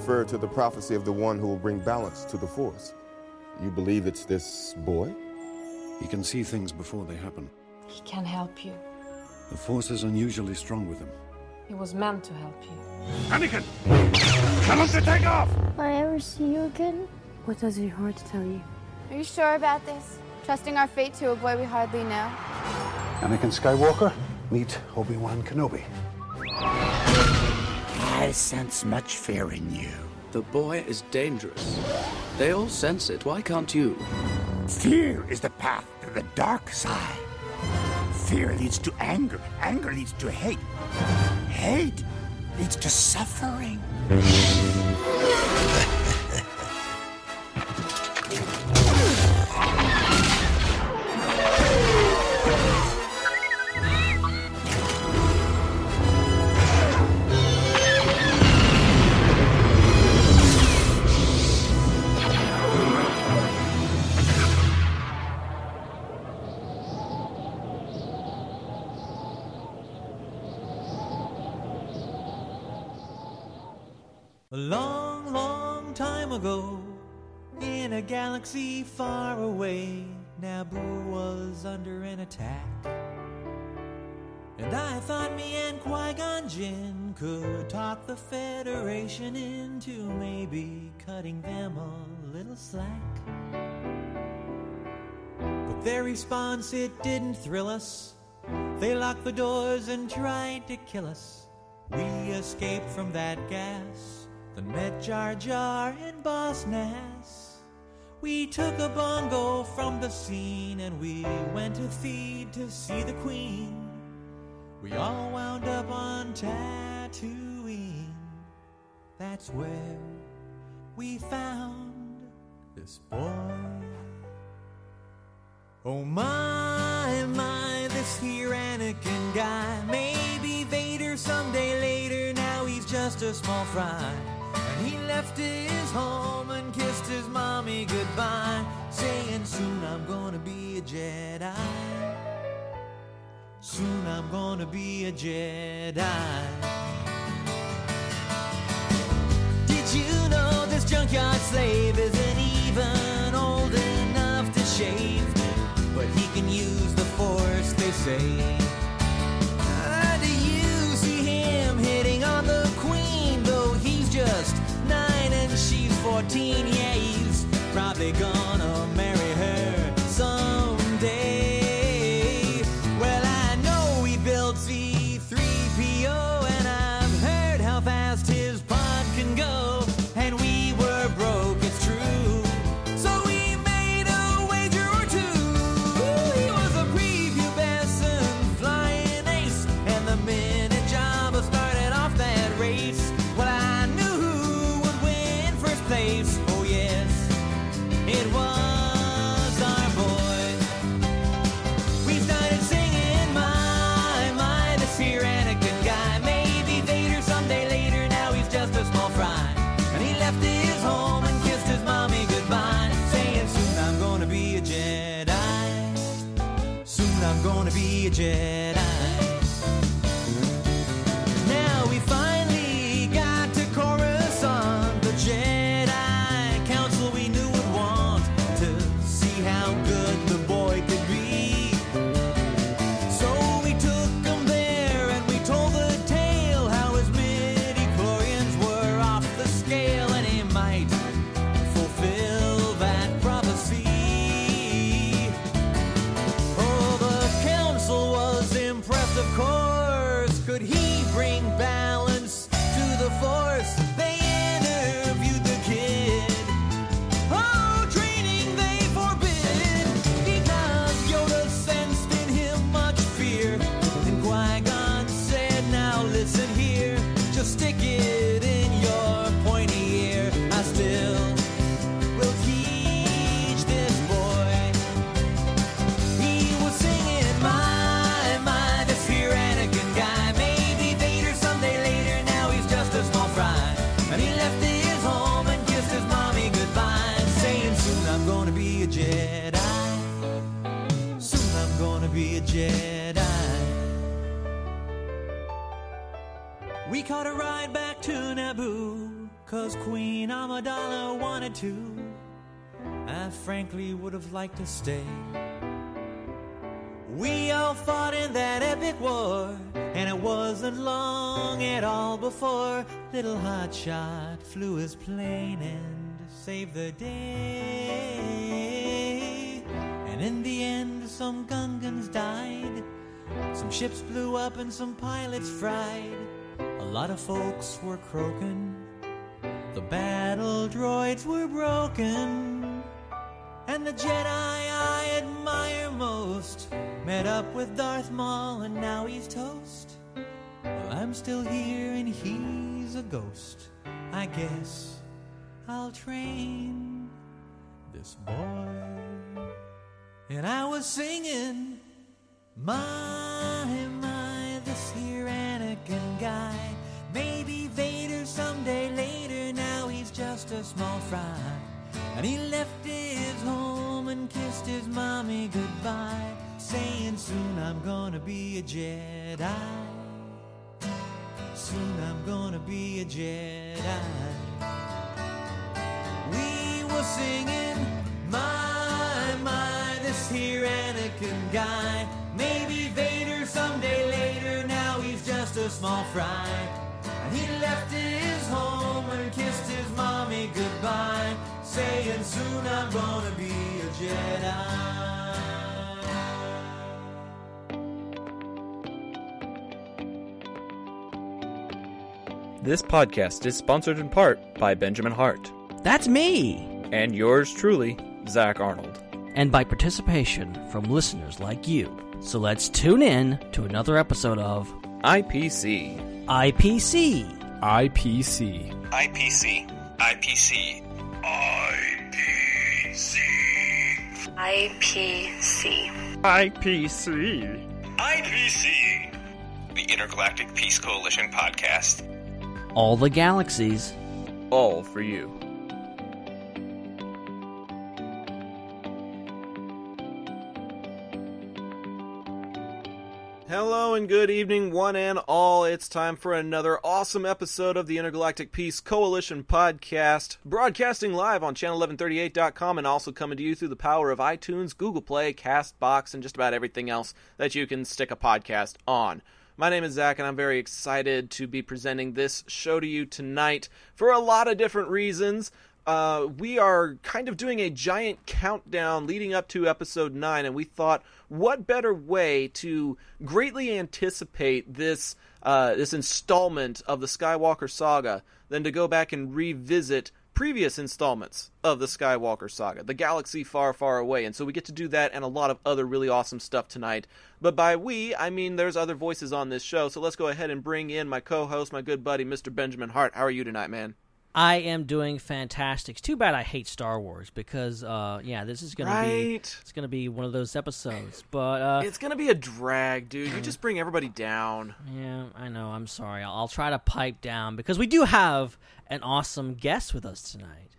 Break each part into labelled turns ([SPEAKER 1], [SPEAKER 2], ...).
[SPEAKER 1] refer to the prophecy of the one who will bring balance to the Force. You believe it's this boy?
[SPEAKER 2] He can see things before they happen.
[SPEAKER 3] He can help you.
[SPEAKER 2] The Force is unusually strong with him.
[SPEAKER 3] He was meant to help you.
[SPEAKER 4] Anakin! Tell him to take off!
[SPEAKER 5] Will I ever see you again?
[SPEAKER 6] What does your heart tell you?
[SPEAKER 7] Are you sure about this? Trusting our fate to a boy we hardly know?
[SPEAKER 8] Anakin Skywalker, meet Obi-Wan Kenobi.
[SPEAKER 9] I sense much fear in you.
[SPEAKER 10] The boy is dangerous. They all sense it. Why can't you?
[SPEAKER 9] Fear is the path to the dark side. Fear leads to anger. Anger leads to hate. Hate leads to suffering.
[SPEAKER 11] Galaxy far away, Naboo was under an attack. And I thought me and Qui Gon Jinn could talk the Federation into maybe cutting them a little slack. But their response, it didn't thrill us. They locked the doors and tried to kill us. We escaped from that gas, then met Jar Jar and Boss Nass. We took a bongo from the scene and we went to feed to see the Queen. We all wound up on Tatooine. That's where we found this boy. Oh my, my, this here Anakin guy. Maybe Vader someday later, now he's just a small fry. He left his home and kissed his mommy goodbye, saying, Soon I'm gonna be a Jedi. Soon I'm gonna be a Jedi. Did you know this junkyard slave isn't even old enough to shave? But he can use the force, they say. Probably gonna frankly would have liked to stay. We all fought in that epic war, and it wasn't long at all before little hotshot flew his plane and saved the day. And in the end, some Gungans died, some ships blew up, and some pilots fried. A lot of folks were croaking, the battle droids were broken. And the Jedi I admire most met up with Darth Maul and now he's toast. Well, I'm still here and he's a ghost. I guess I'll train this boy. And I was singing, My, my, this here Anakin guy. Maybe Vader someday later, now he's just a small fry. And he left his home and kissed his mommy goodbye, saying, Soon I'm gonna be a Jedi. Soon I'm gonna be a Jedi. We were singing, My, my, this here Anakin guy. Maybe Vader someday later, now he's just a small fry. And he left his home and kissed his mommy goodbye, saying, Soon I'm gonna be a Jedi.
[SPEAKER 12] This podcast is sponsored in part by Benjamin Hart.
[SPEAKER 13] That's me!
[SPEAKER 12] And yours truly, Zac Arnold.
[SPEAKER 13] And by participation from listeners like you. So let's tune in to another episode of
[SPEAKER 12] IPC.
[SPEAKER 13] IPC.
[SPEAKER 14] IPC.
[SPEAKER 15] IPC. IPC. IPC.
[SPEAKER 16] IPC.
[SPEAKER 14] IPC.
[SPEAKER 15] IPC. The Intergalactic Peace Coalition podcast.
[SPEAKER 13] All the galaxies.
[SPEAKER 12] All for you. Hello and good evening, one and all. It's time for another awesome episode of the Intergalactic Peace Coalition podcast, broadcasting live on channel1138.com and also coming to you through the power of iTunes, Google Play, Castbox, and just about everything else that you can stick a podcast on. My name is Zac, and I'm very excited to be presenting this show to you tonight for a lot of different reasons. Uh, we are kind of doing a giant countdown leading up to episode 9, and we thought, what better way to greatly anticipate this uh, this installment of the Skywalker saga than to go back and revisit previous installments of the Skywalker saga, the galaxy far, far away. And so we get to do that and a lot of other really awesome stuff tonight. But by we, I mean there's other voices on this show. So let's go ahead and bring in my co host, my good buddy, Mr. Benjamin Hart. How are you tonight, man?
[SPEAKER 13] I am doing fantastic. It's too bad I hate Star Wars because, uh, yeah, this is gonna
[SPEAKER 12] right?
[SPEAKER 13] be it's gonna be one of those episodes. But uh,
[SPEAKER 12] it's gonna be a drag, dude. You just bring everybody down.
[SPEAKER 13] Yeah, I know. I'm sorry. I'll, I'll try to pipe down because we do have an awesome guest with us tonight.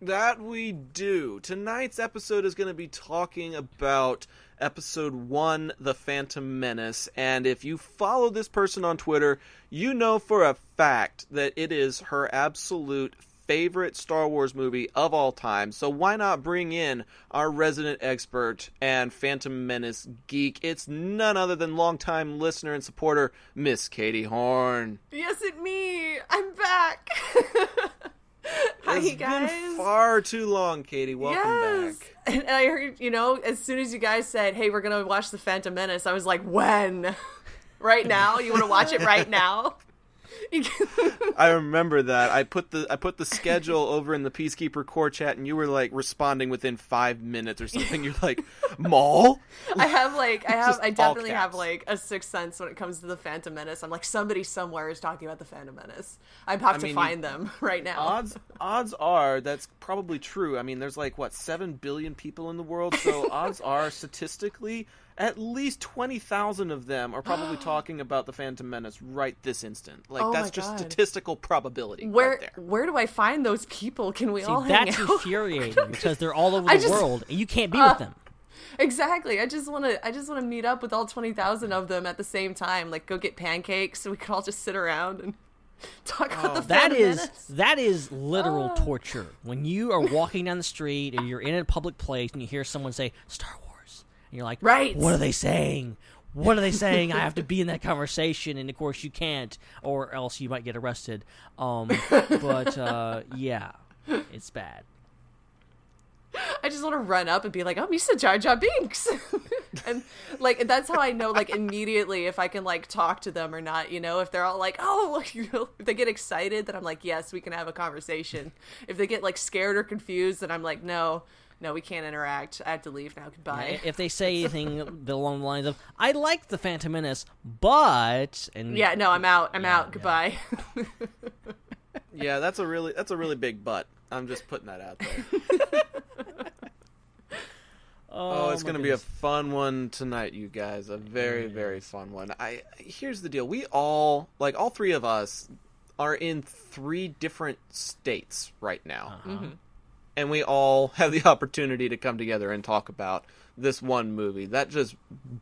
[SPEAKER 12] That we do. Tonight's episode is going to be talking about episode one, The Phantom Menace. And if you follow this person on Twitter, you know for a fact that it is her absolute favorite Star Wars movie of all time. So why not bring in our resident expert and Phantom Menace geek? It's none other than longtime listener and supporter, Miss Katie Horn.
[SPEAKER 17] Yes, it me. I'm back. Hi,
[SPEAKER 12] it's
[SPEAKER 17] guys.
[SPEAKER 12] been far too long, Katie. Welcome
[SPEAKER 17] yes.
[SPEAKER 12] back.
[SPEAKER 17] And I heard, you know, as soon as you guys said, "Hey, we're gonna watch the Phantom Menace," I was like, "When? right now? You want to watch it right now?"
[SPEAKER 12] I remember that. I put the I put the schedule over in the Peacekeeper core chat, and you were like responding within five minutes or something. You're like, "Maul."
[SPEAKER 17] I have like I have I definitely have like a sixth sense when it comes to the Phantom Menace. I'm like somebody somewhere is talking about the Phantom Menace. I have
[SPEAKER 12] I
[SPEAKER 17] to
[SPEAKER 12] mean,
[SPEAKER 17] find
[SPEAKER 12] you-
[SPEAKER 17] them right now.
[SPEAKER 12] Odds odds are that's probably true. I mean, there's like what seven billion people in the world, so odds are statistically at least twenty thousand of them are probably talking about the Phantom Menace right this instant. Like
[SPEAKER 17] Oh
[SPEAKER 12] that's
[SPEAKER 17] my
[SPEAKER 12] just
[SPEAKER 17] God.
[SPEAKER 12] statistical probability.
[SPEAKER 17] Where
[SPEAKER 12] right there.
[SPEAKER 17] where do I find those people? Can we
[SPEAKER 13] See,
[SPEAKER 17] all hang
[SPEAKER 13] that's
[SPEAKER 17] out?
[SPEAKER 13] infuriating because they're all over
[SPEAKER 17] I
[SPEAKER 13] the
[SPEAKER 17] just-
[SPEAKER 13] world and you can't be
[SPEAKER 17] Uh,
[SPEAKER 13] with them.
[SPEAKER 17] Exactly. I just want to. I just want to meet up with all twenty thousand of them at the same time. Like, go get pancakes, so we could all just sit around and. Talk about the
[SPEAKER 13] That
[SPEAKER 17] Phantom
[SPEAKER 13] is
[SPEAKER 17] Menace.
[SPEAKER 13] that is literal
[SPEAKER 17] Oh.
[SPEAKER 13] torture. When you are walking down the street or you're in a public place and you hear someone say Star Wars, and you're like,
[SPEAKER 17] Right.
[SPEAKER 13] What are they saying? What are they saying? I have to be in that conversation, and of course you can't, or else you might get arrested. Um, but uh, yeah, it's bad.
[SPEAKER 17] I just want to run up and be like, "Oh, Misa Jar Jar Binks," and like that's how I know like immediately if I can like talk to them or not. You know, if they're all like, "Oh," you know, if they get excited, then I'm like, "Yes, we can have a conversation." If they get like scared or confused, then I'm like, "No, no, we can't interact. I have to leave now. Goodbye."
[SPEAKER 13] If they say anything along the lines of "I like the Phantom Menace," but and
[SPEAKER 17] yeah, no, I'm out. I'm out. Goodbye.
[SPEAKER 12] Yeah, that's a really that's a really big butt. I'm just putting that out there. Oh, it's going to be a fun one tonight, you guys. A very, very fun one. I here's the deal. We all, like all three of us, are in three different states right now,
[SPEAKER 13] Uh-huh.
[SPEAKER 12] And we all have the opportunity to come together and talk about this one movie. That just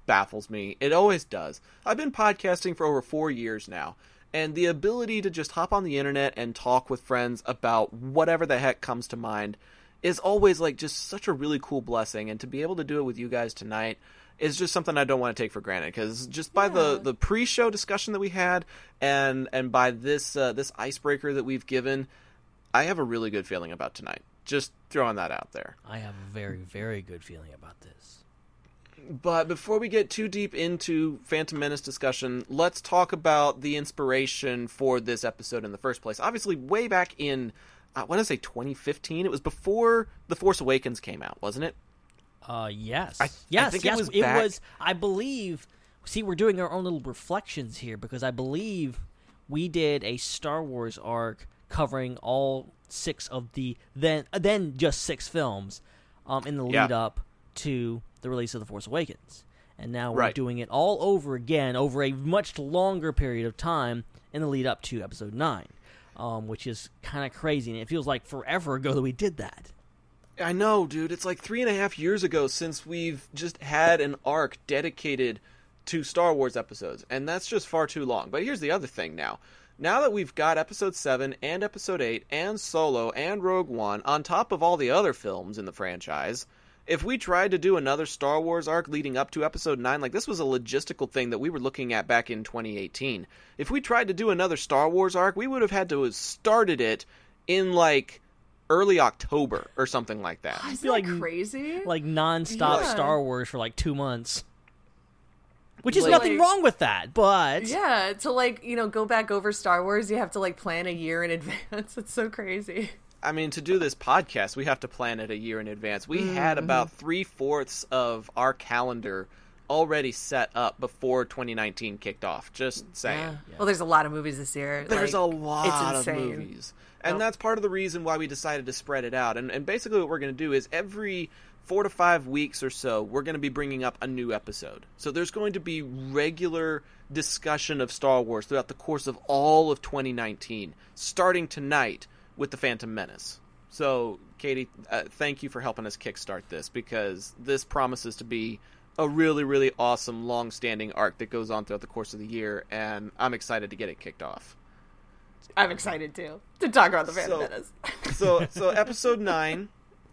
[SPEAKER 12] baffles me. It always does. I've been podcasting for over four years now. And the ability to just hop on the internet and talk with friends about whatever the heck comes to mind is always like just such a really cool blessing and to be able to do it with you guys tonight is just something I don't want to take for granted because just by the the pre-show discussion that we had and and by this uh, this icebreaker that we've given I have a really good feeling about tonight just throwing that out there
[SPEAKER 13] I have a very, very good feeling about this.
[SPEAKER 12] but before we get too deep into Phantom Menace discussion, let's talk about the inspiration for this episode in the first place. Obviously, way back in, I want to say 2015. It was before The Force Awakens came out, wasn't it?
[SPEAKER 13] Uh, yes,
[SPEAKER 12] I- I
[SPEAKER 13] yes,
[SPEAKER 12] it
[SPEAKER 13] yes.
[SPEAKER 12] was
[SPEAKER 13] I believe. See, we're doing our own little reflections here because I believe we did a Star Wars arc covering all six of the then then just six films, um, in the lead
[SPEAKER 12] Yeah.
[SPEAKER 13] up to the release of the Force Awakens, and now we're
[SPEAKER 12] Right.
[SPEAKER 13] doing it all over again over a much longer period of time in the lead up to Episode Nine, um, which is kind of crazy, and it feels like forever ago that we did that.
[SPEAKER 12] I know, dude. It's like three and a half years ago since we've just had an arc dedicated to Star Wars episodes, and that's just far too long. But here's the other thing now. Now that we've got Episode 7 and Episode 8 and Solo and Rogue One on top of all the other films in the franchise, if we tried to do another Star Wars arc leading up to Episode 9, like this was a logistical thing that we were looking at back in 2018. If we tried to do another Star Wars arc, we would have had to have started it in like early October or something like that.
[SPEAKER 17] Isn't
[SPEAKER 13] feel
[SPEAKER 17] that
[SPEAKER 13] like-
[SPEAKER 17] crazy?
[SPEAKER 13] like nonstop
[SPEAKER 17] Yeah.
[SPEAKER 13] Star Wars for like two months. Which is
[SPEAKER 17] Like-
[SPEAKER 13] nothing wrong with that, but
[SPEAKER 17] yeah, to like you know go back over Star Wars, you have to like plan a year in advance. It's so crazy.
[SPEAKER 12] I mean, to do this podcast, we have to plan it a year in advance. We had
[SPEAKER 17] Mhm.
[SPEAKER 12] about three fourths of our calendar already set up before 2019 kicked off. Just saying.
[SPEAKER 17] Yeah. Well, there's a lot of movies this year.
[SPEAKER 12] There's
[SPEAKER 17] like,
[SPEAKER 12] a lot
[SPEAKER 17] it's
[SPEAKER 12] of movies. And
[SPEAKER 17] Nope.
[SPEAKER 12] that's part of the reason why we decided to spread it out. And, and basically, what we're going to do is every four to five weeks or so, we're going to be bringing up a new episode. So there's going to be regular discussion of Star Wars throughout the course of all of 2019, starting tonight with The Phantom Menace. So, Katie, uh, thank you for helping us kickstart this because this promises to be a really, really awesome, long standing arc that goes on throughout the course of the year. And I'm excited to get it kicked off.
[SPEAKER 17] I'm excited too to talk about the Phantom
[SPEAKER 12] So-
[SPEAKER 17] Menace.
[SPEAKER 12] so so episode 9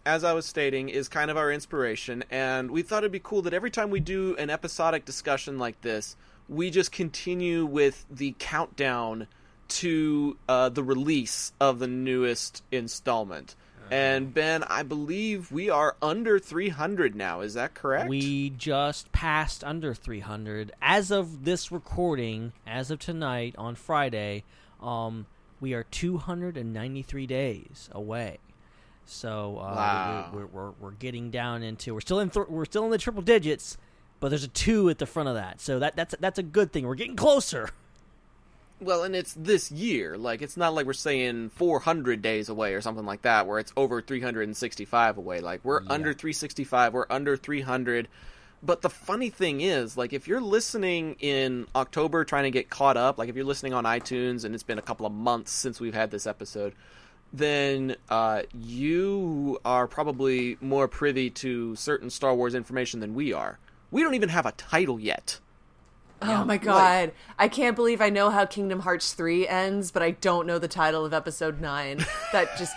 [SPEAKER 12] as i was stating is kind of our inspiration and we thought it'd be cool that every time we do an episodic discussion like this we just continue with the countdown to uh, the release of the newest installment and ben i believe we are under 300 now is that correct
[SPEAKER 13] we just passed under 300 as of this recording. As of tonight on Friday, um, we are 293 days away. So uh,
[SPEAKER 12] Wow.
[SPEAKER 13] we, we're, we're we're getting down into we're still in th- we're still in the triple digits, but there's a two at the front of that. So that that's that's a good thing. We're getting closer.
[SPEAKER 12] Well, and it's this year. Like, it's not like we're saying 400 days away or something like that, where it's over 365 away. Like, we're under 365, we're under 300. But the funny thing is, like, if you're listening in October trying to get caught up, like, if you're listening on iTunes and it's been a couple of months since we've had this episode, then uh, you are probably more privy to certain Star Wars information than we are. We don't even have a title yet.
[SPEAKER 17] Oh my god. I can't believe I know how Kingdom Hearts 3 ends, but I don't know the title of episode 9. That just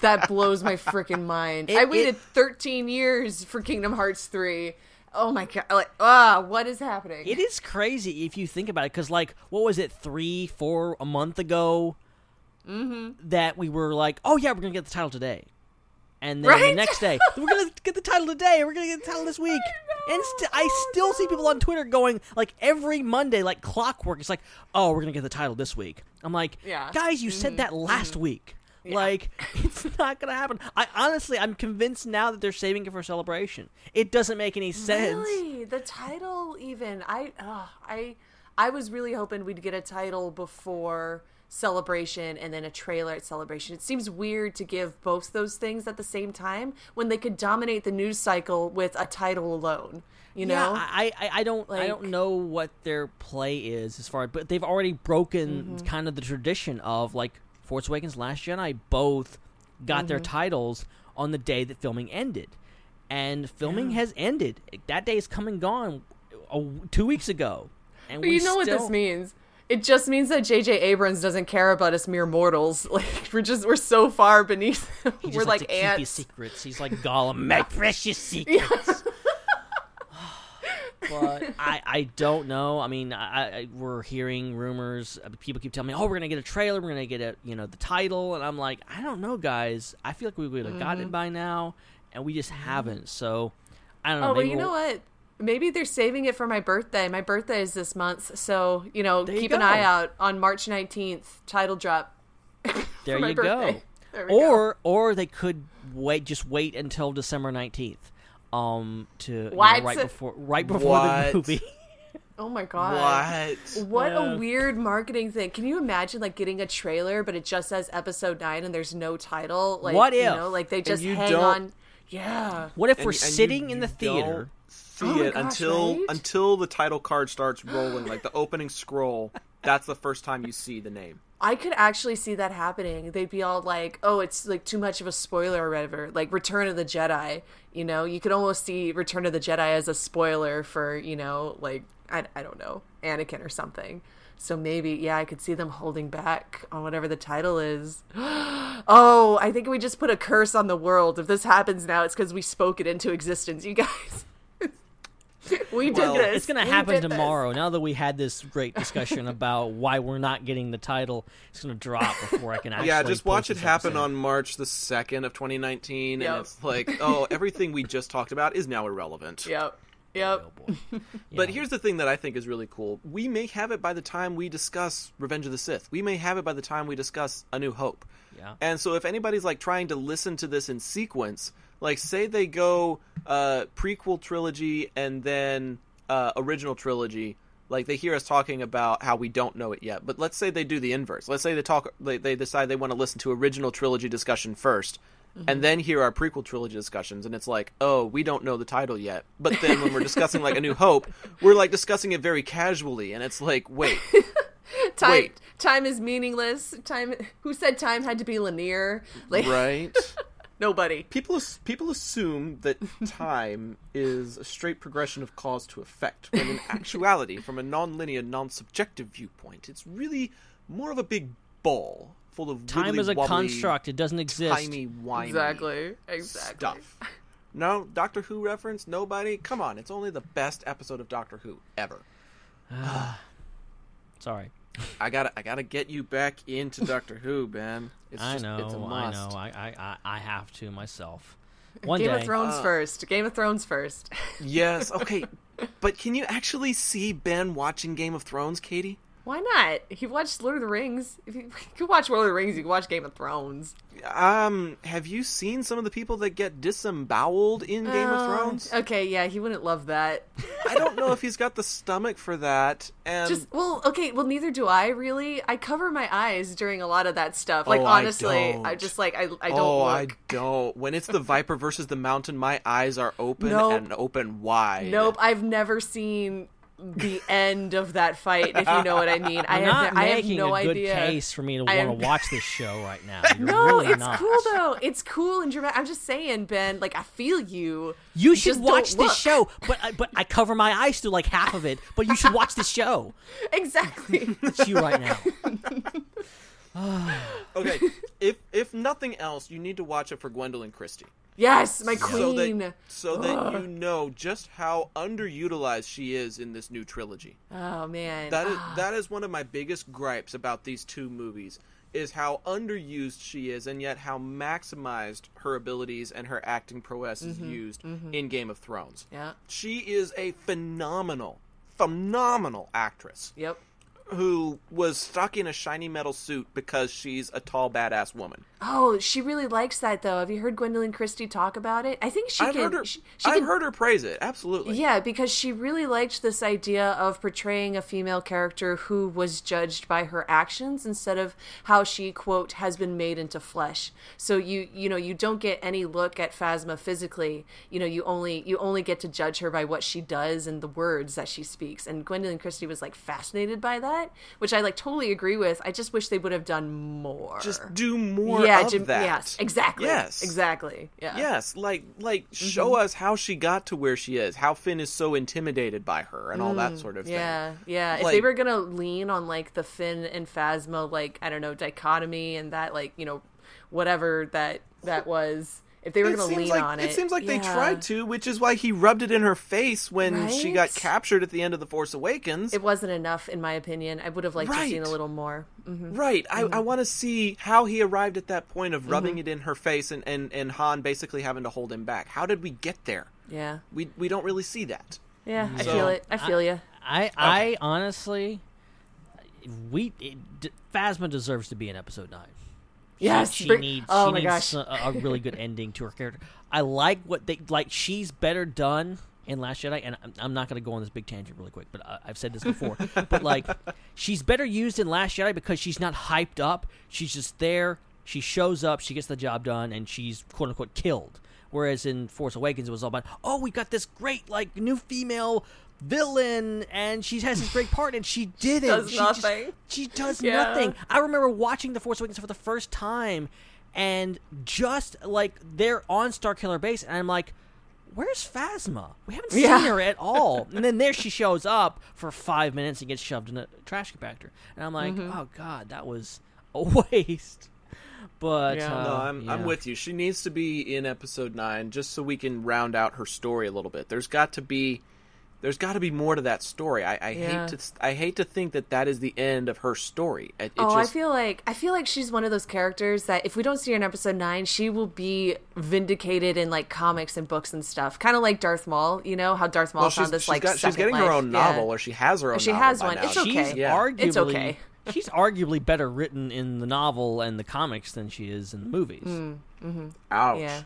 [SPEAKER 17] that blows my freaking mind.
[SPEAKER 13] It-
[SPEAKER 17] I waited
[SPEAKER 13] it-
[SPEAKER 17] 13 years for Kingdom Hearts 3. Oh my god. Like, ah, what is happening?
[SPEAKER 13] It is crazy if you think about it, because like, what was it, three, four, a month ago,
[SPEAKER 17] Mm-hmm.
[SPEAKER 13] that we were like, oh yeah, we're gonna get the title today, and then the next day, we're gonna get the title today, we're gonna get the title this week, and st- I still see people on Twitter going like every Monday, like clockwork. It's like, oh, we're gonna get the title this week. I'm like,
[SPEAKER 17] Yeah.
[SPEAKER 13] guys, you
[SPEAKER 17] Mhm,
[SPEAKER 13] said that last week. Like it's not gonna happen. I honestly, I'm convinced now that they're saving it for celebration. It doesn't make any sense.
[SPEAKER 17] Really? The title even I uh, I I was really hoping we'd get a title before celebration and then a trailer at celebration. It seems weird to give both those things at the same time when they could dominate the news cycle with a title alone. You know?
[SPEAKER 13] Yeah, I, I, I don't I don't know what their play is as far, but they've already broken
[SPEAKER 17] Mhm.
[SPEAKER 13] kind of the tradition of like Force Awakens, Last Jedi, both got their
[SPEAKER 17] Mhm.
[SPEAKER 13] titles on the day that filming ended, and filming
[SPEAKER 17] Yeah.
[SPEAKER 13] has ended. That day is come and gone, uh, two weeks ago, and
[SPEAKER 17] But
[SPEAKER 13] we
[SPEAKER 17] you know what this means? It just means that J.J. Abrams doesn't care about us mere mortals. Like we're just we're so far beneath. We're like
[SPEAKER 13] keep
[SPEAKER 17] ants.
[SPEAKER 13] secrets. He's like Gollum, my precious secrets. but I, I don't know. I mean, I, I we're hearing rumors. uh, People keep telling me, "Oh, we're gonna get a trailer. We're gonna get a you know the title," and I'm like, I don't know, guys. I feel like we would have gotten
[SPEAKER 17] Mhm.
[SPEAKER 13] it by now, and we just haven't. So I don't know.
[SPEAKER 17] Oh, but you know
[SPEAKER 13] we'll-
[SPEAKER 17] what? Maybe they're saving it for my birthday. My birthday is this month, so you know,
[SPEAKER 13] There you
[SPEAKER 17] keep an eye out on March nineteenth. Title drop.
[SPEAKER 13] There you
[SPEAKER 17] birthday.
[SPEAKER 13] go.
[SPEAKER 17] There we go.
[SPEAKER 13] Or or they could wait, just wait until December nineteenth, um, to you know,
[SPEAKER 17] What?
[SPEAKER 13] right before right before
[SPEAKER 12] What?
[SPEAKER 13] the movie.
[SPEAKER 17] Oh my god!
[SPEAKER 12] What?
[SPEAKER 17] What
[SPEAKER 13] Yeah.
[SPEAKER 17] a weird marketing thing. Can you imagine like getting a trailer, but it just says episode nine and there's no title? Like,
[SPEAKER 13] What
[SPEAKER 17] You
[SPEAKER 13] if?
[SPEAKER 17] know, like they just hang
[SPEAKER 12] don't-
[SPEAKER 17] on. Yeah.
[SPEAKER 13] What if
[SPEAKER 12] And-
[SPEAKER 13] we're
[SPEAKER 12] and you-
[SPEAKER 13] sitting in the theater?
[SPEAKER 12] See
[SPEAKER 17] Oh
[SPEAKER 12] it
[SPEAKER 17] gosh,
[SPEAKER 12] until
[SPEAKER 17] right?
[SPEAKER 12] until the title card starts rolling, like the opening scroll. That's the first time you see the name.
[SPEAKER 17] I could actually see that happening. They'd be all like, "Oh, it's like too much of a spoiler or whatever." Like Return of the Jedi, you know, you could almost see Return of the Jedi as a spoiler for, you know, like I, I don't know, Anakin or something. So maybe, yeah, I could see them holding back on whatever the title is. oh, I think we just put a curse on the world. If this happens now, it's because we spoke it into existence, you guys. we did
[SPEAKER 13] Well,
[SPEAKER 17] this.
[SPEAKER 13] it's going to happen
[SPEAKER 17] did this.
[SPEAKER 13] tomorrow. Now that we had this great discussion about why we're not getting the title, it's going to drop before I can actually.
[SPEAKER 12] yeah, just watch it happen
[SPEAKER 13] episode.
[SPEAKER 12] on March the second of 2019,
[SPEAKER 17] Yep.
[SPEAKER 12] and it's like, oh, everything we just talked about is now irrelevant.
[SPEAKER 17] Yep. Yep.
[SPEAKER 12] Oh, but here's the thing that I think is really cool. We may have it by the time we discuss Revenge of the Sith. We may have it by the time we discuss A New Hope.
[SPEAKER 13] Yeah.
[SPEAKER 12] And so if anybody's like trying to listen to this in sequence, like say they go uh prequel trilogy and then uh original trilogy, like they hear us talking about how we don't know it yet. But let's say they do the inverse. Let's say they talk they, they decide they want to listen to original trilogy discussion 1st And then hear our prequel trilogy discussions, and it's like, oh, we don't know the title yet. But then when we're discussing like A New Hope, we're like discussing it very casually, and it's like, wait,
[SPEAKER 17] time
[SPEAKER 12] Wait.
[SPEAKER 17] time is meaningless time who said time had to be linear like
[SPEAKER 12] right?
[SPEAKER 17] nobody
[SPEAKER 12] People people assume that time is a straight progression of cause to effect, when in actuality, from a non-linear, non-subjective viewpoint, it's really more of a big ball full of
[SPEAKER 13] Time is a
[SPEAKER 12] wobbly,
[SPEAKER 13] construct. It doesn't exist.
[SPEAKER 12] Timey wimey
[SPEAKER 17] exactly exactly
[SPEAKER 12] stuff. No Doctor Who reference. Nobody. Come on, it's only the best episode of Doctor Who ever.
[SPEAKER 13] Sorry.
[SPEAKER 12] I gotta I gotta get you back into Doctor Who, Ben. It's
[SPEAKER 13] I
[SPEAKER 12] just,
[SPEAKER 13] know.
[SPEAKER 12] It's a
[SPEAKER 13] I
[SPEAKER 12] must.
[SPEAKER 13] know. I, I, I, I have to myself. One
[SPEAKER 17] game
[SPEAKER 13] day.
[SPEAKER 17] of thrones
[SPEAKER 12] Uh,
[SPEAKER 17] first game of thrones first
[SPEAKER 12] Yes. Okay. but can you actually see Ben watching Game of Thrones, Katie?
[SPEAKER 17] Why not he watched lord of the rings if you, could watch lord of the rings you could watch game of thrones
[SPEAKER 12] Um, have you seen some of the people that get disemboweled in Game of
[SPEAKER 17] Uh,
[SPEAKER 12] Thrones?
[SPEAKER 17] okay yeah he wouldn't love that
[SPEAKER 12] I don't know if he's got the stomach for that. And
[SPEAKER 17] just well okay well neither do i really i cover my eyes during a lot of that stuff like
[SPEAKER 12] Oh,
[SPEAKER 17] honestly
[SPEAKER 12] don't.
[SPEAKER 17] I, just like i, I don't
[SPEAKER 12] oh,
[SPEAKER 17] look.
[SPEAKER 12] I don't. When it's the Viper versus the Mountain, my eyes are open
[SPEAKER 17] Nope.
[SPEAKER 12] and open wide.
[SPEAKER 17] Nope, I've never seen the end of that fight, if you know what I mean. I
[SPEAKER 13] You're
[SPEAKER 17] have,
[SPEAKER 13] not
[SPEAKER 17] I have
[SPEAKER 13] making
[SPEAKER 17] no
[SPEAKER 13] a good
[SPEAKER 17] idea.
[SPEAKER 13] case for me to want
[SPEAKER 17] am-
[SPEAKER 13] to watch this show right now. You're
[SPEAKER 17] No,
[SPEAKER 13] really
[SPEAKER 17] it's
[SPEAKER 13] not.
[SPEAKER 17] cool though. It's cool and dramatic. I'm just saying, Ben. Like I feel you.
[SPEAKER 13] You should
[SPEAKER 17] Just
[SPEAKER 13] watch
[SPEAKER 17] don't
[SPEAKER 13] this
[SPEAKER 17] look.
[SPEAKER 13] show, but I, but I cover my eyes through like half of it. But you should watch this show.
[SPEAKER 17] Exactly.
[SPEAKER 13] It's you right now.
[SPEAKER 12] okay, if if nothing else, you need to watch it for Gwendoline Christie.
[SPEAKER 17] Yes, my
[SPEAKER 12] So
[SPEAKER 17] queen.
[SPEAKER 12] that, so that you know just how underutilized she is in this new trilogy.
[SPEAKER 17] Oh man.
[SPEAKER 12] That is
[SPEAKER 17] Ah.
[SPEAKER 12] that is one of my biggest gripes about these two movies is how underused she is and yet how maximized her abilities and her acting prowess is
[SPEAKER 17] Mhm,
[SPEAKER 12] used
[SPEAKER 17] mhm.
[SPEAKER 12] in Game of Thrones.
[SPEAKER 17] Yeah.
[SPEAKER 12] She is a phenomenal phenomenal actress.
[SPEAKER 17] Yep.
[SPEAKER 12] Who was stuck in a shiny metal suit because she's a tall badass woman.
[SPEAKER 17] Oh, she really likes that though. Have you heard Gwendoline Christie talk about it? I think she
[SPEAKER 12] I've
[SPEAKER 17] can.
[SPEAKER 12] heard her
[SPEAKER 17] she, she
[SPEAKER 12] I've
[SPEAKER 17] can-
[SPEAKER 12] heard her praise it. Absolutely.
[SPEAKER 17] Yeah, because she really liked this idea of portraying a female character who was judged by her actions instead of how she quote has been made into flesh. So you you know you don't get any look at Phasma physically. You know you only you only get to judge her by what she does and the words that she speaks. And Gwendoline Christie was like fascinated by that, which I like totally agree with. I just wish they would have done more.
[SPEAKER 12] Just do more
[SPEAKER 17] yeah,
[SPEAKER 12] of
[SPEAKER 17] Jim-
[SPEAKER 12] that.
[SPEAKER 17] Yes, exactly.
[SPEAKER 12] Yes.
[SPEAKER 17] exactly. Yeah.
[SPEAKER 12] Yes, like like show
[SPEAKER 17] Mhm.
[SPEAKER 12] us how she got to where she is, how Finn is so intimidated by her, and all that
[SPEAKER 17] Mm,
[SPEAKER 12] sort of
[SPEAKER 17] yeah,
[SPEAKER 12] thing.
[SPEAKER 17] Yeah, yeah.
[SPEAKER 12] If
[SPEAKER 17] they were gonna lean on like the Finn and Phasma, like I don't know, dichotomy and that, like you know, whatever that that was. If they were
[SPEAKER 12] It
[SPEAKER 17] gonna
[SPEAKER 12] seems
[SPEAKER 17] lean
[SPEAKER 12] like,
[SPEAKER 17] on it,
[SPEAKER 12] it seems like they tried to, which is why he rubbed it in her face when she got captured at the end of the Force Awakens.
[SPEAKER 17] It wasn't enough, in my opinion. I would have liked to have seen a little more. Mhm.
[SPEAKER 12] Right. I,
[SPEAKER 17] Mm-hmm.
[SPEAKER 12] I want to see how he arrived at that point of rubbing
[SPEAKER 17] Mhm.
[SPEAKER 12] it in her face and, and, and Han basically having to hold him back. How did we get there?
[SPEAKER 17] Yeah.
[SPEAKER 12] We we don't really see that.
[SPEAKER 17] Yeah, I feel it. I feel you.
[SPEAKER 13] I I honestly, we it, Phasma deserves to be in episode nine.
[SPEAKER 17] Yes,
[SPEAKER 13] she,
[SPEAKER 17] bring-
[SPEAKER 13] needs.
[SPEAKER 17] oh
[SPEAKER 13] she
[SPEAKER 17] my
[SPEAKER 13] needs
[SPEAKER 17] gosh.
[SPEAKER 13] A, a really good ending to her character. I like what they like. She's better done in Last Jedi, and I'm, I'm not going to go on this big tangent really quick, but I, I've said this before. but like, she's better used in Last Jedi because she's not hyped up. She's just there. She shows up. She gets the job done, and she's quote unquote killed. Whereas in Force Awakens, it was all about, oh, we got this great like new female villain, and she has this great part, and she didn't.
[SPEAKER 17] Does
[SPEAKER 13] she just-
[SPEAKER 17] nothing.
[SPEAKER 13] she does
[SPEAKER 17] Yeah.
[SPEAKER 13] nothing. I remember watching The Force Awakens for the first time, and just like they're on Starkiller Base, and I'm like, "Where's Phasma? We haven't seen
[SPEAKER 17] Yeah.
[SPEAKER 13] her at all." and then there she shows up for five minutes and gets shoved in a trash compactor, and I'm like,
[SPEAKER 17] Mhm.
[SPEAKER 13] "Oh God, that was a waste." But
[SPEAKER 12] Yeah,
[SPEAKER 13] uh,
[SPEAKER 12] no, I'm I'm with you. She needs to be in episode nine just so we can round out her story a little bit. There's got to be, there's got to be more to that story. I, I
[SPEAKER 17] Yeah.
[SPEAKER 12] hate to I hate to think that that is the end of her story. It, it
[SPEAKER 17] oh,
[SPEAKER 12] just,
[SPEAKER 17] I feel like I feel like she's one of those characters that if we don't see her in episode nine, she will be vindicated in like comics and books and stuff. Kind of like Darth Maul, you know how Darth Maul
[SPEAKER 12] well,
[SPEAKER 17] found this
[SPEAKER 12] she's
[SPEAKER 17] like
[SPEAKER 12] got, she's
[SPEAKER 17] second
[SPEAKER 12] getting her
[SPEAKER 17] life.
[SPEAKER 12] own
[SPEAKER 17] Yeah.
[SPEAKER 12] novel, or she has her own.
[SPEAKER 17] She
[SPEAKER 12] novel
[SPEAKER 17] has
[SPEAKER 12] by
[SPEAKER 17] one.
[SPEAKER 12] now.
[SPEAKER 17] It's okay.
[SPEAKER 13] She's
[SPEAKER 12] Yeah.
[SPEAKER 13] arguably
[SPEAKER 17] It's okay.
[SPEAKER 13] she's arguably better written in the novel and the comics than she is in the movies.
[SPEAKER 17] Mm, hmm
[SPEAKER 12] Ouch.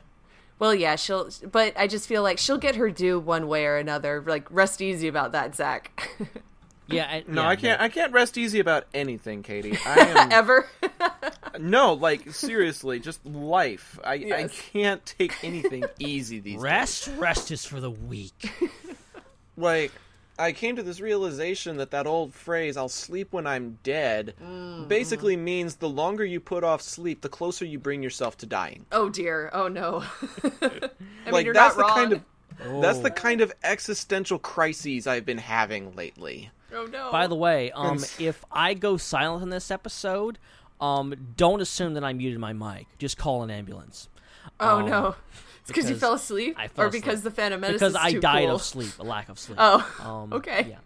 [SPEAKER 17] Yeah. Well, yeah, she'll. But I just feel like she'll get her due one way or another. Like, rest easy about that, Zac.
[SPEAKER 13] Yeah, I,
[SPEAKER 12] No,
[SPEAKER 13] yeah,
[SPEAKER 12] I can't.
[SPEAKER 13] but-
[SPEAKER 12] I can't rest easy about anything, Katie. I am
[SPEAKER 17] Ever.
[SPEAKER 12] no, like seriously, just life. I I can't take anything easy these days.
[SPEAKER 13] Rest, rest is for the weak.
[SPEAKER 12] like I came to this realization that that old phrase "I'll sleep when I'm dead"
[SPEAKER 17] Mm-hmm.
[SPEAKER 12] basically means the longer you put off sleep, the closer you bring yourself to dying.
[SPEAKER 17] oh dear. Oh no. I
[SPEAKER 12] like
[SPEAKER 17] mean, you're
[SPEAKER 12] that's
[SPEAKER 17] not
[SPEAKER 12] the
[SPEAKER 17] wrong.
[SPEAKER 12] kind of that's the
[SPEAKER 13] Oh.
[SPEAKER 12] kind of existential crises I've been having lately.
[SPEAKER 17] Oh no.
[SPEAKER 13] By the way, um, if I go silent in this episode, um, don't assume that I muted my mic. Just call an ambulance.
[SPEAKER 17] Oh
[SPEAKER 13] Um,
[SPEAKER 17] no. It's because you fell asleep,
[SPEAKER 13] I fell
[SPEAKER 17] or because the Phantom Menace
[SPEAKER 13] because
[SPEAKER 17] is
[SPEAKER 13] I
[SPEAKER 17] too
[SPEAKER 13] died
[SPEAKER 17] cool?
[SPEAKER 13] of sleep, a lack of sleep.
[SPEAKER 17] Oh,
[SPEAKER 13] Um,
[SPEAKER 17] okay.
[SPEAKER 13] Yeah.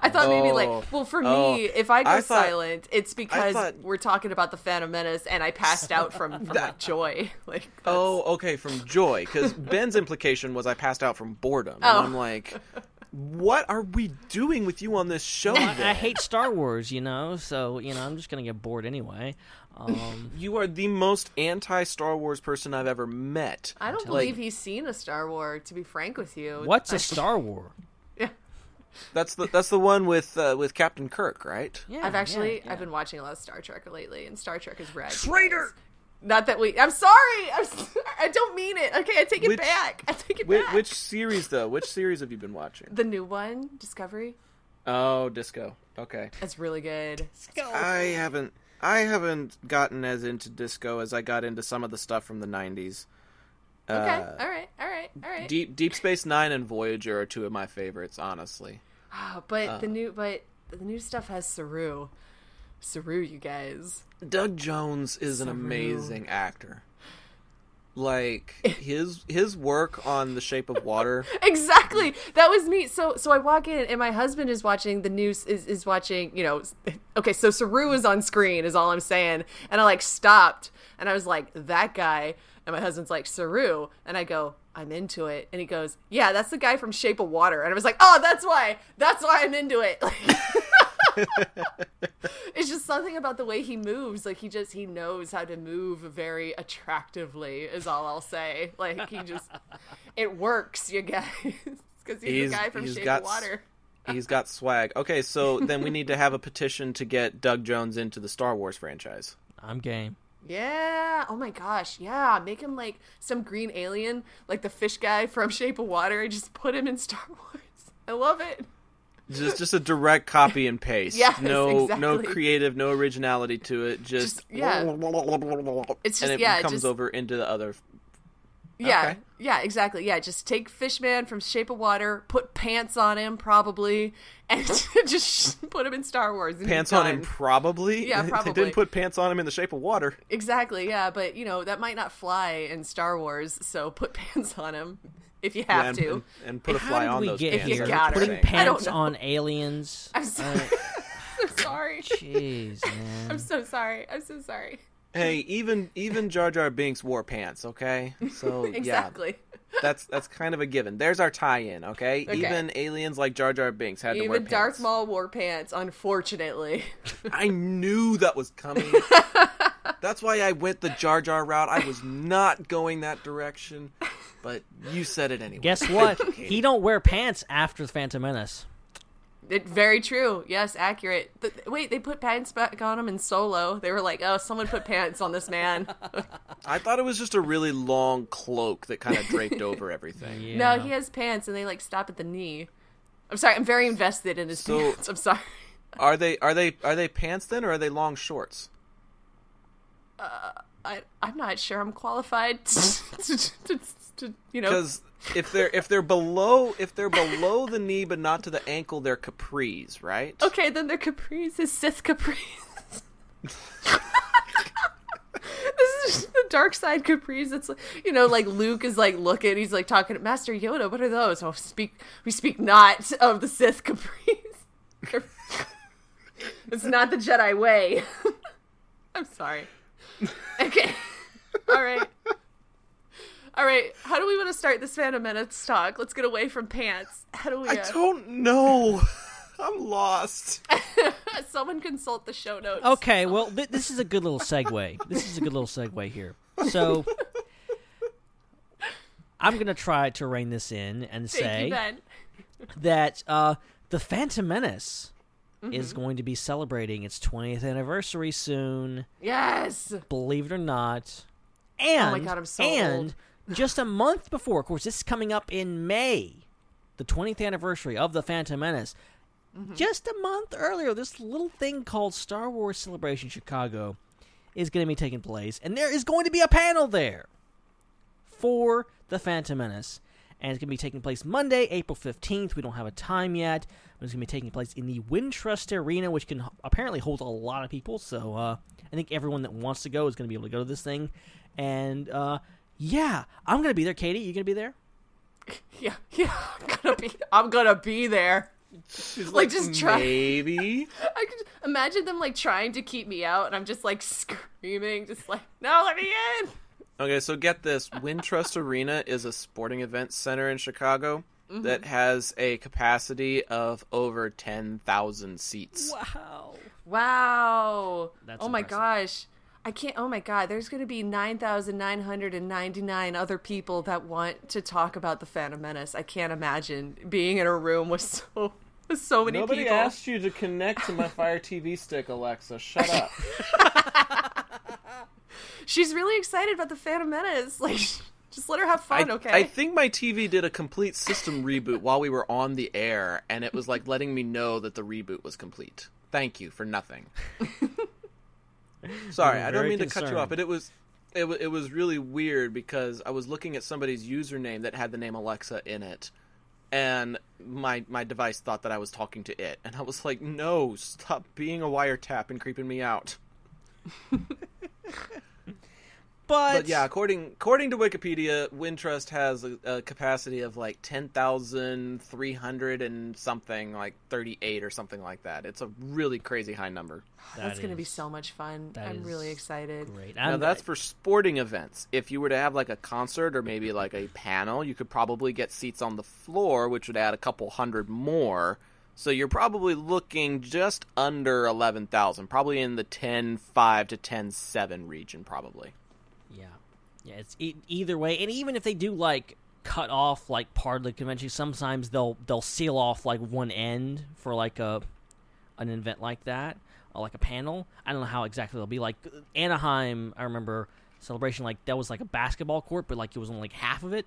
[SPEAKER 17] I thought maybe
[SPEAKER 12] Oh.
[SPEAKER 17] like, well, for
[SPEAKER 12] Oh.
[SPEAKER 17] me, if I go
[SPEAKER 12] I thought-
[SPEAKER 17] silent, it's because
[SPEAKER 12] thought-
[SPEAKER 17] we're talking about the Phantom Menace, and I passed out from, from like joy. Like, that's-
[SPEAKER 12] Oh, okay, from joy. Because Ben's implication was I passed out from boredom, and
[SPEAKER 17] Oh.
[SPEAKER 12] I'm like, what are we doing with you on this show?
[SPEAKER 13] I. I hate Star Wars, you know, so you know I'm just gonna get bored anyway. Um,
[SPEAKER 12] You are the most anti Star Wars person I've ever met.
[SPEAKER 17] I don't
[SPEAKER 12] Like,
[SPEAKER 17] believe he's seen a Star Wars. To be frank with you,
[SPEAKER 13] what's a Star War? Yeah.
[SPEAKER 12] That's the that's the one with uh, with Captain Kirk, right?
[SPEAKER 13] Yeah,
[SPEAKER 17] I've actually
[SPEAKER 13] yeah, yeah.
[SPEAKER 17] I've been watching a lot of Star Trek lately, and Star Trek is red.
[SPEAKER 13] Traitor!
[SPEAKER 17] Not that we. I'm sorry. I'm. s- I don't mean it. Okay, I take it
[SPEAKER 12] Which-
[SPEAKER 17] back. I take it
[SPEAKER 12] Which,
[SPEAKER 17] back.
[SPEAKER 12] which series though? Which series have you been watching?
[SPEAKER 17] the new one, Discovery.
[SPEAKER 12] Oh, disco. Okay.
[SPEAKER 17] That's really good. Disco.
[SPEAKER 12] I haven't I haven't gotten as into disco as I got into some of the stuff from the 90s.
[SPEAKER 17] Okay.
[SPEAKER 12] Uh,
[SPEAKER 17] all right. All right. All right.
[SPEAKER 12] Deep Deep Space 9 and Voyager are two of my favorites, honestly.
[SPEAKER 17] Ah, but
[SPEAKER 12] Uh.
[SPEAKER 17] the new but the new stuff has Saru. Saru, you guys.
[SPEAKER 12] Doug Jones is an amazing actor. Like his his work on The Shape of Water.
[SPEAKER 17] exactly. That was me. So so i walk in and my husband is watching the news is, is watching you know okay so saru is on screen is all i'm saying. And i like stopped and i was like that guy. And my husband's like saru. And i go i'm into it. And he goes yeah that's the guy from shape of water. And i was like oh that's why. That's why i'm into it it's just something about the way he moves like he just he knows how to move very attractively is all i'll say. Like he just it works you guys because he's, the guy from shape
[SPEAKER 12] got
[SPEAKER 17] of water.
[SPEAKER 12] he's got swag. Okay, so then we need to have a petition to get Doug Jones into the Star Wars franchise.
[SPEAKER 13] I'm game.
[SPEAKER 17] yeah. Oh my gosh. Yeah. Make him like some green alien like the fish guy from shape of water and just put him in star wars. I love it
[SPEAKER 12] Just just a direct copy and paste.
[SPEAKER 17] Yes,
[SPEAKER 12] no no creative, no originality to it. Just,
[SPEAKER 17] yeah. It's
[SPEAKER 12] and
[SPEAKER 17] just-
[SPEAKER 12] it
[SPEAKER 17] yeah,
[SPEAKER 12] comes
[SPEAKER 17] just-
[SPEAKER 12] over into the other.
[SPEAKER 17] Yeah,
[SPEAKER 12] Okay.
[SPEAKER 17] yeah, exactly. Yeah, just take Fishman from Shape of Water, put pants on him probably, and just put him in Star Wars. and
[SPEAKER 12] Pants on him, probably.
[SPEAKER 17] Yeah, probably.
[SPEAKER 12] they didn't put pants on him in the shape of water.
[SPEAKER 17] Exactly. Yeah, but you know that might not fly in Star Wars, so put pants on him if you
[SPEAKER 12] Yeah,
[SPEAKER 17] have
[SPEAKER 12] and-
[SPEAKER 17] to.
[SPEAKER 12] and, and put a
[SPEAKER 13] How
[SPEAKER 12] fly
[SPEAKER 13] did
[SPEAKER 12] on
[SPEAKER 13] we
[SPEAKER 12] those
[SPEAKER 13] get
[SPEAKER 12] pants.
[SPEAKER 17] You got.
[SPEAKER 13] Putting pants
[SPEAKER 17] know.
[SPEAKER 13] on aliens.
[SPEAKER 17] I'm so-
[SPEAKER 13] Uh,
[SPEAKER 17] I'm sorry.
[SPEAKER 13] Jeez, man.
[SPEAKER 17] I'm so sorry. I'm so sorry.
[SPEAKER 12] Hey, even even Jar Jar Binks wore pants. Okay, so
[SPEAKER 17] exactly.
[SPEAKER 12] yeah, that's that's kind of a given. There's our tie-in. Okay,
[SPEAKER 17] Okay.
[SPEAKER 12] even aliens like Jar Jar Binks had to wear
[SPEAKER 17] Even
[SPEAKER 12] pants.
[SPEAKER 17] Darth Maul wore pants, unfortunately.
[SPEAKER 12] I knew that was coming. That's why I went the Jar Jar route. I was not going that direction, but you said it anyway.
[SPEAKER 13] Guess what? he don't wear pants after the Phantom Menace.
[SPEAKER 17] It, very true. Yes, accurate. Th- wait, they put pants back on him in Solo. They were like, "Oh, someone put pants on this man."
[SPEAKER 12] I thought it was just a really long cloak that kind of draped over everything.
[SPEAKER 17] No, he has pants, and they like stop at the knee. I'm sorry. I'm very invested in his
[SPEAKER 12] So-
[SPEAKER 17] pants. I'm sorry.
[SPEAKER 12] Are they are they are they pants then, or are they long shorts?
[SPEAKER 17] Uh, I I'm not sure I'm qualified to, to, to, to you know.
[SPEAKER 12] Because if they're if they're below if they're below the knee but not to the ankle, they're capris, right?
[SPEAKER 17] Okay, then they're capris. Is Sith capris? this is the dark side capris. It's like, you know, like Luke is like looking. He's like talking to Master Yoda. What are those? Oh, speak. We speak not of the Sith capris. it's not the Jedi way. I'm sorry. Okay. All right. All right. How do we want to start this Phantom Menace talk? Let's get away from pants. How do we?
[SPEAKER 12] I
[SPEAKER 17] uh,
[SPEAKER 12] don't know. I'm lost.
[SPEAKER 17] Someone consult the show notes.
[SPEAKER 13] Okay, well, th- this is a good little segue. This is a good little segue here. So, I'm going to try to rein this in and
[SPEAKER 17] Thank
[SPEAKER 13] say
[SPEAKER 17] you, Ben.
[SPEAKER 13] that uh, the Phantom Menace is
[SPEAKER 17] Mm-hmm.
[SPEAKER 13] going to be celebrating its 20th anniversary soon.
[SPEAKER 17] Yes.
[SPEAKER 13] Believe it or not. And,
[SPEAKER 17] Oh my God, I'm so
[SPEAKER 13] and just a month before, of course, this is coming up in May, the 20th anniversary of the Phantom Menace.
[SPEAKER 17] Mm-hmm.
[SPEAKER 13] Just a month earlier, this little thing called Star Wars Celebration Chicago is going to be taking place, and there is going to be a panel there for the Phantom Menace. And it's going to be taking place Monday, April 15th. We don't have a time yet, but it's going to be taking place in the Wintrust Arena, which can apparently hold a lot of people. So uh, I think everyone that wants to go is going to be able to go to this thing. And uh, yeah, I'm going to be there. Katie, you going to be there?
[SPEAKER 17] Yeah, yeah. I'm gonna be. I'm gonna be there.
[SPEAKER 12] She's
[SPEAKER 17] Like, just try-
[SPEAKER 12] maybe.
[SPEAKER 17] I could imagine them like trying to keep me out, and I'm just like screaming, just like, no, let me in.
[SPEAKER 12] Okay, so get this: Wintrust Arena is a sporting events center in Chicago
[SPEAKER 17] Mhm.
[SPEAKER 12] that has a capacity of over ten thousand seats.
[SPEAKER 13] Wow!
[SPEAKER 17] Wow.
[SPEAKER 13] That's
[SPEAKER 17] oh my gosh. I can't. Oh my god. There's going to be nine thousand nine hundred and ninety nine other people that want to talk about the Phantom Menace. I can't imagine being in a room with so with so many
[SPEAKER 12] Nobody
[SPEAKER 17] people.
[SPEAKER 12] asked you to connect to my Fire TV stick, Alexa. Shut up.
[SPEAKER 17] She's really excited about the Phantom Menace. Like, Just let her have fun,
[SPEAKER 12] I,
[SPEAKER 17] okay?
[SPEAKER 12] I think my TV did a complete system reboot while we were on the air, and it was like letting me know that the reboot was complete. Thank you for nothing. Sorry, I don't
[SPEAKER 13] very
[SPEAKER 12] mean to cut you off, but it was it, wa- it was really weird because I was looking at somebody's username that had the name Alexa in it, and my my device thought that I was talking to it, and I was like, "No, stop being a wiretap and creeping me out."
[SPEAKER 13] But,
[SPEAKER 12] But yeah, according according to Wikipedia, Wintrust has a, a capacity of like ten thousand three hundred and something, like thirty eight or something like that. It's a really crazy high number.
[SPEAKER 17] That's going to be so much fun.
[SPEAKER 13] that
[SPEAKER 17] I'm really excited.
[SPEAKER 13] Great.
[SPEAKER 12] Now
[SPEAKER 13] I'm-
[SPEAKER 12] that's for sporting events. If you were to have like a concert or maybe like a panel, you could probably get seats on the floor, which would add a couple hundred more. So you're probably looking just under eleven thousand, probably in the ten five to ten seven region, probably.
[SPEAKER 13] Yeah, yeah. It's e- either way, and even if they do like cut off like part of the convention, sometimes they'll they'll seal off like one end for like a an event like that, or like a panel. I don't know how exactly they'll be. Like Anaheim, I remember celebration like that was like a basketball court, but like it was only like half of it.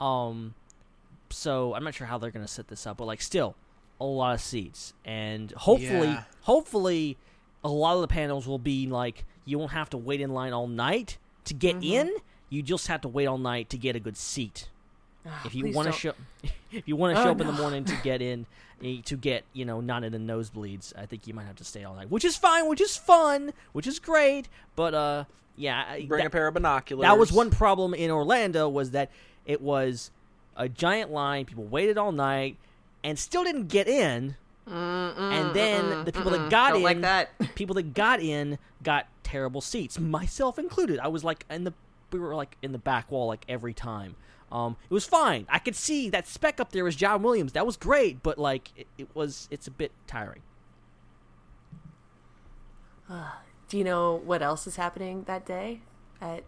[SPEAKER 13] Um, so I'm not sure how they're gonna set this up, but like still a lot of seats, and hopefully,
[SPEAKER 12] Yeah.
[SPEAKER 13] hopefully, a lot of the panels will be like you won't have to wait in line all night to get
[SPEAKER 17] Mhm.
[SPEAKER 13] in. You just have to wait all night to get a good seat. if you want to show, if you want to
[SPEAKER 17] Oh,
[SPEAKER 13] show up in the morning to get in, eh, to get you know not in the nosebleeds, I think you might have to stay all night, which is fine, which is fun, which is great. But uh, yeah,
[SPEAKER 12] Bring
[SPEAKER 13] that-
[SPEAKER 12] a pair of binoculars.
[SPEAKER 13] that was one problem in Orlando was that it was a giant line. People waited all night and still didn't get in. and then the people that
[SPEAKER 17] mm-mm.
[SPEAKER 13] got in,
[SPEAKER 17] like that.
[SPEAKER 13] people that got in got terrible seats, myself included. I was like in the we were like in the back wall like every time. Um, it was fine. I could see that speck up there was John Williams. That was great, but like it, it was, it's a bit tiring.
[SPEAKER 17] Do you know what else is happening that day at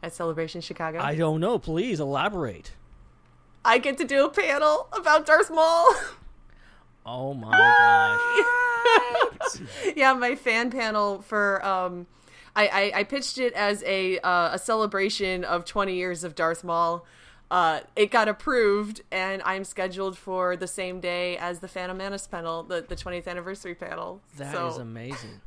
[SPEAKER 17] at Celebration Chicago?
[SPEAKER 13] I don't know. Please elaborate.
[SPEAKER 17] I get to do a panel about Darth Maul.
[SPEAKER 13] Oh my gosh.
[SPEAKER 17] yeah, my fan panel for um, I, I, I pitched it as a uh, a celebration of 20 years of Darth Maul. Uh, it got approved, and I'm scheduled for the same day as the Phantom Menace panel, the, the 20th anniversary panel.
[SPEAKER 13] That is
[SPEAKER 17] so
[SPEAKER 13] amazing.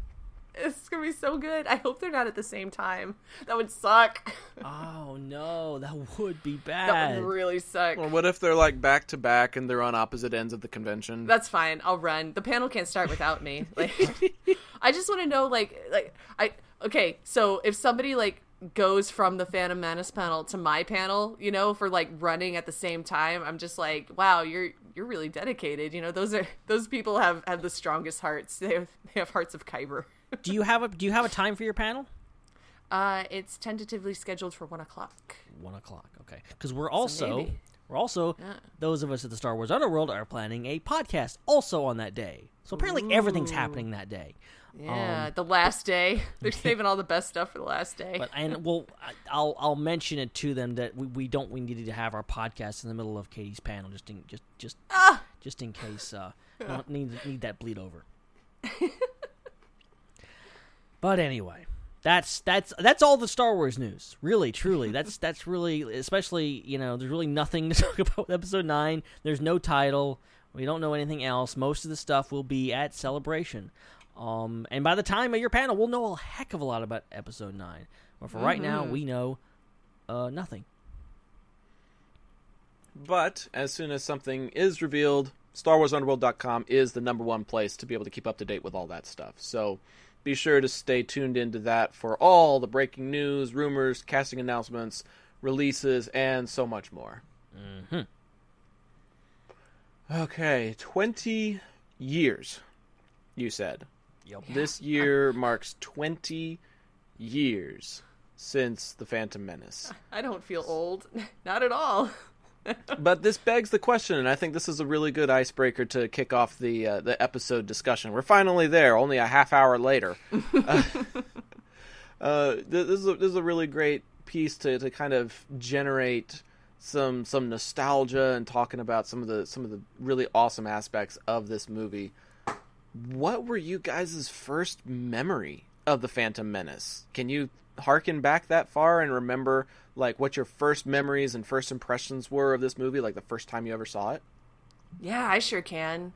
[SPEAKER 17] It's gonna be so good. I hope they're not at the same time. That would suck.
[SPEAKER 13] Oh no, that would be bad.
[SPEAKER 17] That would really suck.
[SPEAKER 12] Or what if they're like back to back and they're on opposite ends of the convention?
[SPEAKER 17] That's fine. I'll run. The panel can't start without me. Like, I just want to know, like, like I okay. So if somebody like goes from the Phantom Menace panel to my panel, you know, for like running at the same time, I'm just like, wow, you're you're really dedicated. You know, those are those people have have the strongest hearts. They have, they have hearts of Kyber.
[SPEAKER 13] Do you have a Do you have a time for your panel?
[SPEAKER 17] Uh, it's tentatively scheduled for one o'clock.
[SPEAKER 13] One o'clock. Okay, because we're also
[SPEAKER 17] maybe.
[SPEAKER 13] we're also those of us at the Star Wars Underworld are planning a podcast also on that day. So apparently everything's happening that day.
[SPEAKER 17] Yeah,
[SPEAKER 13] Um,
[SPEAKER 17] the last day. They're saving all the best stuff for the last day.
[SPEAKER 13] but and well, I'll I'll mention it to them that we, we don't we needed to have our podcast in the middle of Katie's panel just in just just
[SPEAKER 17] Ah!
[SPEAKER 13] just in case uh don't need need that bleed over. but anyway, that's that's that's all the Star Wars news. Really, truly, that's that's really especially you know there's really nothing to talk about with Episode Nine. There's no title. We don't know anything else. Most of the stuff will be at Celebration. Um, and by the time of your panel, we'll know a heck of a lot about Episode Nine. But for right now,
[SPEAKER 12] Mhm.
[SPEAKER 13] we know uh, nothing.
[SPEAKER 12] But as soon as something is revealed, StarWarsUnderworld.com is the number one place to be able to keep up to date with all that stuff. So be sure to stay tuned into that for all the breaking news, rumors, casting announcements, releases, and so much more.
[SPEAKER 13] Mm-hmm.
[SPEAKER 12] Okay, 20 years, you said.
[SPEAKER 13] Yep.
[SPEAKER 12] This year marks 20 years since The Phantom Menace.
[SPEAKER 17] I don't feel old. Not at all.
[SPEAKER 12] but this begs the question, and I think this is a really good icebreaker to kick off the uh, the episode discussion. We're finally there, only a half hour later. uh, uh, this is a, this is a really great piece to, to kind of generate some some nostalgia and talking about some of the some of the really awesome aspects of this movie. What were you guys' first memory of the Phantom Menace. Can you harken back that far and remember like what your first memories and first impressions were of this movie, like the first time you ever saw it?
[SPEAKER 17] Yeah, I sure can.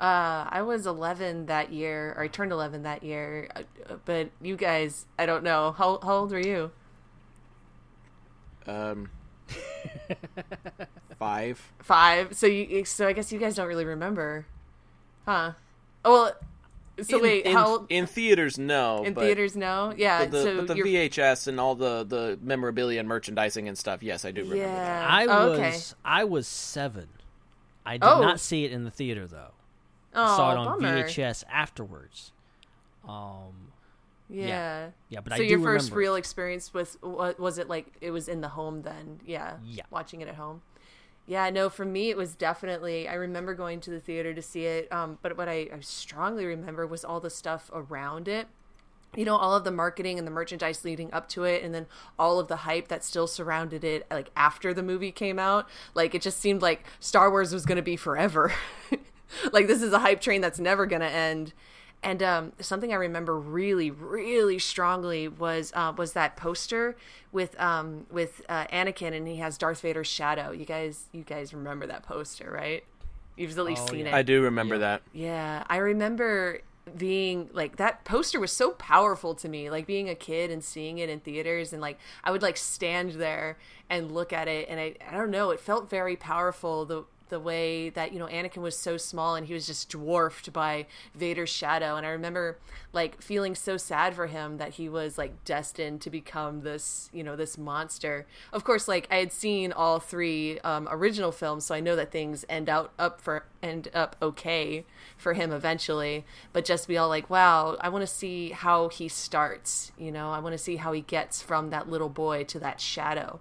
[SPEAKER 17] Uh, I was 11 that year, or I turned 11 that year. uh, But you guys, I don't know. How how old were you?
[SPEAKER 12] Um, five.
[SPEAKER 17] Five. So you, so I guess you guys don't really remember, huh? Oh well. So
[SPEAKER 12] in,
[SPEAKER 17] wait,
[SPEAKER 12] in,
[SPEAKER 17] how
[SPEAKER 12] in theaters? No,
[SPEAKER 17] in
[SPEAKER 12] but-
[SPEAKER 17] theaters? No. Yeah.
[SPEAKER 12] But the,
[SPEAKER 17] so
[SPEAKER 12] but the VHS and all the the memorabilia and merchandising and stuff. Yes, I do remember.
[SPEAKER 17] Yeah.
[SPEAKER 12] That.
[SPEAKER 13] I
[SPEAKER 17] Oh,
[SPEAKER 13] was
[SPEAKER 17] okay.
[SPEAKER 13] I was seven. I did
[SPEAKER 17] Oh.
[SPEAKER 13] not see it in the theater though. I
[SPEAKER 17] Oh,
[SPEAKER 13] saw it on
[SPEAKER 17] bummer.
[SPEAKER 13] VHS afterwards. Um,
[SPEAKER 17] Yeah.
[SPEAKER 13] yeah, but
[SPEAKER 17] so
[SPEAKER 13] I
[SPEAKER 17] your
[SPEAKER 13] do
[SPEAKER 17] first
[SPEAKER 13] remember
[SPEAKER 17] real experience with what was it like? It was in the home then. Yeah.
[SPEAKER 13] Yeah.
[SPEAKER 17] Watching it at home. Yeah. No, for me it was definitely. I remember going to the theater to see it. Um, but what I, I strongly remember was all the stuff around it. You know, all of the marketing and the merchandise leading up to it, and then all of the hype that still surrounded it, like after the movie came out. Like it just seemed like Star Wars was going to be forever. like this is a hype train that's never going to end. And um, something I remember really, really strongly was uh, was that poster with um, with uh, Anakin, and he has Darth Vader's shadow. You guys, you guys remember that poster, right? You've at least
[SPEAKER 13] Oh,
[SPEAKER 17] seen
[SPEAKER 13] yeah.
[SPEAKER 17] it.
[SPEAKER 12] I do remember that.
[SPEAKER 17] Yeah, I remember being like that poster was so powerful to me like being a kid and seeing it in theaters and like I would like stand there and look at it and I I don't know it felt very powerful the the way that you know Anakin was so small and he was just dwarfed by Vader's shadow. And I remember like feeling so sad for him that he was like destined to become this you know this monster. Of course like I had seen all three um, original films so I know that things end out up for end up okay for him eventually. But just be all like wow I want to see how he starts you know? I want to see how he gets from that little boy to that shadow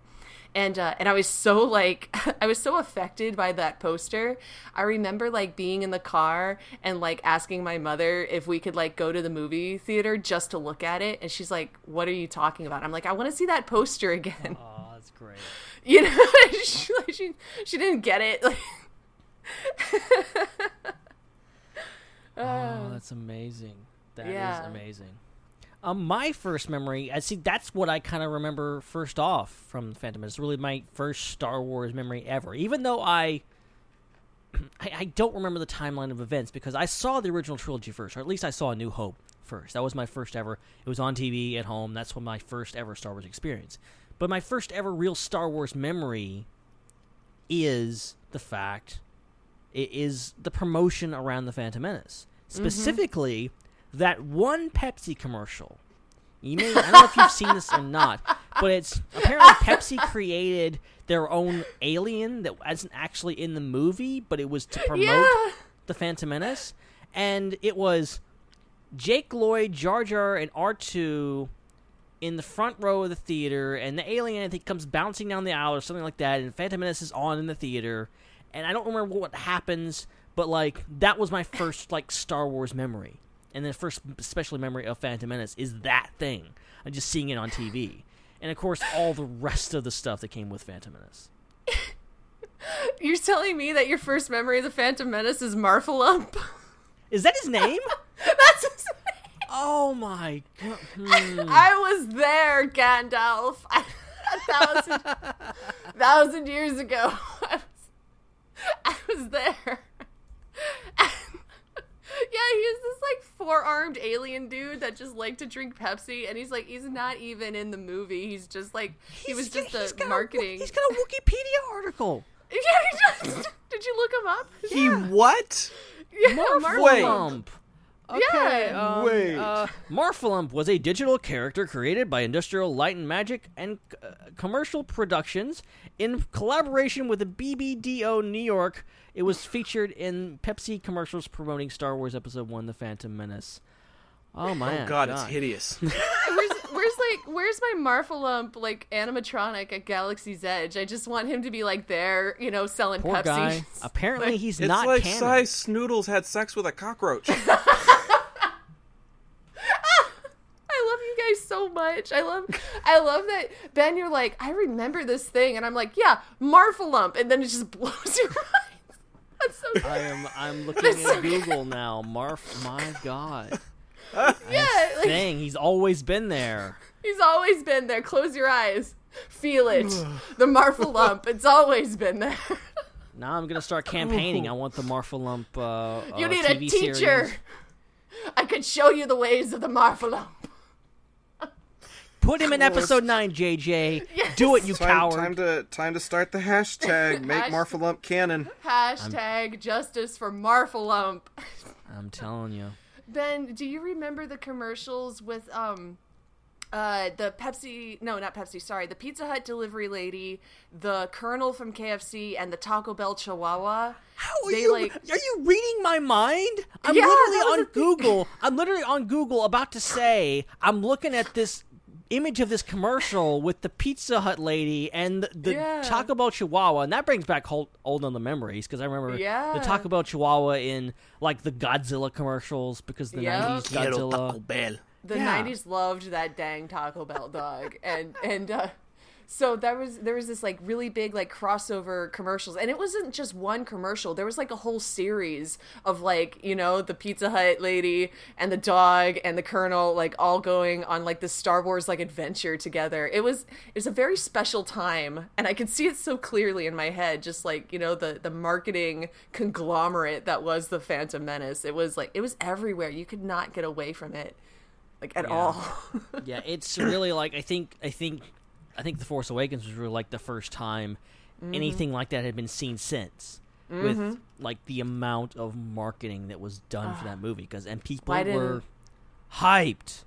[SPEAKER 17] and uh, and I was so like I was so affected by that poster. I remember like being in the car and like asking my mother if we could like go to the movie theater just to look at it, and she's like, "What are you talking about?" I'm like, "I want to see that poster again."
[SPEAKER 13] Oh, that's great.
[SPEAKER 17] You know, she, like, she she didn't get it. Like...
[SPEAKER 13] Oh, that's amazing. That is
[SPEAKER 17] Yeah.
[SPEAKER 13] amazing. Um, my first memory, I see. That's what I kind of remember first off from Phantom. It's really my first Star Wars memory ever. Even though I, I, I don't remember the timeline of events because I saw the original trilogy first, or at least I saw A New Hope first. That was my first ever. It was on TV at home. That's when my first ever Star Wars experience. But my first ever real Star Wars memory is the fact it is the promotion around the Phantom Menace. Specifically, that one Pepsi commercial. You may I don't know if you've seen this or not, but it's apparently Pepsi created their own alien that wasn't actually in the movie, but it was to promote
[SPEAKER 17] Yeah.
[SPEAKER 13] the Phantom Menace, and it was Jake Lloyd, Jar Jar, and R two in the front row of the theater, and the alien I think comes bouncing down the aisle or something like that, and Phantom Menace is on in the theater, and I don't remember what happens, but like that was my first like Star Wars memory, and the first especially memory of Phantom Menace is that thing. I'm just seeing it on TV, and of course all the rest of the stuff that came with Phantom Menace.
[SPEAKER 17] You're telling me that your first memory of the Phantom Menace is Marfalump?
[SPEAKER 13] Is that his name?
[SPEAKER 17] That's his
[SPEAKER 13] oh my god! Hmm.
[SPEAKER 17] I was there, Gandalf. a thousand, thousand years ago. I was, I was there. Yeah, he was this like four-armed alien dude that just liked to drink Pepsi, and he's like, he's not even in the movie. He's just like, he was just
[SPEAKER 13] he's
[SPEAKER 17] a
[SPEAKER 13] got a-
[SPEAKER 17] marketing.
[SPEAKER 13] he's got a Wikipedia article.
[SPEAKER 17] yeah, he does. Did you look him up?
[SPEAKER 12] He what?
[SPEAKER 17] Yeah,
[SPEAKER 13] Marfalump. Okay,
[SPEAKER 17] Yeah.
[SPEAKER 13] um,
[SPEAKER 12] Wait.
[SPEAKER 13] Uh, Marfalump was a digital character created by Industrial Light and Magic and uh, Commercial Productions in collaboration with the BBDO New York. It was featured in Pepsi commercials promoting Star Wars Episode One: The Phantom Menace. Oh my
[SPEAKER 12] oh God, it's hideous.
[SPEAKER 17] where's, where's like where's my Marfalump like animatronic at Galaxy's Edge? I just want him to be like there, you know, selling
[SPEAKER 13] Poor
[SPEAKER 17] Pepsi.
[SPEAKER 13] guy. Apparently, he's not.
[SPEAKER 12] it's
[SPEAKER 13] not
[SPEAKER 12] like
[SPEAKER 13] canon.
[SPEAKER 12] Sy Snootles had sex with a cockroach.
[SPEAKER 17] I love you guys so much. I love I love that Ben you're like, I remember this thing and I'm like, yeah, Marfalump and then it just blows your mind. So
[SPEAKER 13] I am. I'm looking
[SPEAKER 17] That's so
[SPEAKER 13] at Google now. Marf. My God.
[SPEAKER 17] yeah, like,
[SPEAKER 13] Dang, he's always been there.
[SPEAKER 17] he's always been there. Close your eyes. Feel it. the Marfalump. It's always been there.
[SPEAKER 13] Now I'm gonna start campaigning. I want the Marfa Uh,
[SPEAKER 17] you
[SPEAKER 13] uh,
[SPEAKER 17] need
[SPEAKER 13] TV
[SPEAKER 17] a teacher.
[SPEAKER 13] series.
[SPEAKER 17] I could show you the ways of the Marfa
[SPEAKER 13] Put him in episode nine, JJ.
[SPEAKER 17] Yes.
[SPEAKER 13] Do it, you
[SPEAKER 12] time,
[SPEAKER 13] coward.
[SPEAKER 12] Time to time to start the hashtag. Make
[SPEAKER 17] Hash-
[SPEAKER 12] Marfalump canon.
[SPEAKER 17] Hashtag justice for Marfa
[SPEAKER 13] I'm telling you.
[SPEAKER 17] Ben, do you remember the commercials with um uh the Pepsi no not Pepsi, sorry, the Pizza Hut delivery lady, the Colonel from KFC and the Taco Bell Chihuahua?
[SPEAKER 13] How are
[SPEAKER 17] they
[SPEAKER 13] you?
[SPEAKER 17] like
[SPEAKER 13] Are you reading my mind? I'm
[SPEAKER 17] Yeah,
[SPEAKER 13] literally on Google. I'm literally on Google about to say I'm looking at this image of this commercial with the Pizza Hut lady and the, the
[SPEAKER 17] Yeah.
[SPEAKER 13] Taco Bell Chihuahua, and that brings back old, old on the memories because I remember
[SPEAKER 17] Yeah.
[SPEAKER 13] the Taco Bell Chihuahua in like the Godzilla commercials because the
[SPEAKER 17] Yep.
[SPEAKER 13] 90s Godzilla.
[SPEAKER 12] Bell.
[SPEAKER 17] the
[SPEAKER 13] Yeah.
[SPEAKER 17] 90s loved that dang Taco Bell dog and and uh so there was there was this like really big like crossover commercials. And it wasn't just one commercial. There was like a whole series of like you know the Pizza Hut lady and the dog and the colonel like all going on like this Star Wars like adventure together. It was it was a very special time. And I could see it so clearly in my head just like you know the the marketing conglomerate that was the Phantom Menace. It was like it was everywhere. You could not get away from it like at
[SPEAKER 13] Yeah.
[SPEAKER 17] all.
[SPEAKER 13] yeah, it's really like I think I think I think the Force Awakens was really like the first time
[SPEAKER 17] Mhm.
[SPEAKER 13] anything like that had been seen since. With
[SPEAKER 17] Mhm.
[SPEAKER 13] like the amount of marketing that was done for that movie, because and people were hyped.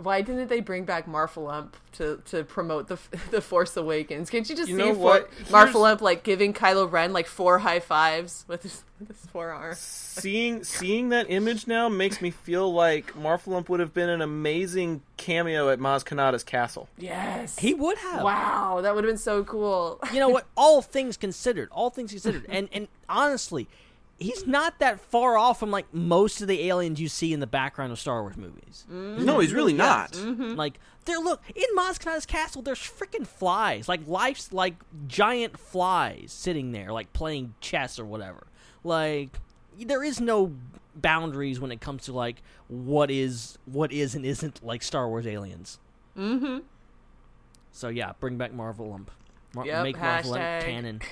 [SPEAKER 17] Why didn't they bring back Marfalump to to promote the the Force Awakens? Can't you just
[SPEAKER 12] You
[SPEAKER 17] see
[SPEAKER 12] know
[SPEAKER 17] For-
[SPEAKER 12] what?
[SPEAKER 17] Marfalump like giving Kylo Ren like four high fives with his, with his forearm?
[SPEAKER 12] Seeing seeing that image now makes me feel like Marfalump would have been an amazing cameo at Maz Kanata's castle.
[SPEAKER 17] Yes,
[SPEAKER 13] He would have.
[SPEAKER 17] Wow, that would have been so cool.
[SPEAKER 13] You know what? All things considered, all things considered, and and honestly, he's not that far off from like most of the aliens you see in the background of Star Wars movies.
[SPEAKER 12] No, he's really not.
[SPEAKER 13] Like there, look in Maz Kanata's castle. There's freaking flies, like life's like giant flies sitting there, like playing chess or whatever. Like there is no boundaries when it comes to like what is what is and isn't like Star Wars aliens.
[SPEAKER 17] Mm-hmm.
[SPEAKER 13] So yeah, bring back Marfalump. Mar-
[SPEAKER 17] Yep,
[SPEAKER 13] make
[SPEAKER 17] Marfalump
[SPEAKER 13] canon.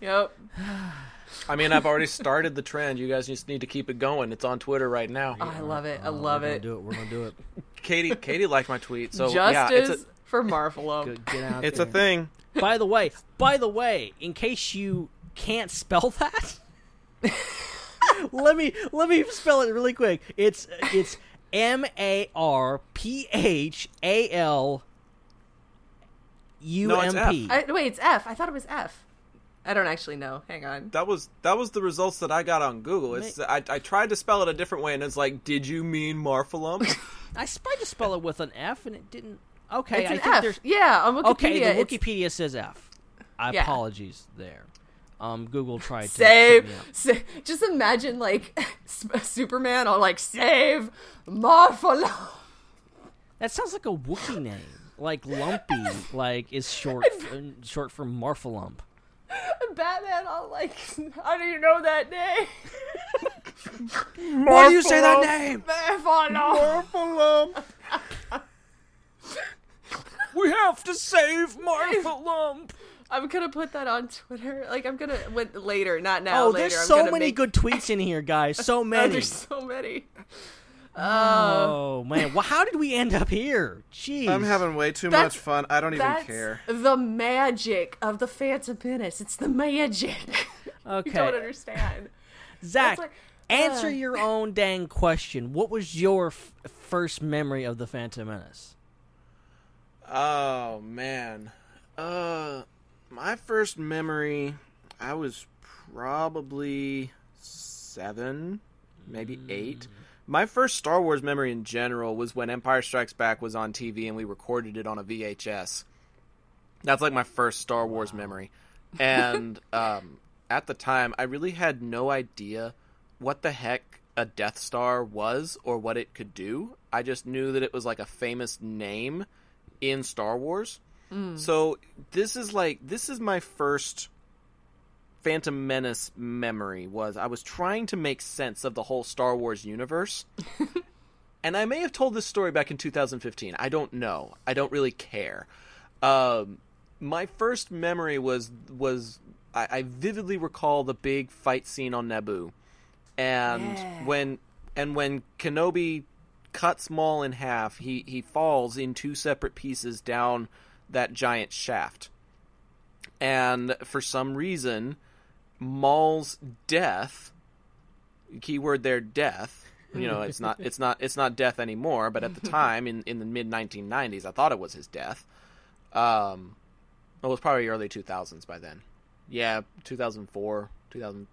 [SPEAKER 17] Yep.
[SPEAKER 12] I mean, I've already started the trend. You guys just need to keep it going. It's on Twitter right now.
[SPEAKER 17] Oh, I love it. I
[SPEAKER 13] Oh,
[SPEAKER 17] love
[SPEAKER 13] we're
[SPEAKER 17] it.
[SPEAKER 13] Gonna do it. We're gonna do it.
[SPEAKER 12] Katie, Katie liked my tweet. So
[SPEAKER 17] Justice
[SPEAKER 12] yeah, it's a,
[SPEAKER 17] for Marfalump.
[SPEAKER 13] Good, get out
[SPEAKER 12] it's a thing.
[SPEAKER 13] By the way, by the way, in case you can't spell that, let me let me spell it really quick. It's it's M A R P H A L U
[SPEAKER 12] No, it's
[SPEAKER 13] M P.
[SPEAKER 17] I, wait, it's F. I thought it was F. I don't actually know. Hang on.
[SPEAKER 12] That was that was the results that I got on Google. It's I, I tried to spell it a different way, and it's like, did you mean Marfalump?
[SPEAKER 13] I tried to spell it with an F, and it didn't. Okay,
[SPEAKER 17] It's
[SPEAKER 13] I
[SPEAKER 17] an
[SPEAKER 13] think
[SPEAKER 17] F.
[SPEAKER 13] there's
[SPEAKER 17] Yeah, on Wikipedia.
[SPEAKER 13] Okay, the
[SPEAKER 17] it's-
[SPEAKER 13] Wikipedia says F. I
[SPEAKER 17] Yeah.
[SPEAKER 13] apologies there. Um, Google tried to
[SPEAKER 17] Save,
[SPEAKER 13] trip
[SPEAKER 17] sa- just imagine like Superman on like save Marfalump.
[SPEAKER 13] That sounds like a Wookiee name. Like Lumpy, like is short short for Marfalump.
[SPEAKER 17] Batman on like how do you know that name?
[SPEAKER 13] Why do you say that name?
[SPEAKER 17] Marfalump.
[SPEAKER 13] We have to save Marfalump.
[SPEAKER 17] I'm gonna put that on Twitter. Like I'm gonna when, later, not now.
[SPEAKER 13] Oh,
[SPEAKER 17] later.
[SPEAKER 13] there's
[SPEAKER 17] I'm
[SPEAKER 13] so many
[SPEAKER 17] make-
[SPEAKER 13] good tweets in here, guys. So
[SPEAKER 17] Oh,
[SPEAKER 13] many.
[SPEAKER 17] there's so many. Uh,
[SPEAKER 13] oh man, well, how did we end up here? Jeez,
[SPEAKER 12] I'm having way too
[SPEAKER 17] That's-
[SPEAKER 12] much fun. I don't even
[SPEAKER 17] That's
[SPEAKER 12] care.
[SPEAKER 17] the magic of the Phantom Menace. It's the magic.
[SPEAKER 13] Okay.
[SPEAKER 17] you don't understand. Zac. Like-
[SPEAKER 13] answer
[SPEAKER 17] uh.
[SPEAKER 13] your own dang question. What was your f- first memory of the Phantom Menace?
[SPEAKER 12] Oh man. Uh my first memory I was probably 7, maybe 8. My first Star Wars memory in general was when Empire Strikes Back was on TV and we recorded it on a VHS. That's like my first Star Wars memory. And um at the time I really had no idea what the heck a Death Star was or what it could do. I just knew that it was like a famous name in Star Wars. So this is like this is my first Phantom Menace memory was I was trying to make sense of the whole Star Wars universe. and I may have told this story back in 2015. I don't know. I don't really care. Um, my first memory was was I, I vividly recall the big fight scene on Naboo, and
[SPEAKER 17] Yeah.
[SPEAKER 12] when and when Kenobi cuts Maul in half, he he falls in two separate pieces down that giant shaft, and for some reason, Maul's death, keyword there, death. You know, it's not it's not it's not death anymore. But at the time, in in the mid 1990s, I thought it was his death. Um, it was probably early 2000s by then. Yeah, 2004, 2000.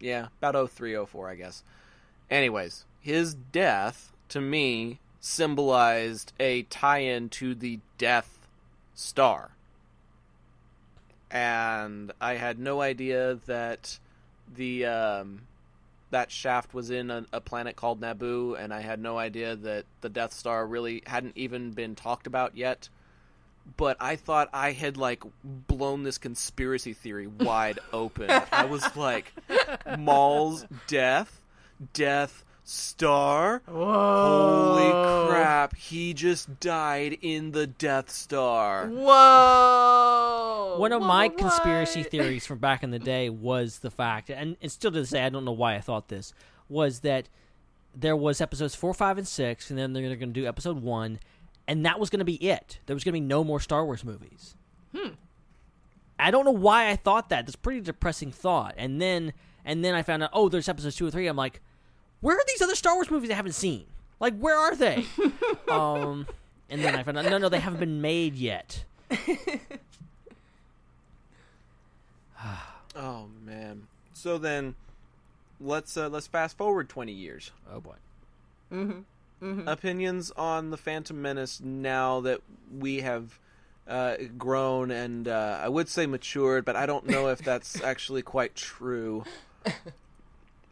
[SPEAKER 12] Yeah, about 03, 04, I guess. Anyways, his death to me symbolized a tie-in to the Death Star, and I had no idea that the um, that shaft was in a, a planet called Naboo, and I had no idea that the Death Star really hadn't even been talked about yet. But I thought I had like blown this conspiracy theory wide open. I was like, Maul's death, Death Star. Whoa. Holy crap! He just died in the Death Star.
[SPEAKER 17] Whoa!
[SPEAKER 13] One of my
[SPEAKER 17] What?
[SPEAKER 13] conspiracy theories from back in the day was the fact, and, and still to this day, I don't know why I thought this, was that there was episodes four, five, and six, and then they're going to do episode one, and that was going to be it. There was going to be no more Star Wars movies.
[SPEAKER 17] Hmm.
[SPEAKER 13] I don't know why I thought that. That's a pretty depressing thought. And then, and then I found out, oh, there's episodes two or three. I'm like, where are these other Star Wars movies I haven't seen? Like, where are they? um, and then I found out, no, no, they haven't been made yet.
[SPEAKER 12] Oh man. So then, let's uh, let's fast forward twenty years.
[SPEAKER 13] Oh boy.
[SPEAKER 17] Mm-hmm. Mm-hmm.
[SPEAKER 12] Opinions on the Phantom Menace now that we have uh, grown and uh, I would say matured, but I don't know if that's actually quite true.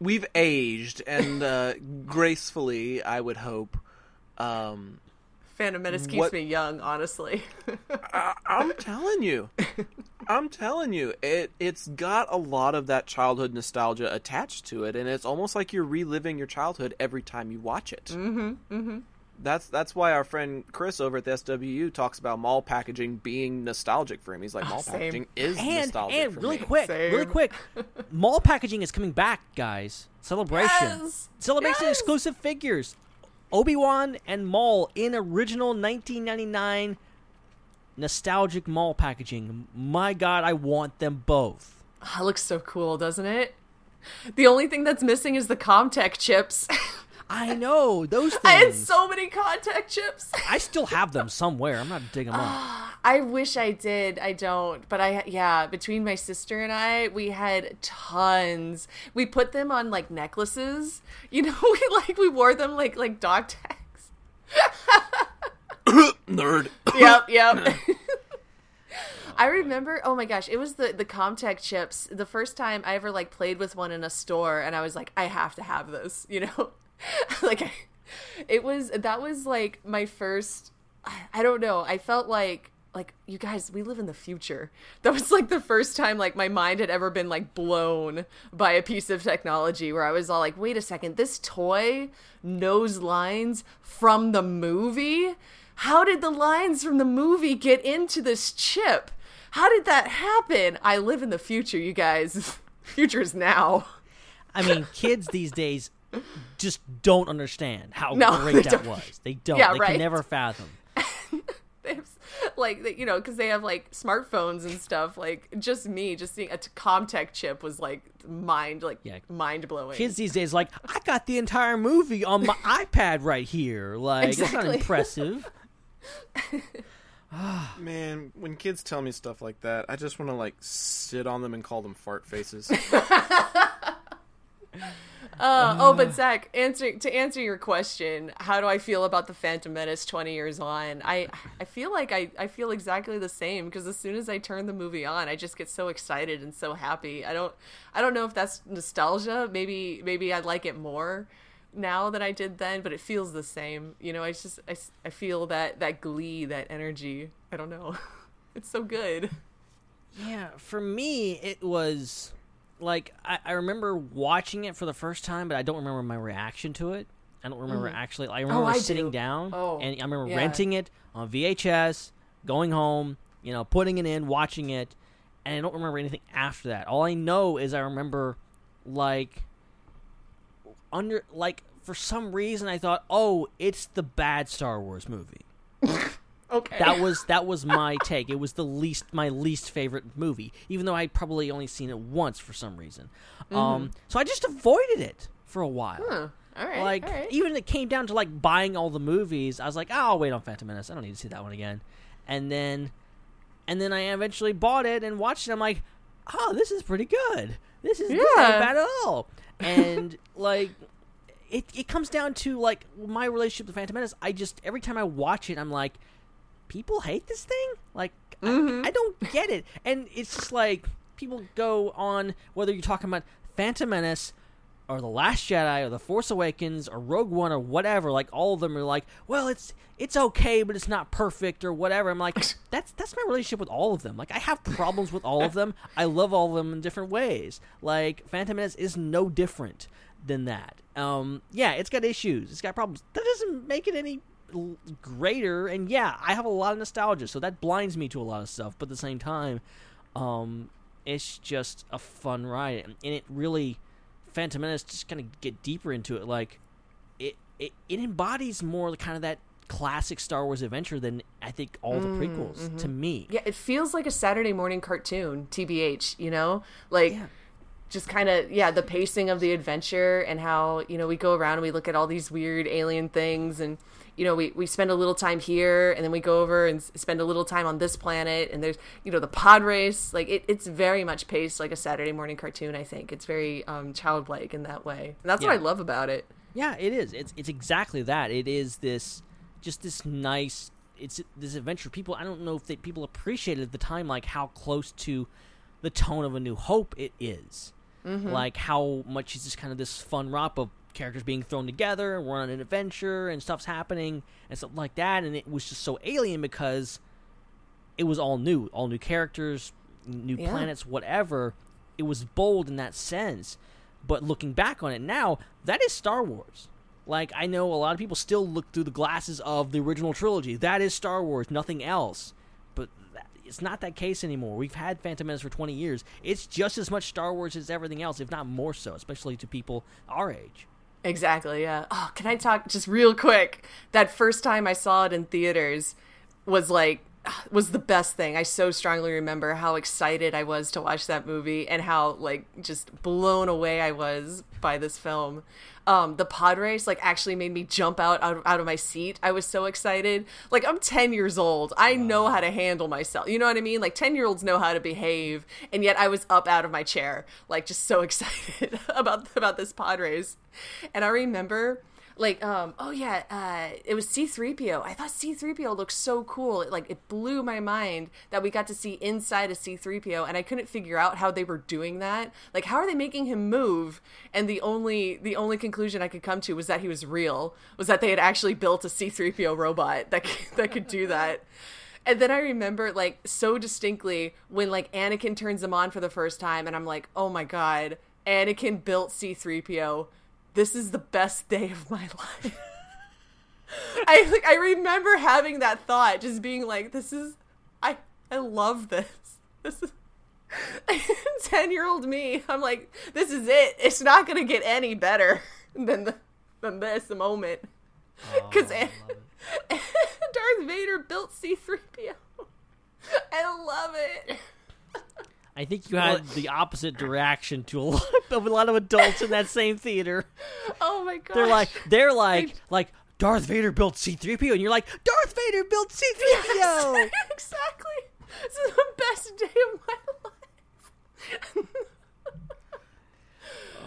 [SPEAKER 12] We've aged and uh, gracefully, I would hope. Um,
[SPEAKER 17] Phantom Menace keeps
[SPEAKER 12] What-
[SPEAKER 17] me young, honestly.
[SPEAKER 12] I, I'm telling you, I'm telling you, it it's got a lot of that childhood nostalgia attached to it, and it's almost like you're reliving your childhood every time you watch it.
[SPEAKER 17] mm-hmm. Mm-hmm.
[SPEAKER 12] That's that's why our friend Chris over at the SWU talks about mall packaging being nostalgic for him. He's like, ah, mall
[SPEAKER 17] same.
[SPEAKER 12] packaging is
[SPEAKER 13] and
[SPEAKER 12] nostalgic
[SPEAKER 13] and
[SPEAKER 12] for
[SPEAKER 13] really
[SPEAKER 12] me.
[SPEAKER 13] quick, really quick, mall packaging is coming back, guys. Celebration,
[SPEAKER 17] Yes!
[SPEAKER 13] celebration
[SPEAKER 17] Yes!
[SPEAKER 13] exclusive figures. Obi Wan and Maul in original 1999 nostalgic mall packaging. My God, I want them both.
[SPEAKER 17] Ah, that looks so cool, doesn't it? The only thing that's missing is the CommTech chips.
[SPEAKER 13] I know those things.
[SPEAKER 17] I had so many CommTech chips.
[SPEAKER 13] I still have them somewhere. I'm not digging them up.
[SPEAKER 17] I wish I did. I don't. But I, yeah, between my sister and I, we had tons. We put them on like necklaces. You know, we like we wore them like like dog tags.
[SPEAKER 12] Nerd.
[SPEAKER 17] Yep, yep. I remember, oh my gosh, it was the the CommTech chips. The first time I ever like played with one in a store, and I was like, I have to have this. You know, like it was that was like my first. I, don't know. I felt like like you guys, we live in the future. That was like the first time like my mind had ever been like blown by a piece of technology where I was all like, wait a second, this toy knows lines from the movie. How did the lines from the movie get into this chip? How did that happen? I live in the future, you guys. Future is now.
[SPEAKER 13] I mean, kids these days just don't understand how
[SPEAKER 17] No,
[SPEAKER 13] great that
[SPEAKER 17] don't.
[SPEAKER 13] was. They don't.
[SPEAKER 17] Yeah,
[SPEAKER 13] they
[SPEAKER 17] right.
[SPEAKER 13] can never fathom.
[SPEAKER 17] They have, like they- you know, because they have like smartphones and stuff. Like just me, just seeing a t- CommTech chip was like mind, like mind blowing.
[SPEAKER 13] Kids these days, like, I got the entire movie on my iPad right here. Like, it's not impressive.
[SPEAKER 12] Man, when kids tell me stuff like that, I just want to like sit on them and call them fart faces.
[SPEAKER 17] Uh, oh, but Zac, answer to answer your question, how do I feel about the Phantom Menace twenty years on? I I feel like I, I feel exactly the same because as soon as I turn the movie on, I just get so excited and so happy. I don't I don't know if that's nostalgia. Maybe maybe I like it more now than I did then, but it feels the same. You know, I just I, I feel that that glee, that energy. I don't know. It's so good.
[SPEAKER 13] Yeah, for me, it was like I, I remember watching it for the first time, but I don't remember my reaction to it. I don't remember
[SPEAKER 17] Mhm.
[SPEAKER 13] actually. I
[SPEAKER 17] Oh,
[SPEAKER 13] remember
[SPEAKER 17] I
[SPEAKER 13] sitting
[SPEAKER 17] do.
[SPEAKER 13] down
[SPEAKER 17] Oh,
[SPEAKER 13] and I remember
[SPEAKER 17] yeah.
[SPEAKER 13] renting it on VHS, going home, you know, putting it in, watching it, and I don't remember anything after that. All I know is I remember like under like for some reason I thought, "Oh, it's the bad Star Wars movie."
[SPEAKER 17] Okay.
[SPEAKER 13] That was that was my take. It was the least my least favorite movie, even though I'd probably only seen it once for some reason. Mm-hmm. Um, so I just avoided it for a while.
[SPEAKER 17] Huh. All right.
[SPEAKER 13] like
[SPEAKER 17] all right.
[SPEAKER 13] even it came down to like buying all the movies. I was like, oh, I'll wait on Phantom Menace. I don't need to see that one again. And then, and then I eventually bought it and watched it. I'm like, oh, this is pretty good. This is this ain't
[SPEAKER 17] Yeah.
[SPEAKER 13] bad at all. And like, it it comes down to like my relationship with Phantom Menace. I just every time I watch it, I'm like, people hate this thing. Like, I, I don't get it. And it's just like people go on whether you're talking about Phantom Menace or The Last Jedi or The Force Awakens or Rogue One or whatever, like all of them are like, well, it's it's okay, but it's not perfect or whatever. I'm like, that's that's my relationship with all of them. Like I have problems with all of them. I love all of them in different ways. Like Phantom Menace is no different than that. Um, yeah, it's got issues. It's got problems. That doesn't make it any greater. And yeah, I have a lot of nostalgia, so that blinds me to a lot of stuff. But at the same time, um, it's just a fun ride, and it really Phantom Menace just kind of get deeper into it. Like it, it, it embodies more the kind of that classic Star Wars adventure than I think all the prequels to me.
[SPEAKER 17] Yeah, it feels like a Saturday morning cartoon, TBH, you know? Like just kind of yeah, the pacing of the adventure and how, you know, we go around and we look at all these weird alien things and you know, we, we spend a little time here and then we go over and s- spend a little time on this planet and there's, you know, the pod race. Like it, it's very much paced like a Saturday morning cartoon, I think. It's very um, childlike in that way. And that's what I love about it.
[SPEAKER 13] Yeah, it is. It's it's exactly that. It is this just this nice. It's this adventure. People, I don't know if they, people appreciated at the time like how close to the tone of A New Hope it is.
[SPEAKER 17] Mhm.
[SPEAKER 13] Like how much it's just kind of this fun romp of characters being thrown together, and we're on an adventure, and stuff's happening, and stuff like that. And it was just so alien because it was all new, all new characters, new
[SPEAKER 17] Yeah.
[SPEAKER 13] planets, whatever. It was bold in that sense. But looking back on it now, that is Star Wars. Like I know a lot of people still look through the glasses of the original trilogy. That is Star Wars, nothing else. It's not that case anymore. We've had Phantom Menace for 20 years. It's just as much Star Wars as everything else, if not more so, especially to people our age.
[SPEAKER 17] Exactly, yeah. Oh, can I talk just real quick? That first time I saw it in theaters was like was the best thing. I so strongly remember how excited I was to watch that movie and how like just blown away I was by this film. Um, the pod race like actually made me jump out, out out of my seat. I was so excited. Like I'm 10 years old. I know how to handle myself. You know what I mean? Like 10 year olds know how to behave, and yet I was up out of my chair, like just so excited about about this pod race. And I remember like um oh yeah uh it was c3po. I thought c3po looked so cool. It, like it blew my mind that we got to see inside a c3po and i couldn't figure out how they were doing that. Like how are they making him move? And the only the only conclusion i could come to was that he was real was that they had actually built a c3po robot that could, that could do that. And then I remember like so distinctly when like Anakin turns him on for the first time and I'm like, "Oh my god, Anakin built C3PO. This is the best day of my life." I like I remember having that thought just being like, "This is I I love this. This is 10-year-old me. I'm like, "This is it. It's not going to get any better than the than this moment." Cuz Darth Vader built C3PO. I love it.
[SPEAKER 13] I think you had the opposite reaction to a lot of a lot of adults in that same theater.
[SPEAKER 17] Oh my god.
[SPEAKER 13] They're like they're like like Darth Vader built C3PO and you're like Darth Vader built C3PO.
[SPEAKER 17] exactly. This is the best day of my life.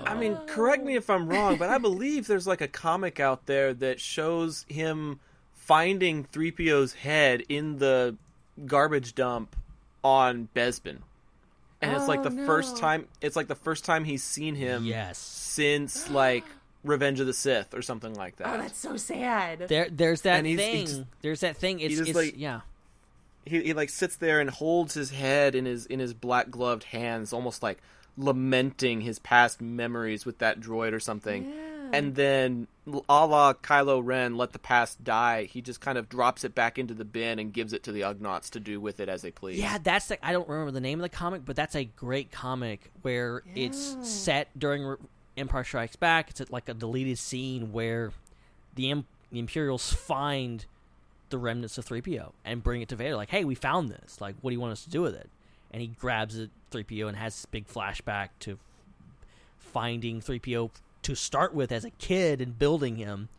[SPEAKER 12] I mean, correct me if I'm wrong, but I believe there's like a comic out there that shows him finding 3PO's head in the garbage dump on Bespin. And it's like
[SPEAKER 17] Oh,
[SPEAKER 12] the first time it's like the first time he's seen him
[SPEAKER 13] Yes.
[SPEAKER 12] since like Revenge of the Sith or something like that.
[SPEAKER 17] Oh, that's so sad.
[SPEAKER 13] There there's that
[SPEAKER 12] And he's- he
[SPEAKER 13] thing.
[SPEAKER 12] just-
[SPEAKER 13] there's that thing. It's, it's
[SPEAKER 12] like-
[SPEAKER 13] yeah.
[SPEAKER 12] he, he like sits there and holds his head in his in his black gloved hands, almost like lamenting his past memories with that droid or something. And and mm-hmm. then a la Kylo Ren, let the past die. He just kind of drops it back into the bin and gives it to the Ugnaughts to do with it as they please.
[SPEAKER 13] Yeah, that's the, I don't remember the name of the comic, but that's a great comic where it's set during Empire Strikes Back. It's like a deleted scene where the, Im- the Imperials find the remnants of 3PO and bring it to Vader. Like, hey, we found this. Like, what do you want us to do with it? And he grabs it, 3PO, and has this big flashback to finding 3PO to start with as a kid and building him.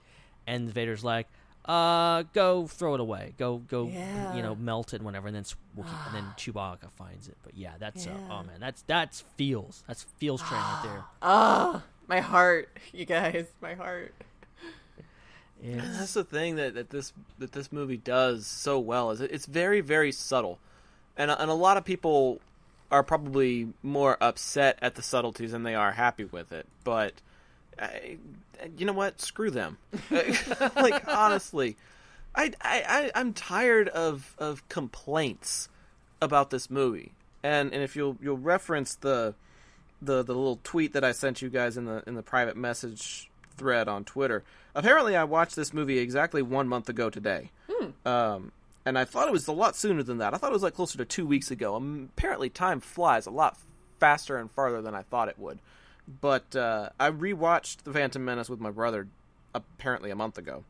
[SPEAKER 13] And Vader's like, uh, go throw it away. Go, go,
[SPEAKER 17] Yeah.
[SPEAKER 13] you know, melt it and whatever. And then, s- we'll keep- and then Chewbacca finds it. But yeah, that's, uh,
[SPEAKER 17] Yeah.
[SPEAKER 13] oh man, that's, that's feels. That's feels train right there.
[SPEAKER 17] Ah, my heart, you guys, my heart.
[SPEAKER 12] And that's the thing that, that this that this movie does so well is it, it's very very subtle, and and a lot of people are probably more upset at the subtleties than they are happy with it. But I, you know what? Screw them. like honestly, I, I I I'm tired of of complaints about this movie. And and if you'll you'll reference the the the little tweet that I sent you guys in the in the private message thread on Twitter. Apparently, I watched this movie exactly one month ago today. Um, and I thought it was a lot sooner than that. I thought it was like closer to two weeks ago. Um, apparently, time flies a lot faster and farther than I thought it would. But uh, I rewatched The Phantom Menace with my brother apparently a month ago,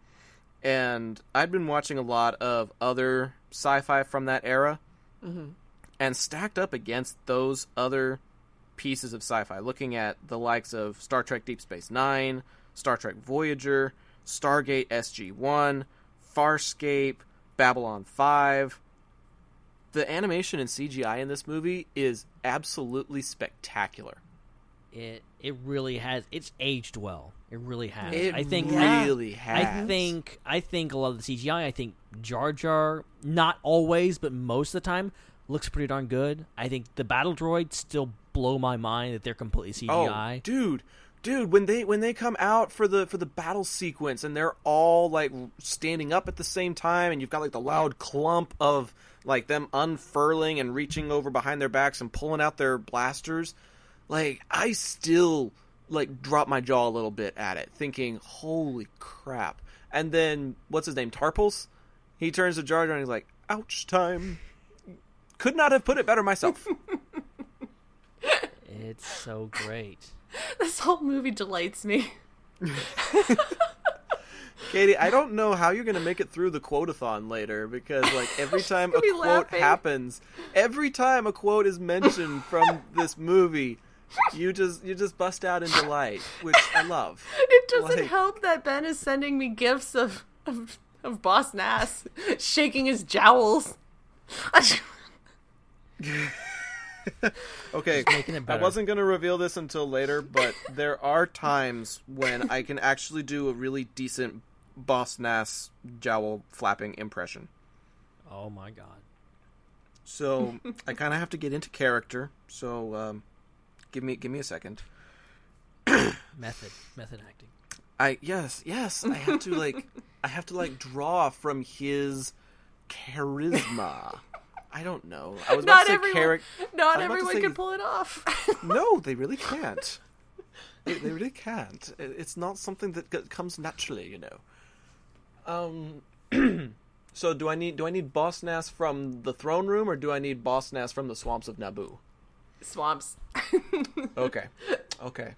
[SPEAKER 12] and I'd been watching a lot of other sci-fi from that era,
[SPEAKER 17] Mm-hmm.
[SPEAKER 12] and stacked up against those other pieces of sci-fi, looking at the likes of Star Trek Deep Space Nine, Star Trek Voyager, Stargate SG-1, Farscape, Babylon 5. The animation and CGI in this movie is absolutely spectacular.
[SPEAKER 13] It it really has. It's aged well. It really has.
[SPEAKER 12] It
[SPEAKER 13] I think
[SPEAKER 12] really
[SPEAKER 13] I, I think I think a lot of the CGI. I think Jar Jar, not always, but most of the time, looks pretty darn good. I think the battle droids still blow my mind that they're completely CGI.
[SPEAKER 12] Oh, dude, dude, when they when they come out for the for the battle sequence and they're all like standing up at the same time, and you've got like the loud clump of like them unfurling and reaching over behind their backs and pulling out their blasters, like I still like drop my jaw a little bit at it, thinking, "Holy crap!" And then what's his name, Tarpals? He turns to Jar Jar and he's like, "Ouch time." Could not have put it better myself.
[SPEAKER 13] It's so great.
[SPEAKER 17] This whole movie delights me.
[SPEAKER 12] Katie, I don't know how you're going to make it through the quotathon later because, like, every time a quote
[SPEAKER 17] laughing.
[SPEAKER 12] happens, every time a quote is mentioned from this movie, you just you just bust out in delight, which I love.
[SPEAKER 17] It doesn't
[SPEAKER 12] Like-
[SPEAKER 17] help that Ben is sending me gifts of of, of Boss Nass shaking his jowls.
[SPEAKER 12] Okay,
[SPEAKER 13] making it
[SPEAKER 12] I wasn't going to reveal this until later, but there are times when I can actually do a really decent Boss Nass jowl flapping impression.
[SPEAKER 13] Oh my god.
[SPEAKER 12] So I kind of have to get into character. So um, give me give me a second.
[SPEAKER 13] Method, method acting.
[SPEAKER 12] I yes yes I have to like I have to like draw from his charisma. I don't know. I was about
[SPEAKER 17] not
[SPEAKER 12] to say
[SPEAKER 17] everyone, not
[SPEAKER 12] I was about to
[SPEAKER 17] everyone
[SPEAKER 12] say-
[SPEAKER 17] can pull it off.
[SPEAKER 12] No, they really can't. they, they really can't. It's not something that comes naturally, you know. Um. so do I need do I need Boss Nass from the throne room or do I need Boss Nass from the swamps of Naboo?
[SPEAKER 17] Swamps.
[SPEAKER 12] Okay. Okay.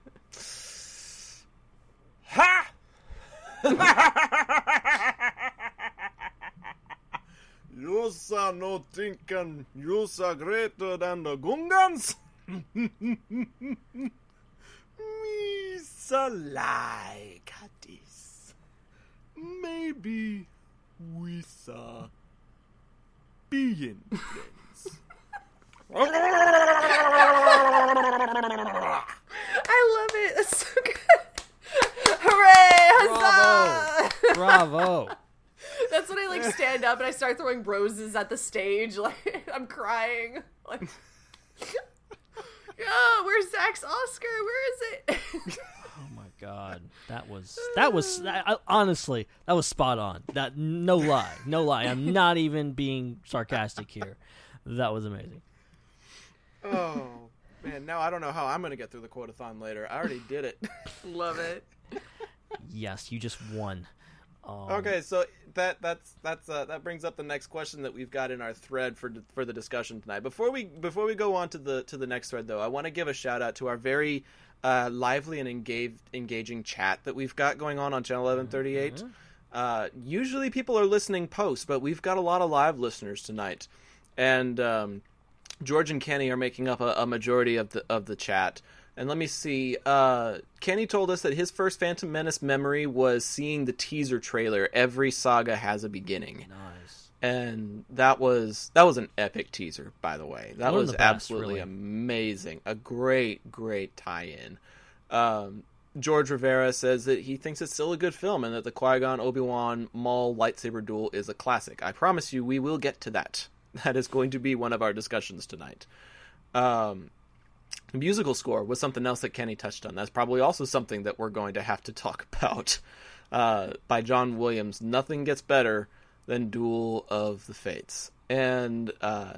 [SPEAKER 12] Ha! you are no thinking you are greater than the Gungans? Me so like this. Maybe we saw being.
[SPEAKER 17] I love it. It's so good. Hooray! Huzzah!
[SPEAKER 13] Bravo.
[SPEAKER 17] That's when I like stand up and I start throwing roses at the stage. Like I'm crying. Like, yeah, where's Zac's Oscar? Where is it?
[SPEAKER 13] Oh my god, that was that was I- honestly that was spot on. That no lie, no lie. I'm not even being sarcastic here. That was amazing.
[SPEAKER 12] Oh man, now I don't know how I'm gonna get through the quotathon later. I already did it.
[SPEAKER 17] Love it.
[SPEAKER 13] Yes, you just won. Um,
[SPEAKER 12] Okay, so that that's that's uh, that brings up the next question that we've got in our thread for for the discussion tonight. Before we before we go on to the to the next thread, though, I want to give a shout out to our very uh, lively and engaged engaging chat that we've got going on on channel eleven thirty eight. Uh, usually people are listening post, but we've got a lot of live listeners tonight, and um, George and Kenny are making up a, a majority of the of the chat. And let me see. Uh, Kenny told us that his first Phantom Menace memory was seeing the teaser trailer. Every saga has a beginning.
[SPEAKER 13] Nice.
[SPEAKER 12] And that was that was an epic teaser, by the way. That
[SPEAKER 13] One
[SPEAKER 12] was
[SPEAKER 13] best,
[SPEAKER 12] absolutely
[SPEAKER 13] really.
[SPEAKER 12] amazing. A great, great tie-in. Um, George Rivera says that he thinks it's still a good film and that the Qui Gon Obi Wan Maul lightsaber duel is a classic. I promise you, we will get to that. That is going to be one of our discussions tonight. Um, musical score was something else that Kenny touched on. That's probably also something that we're going to have to talk about. Uh, by John Williams, nothing gets better than Duel of the Fates. And uh,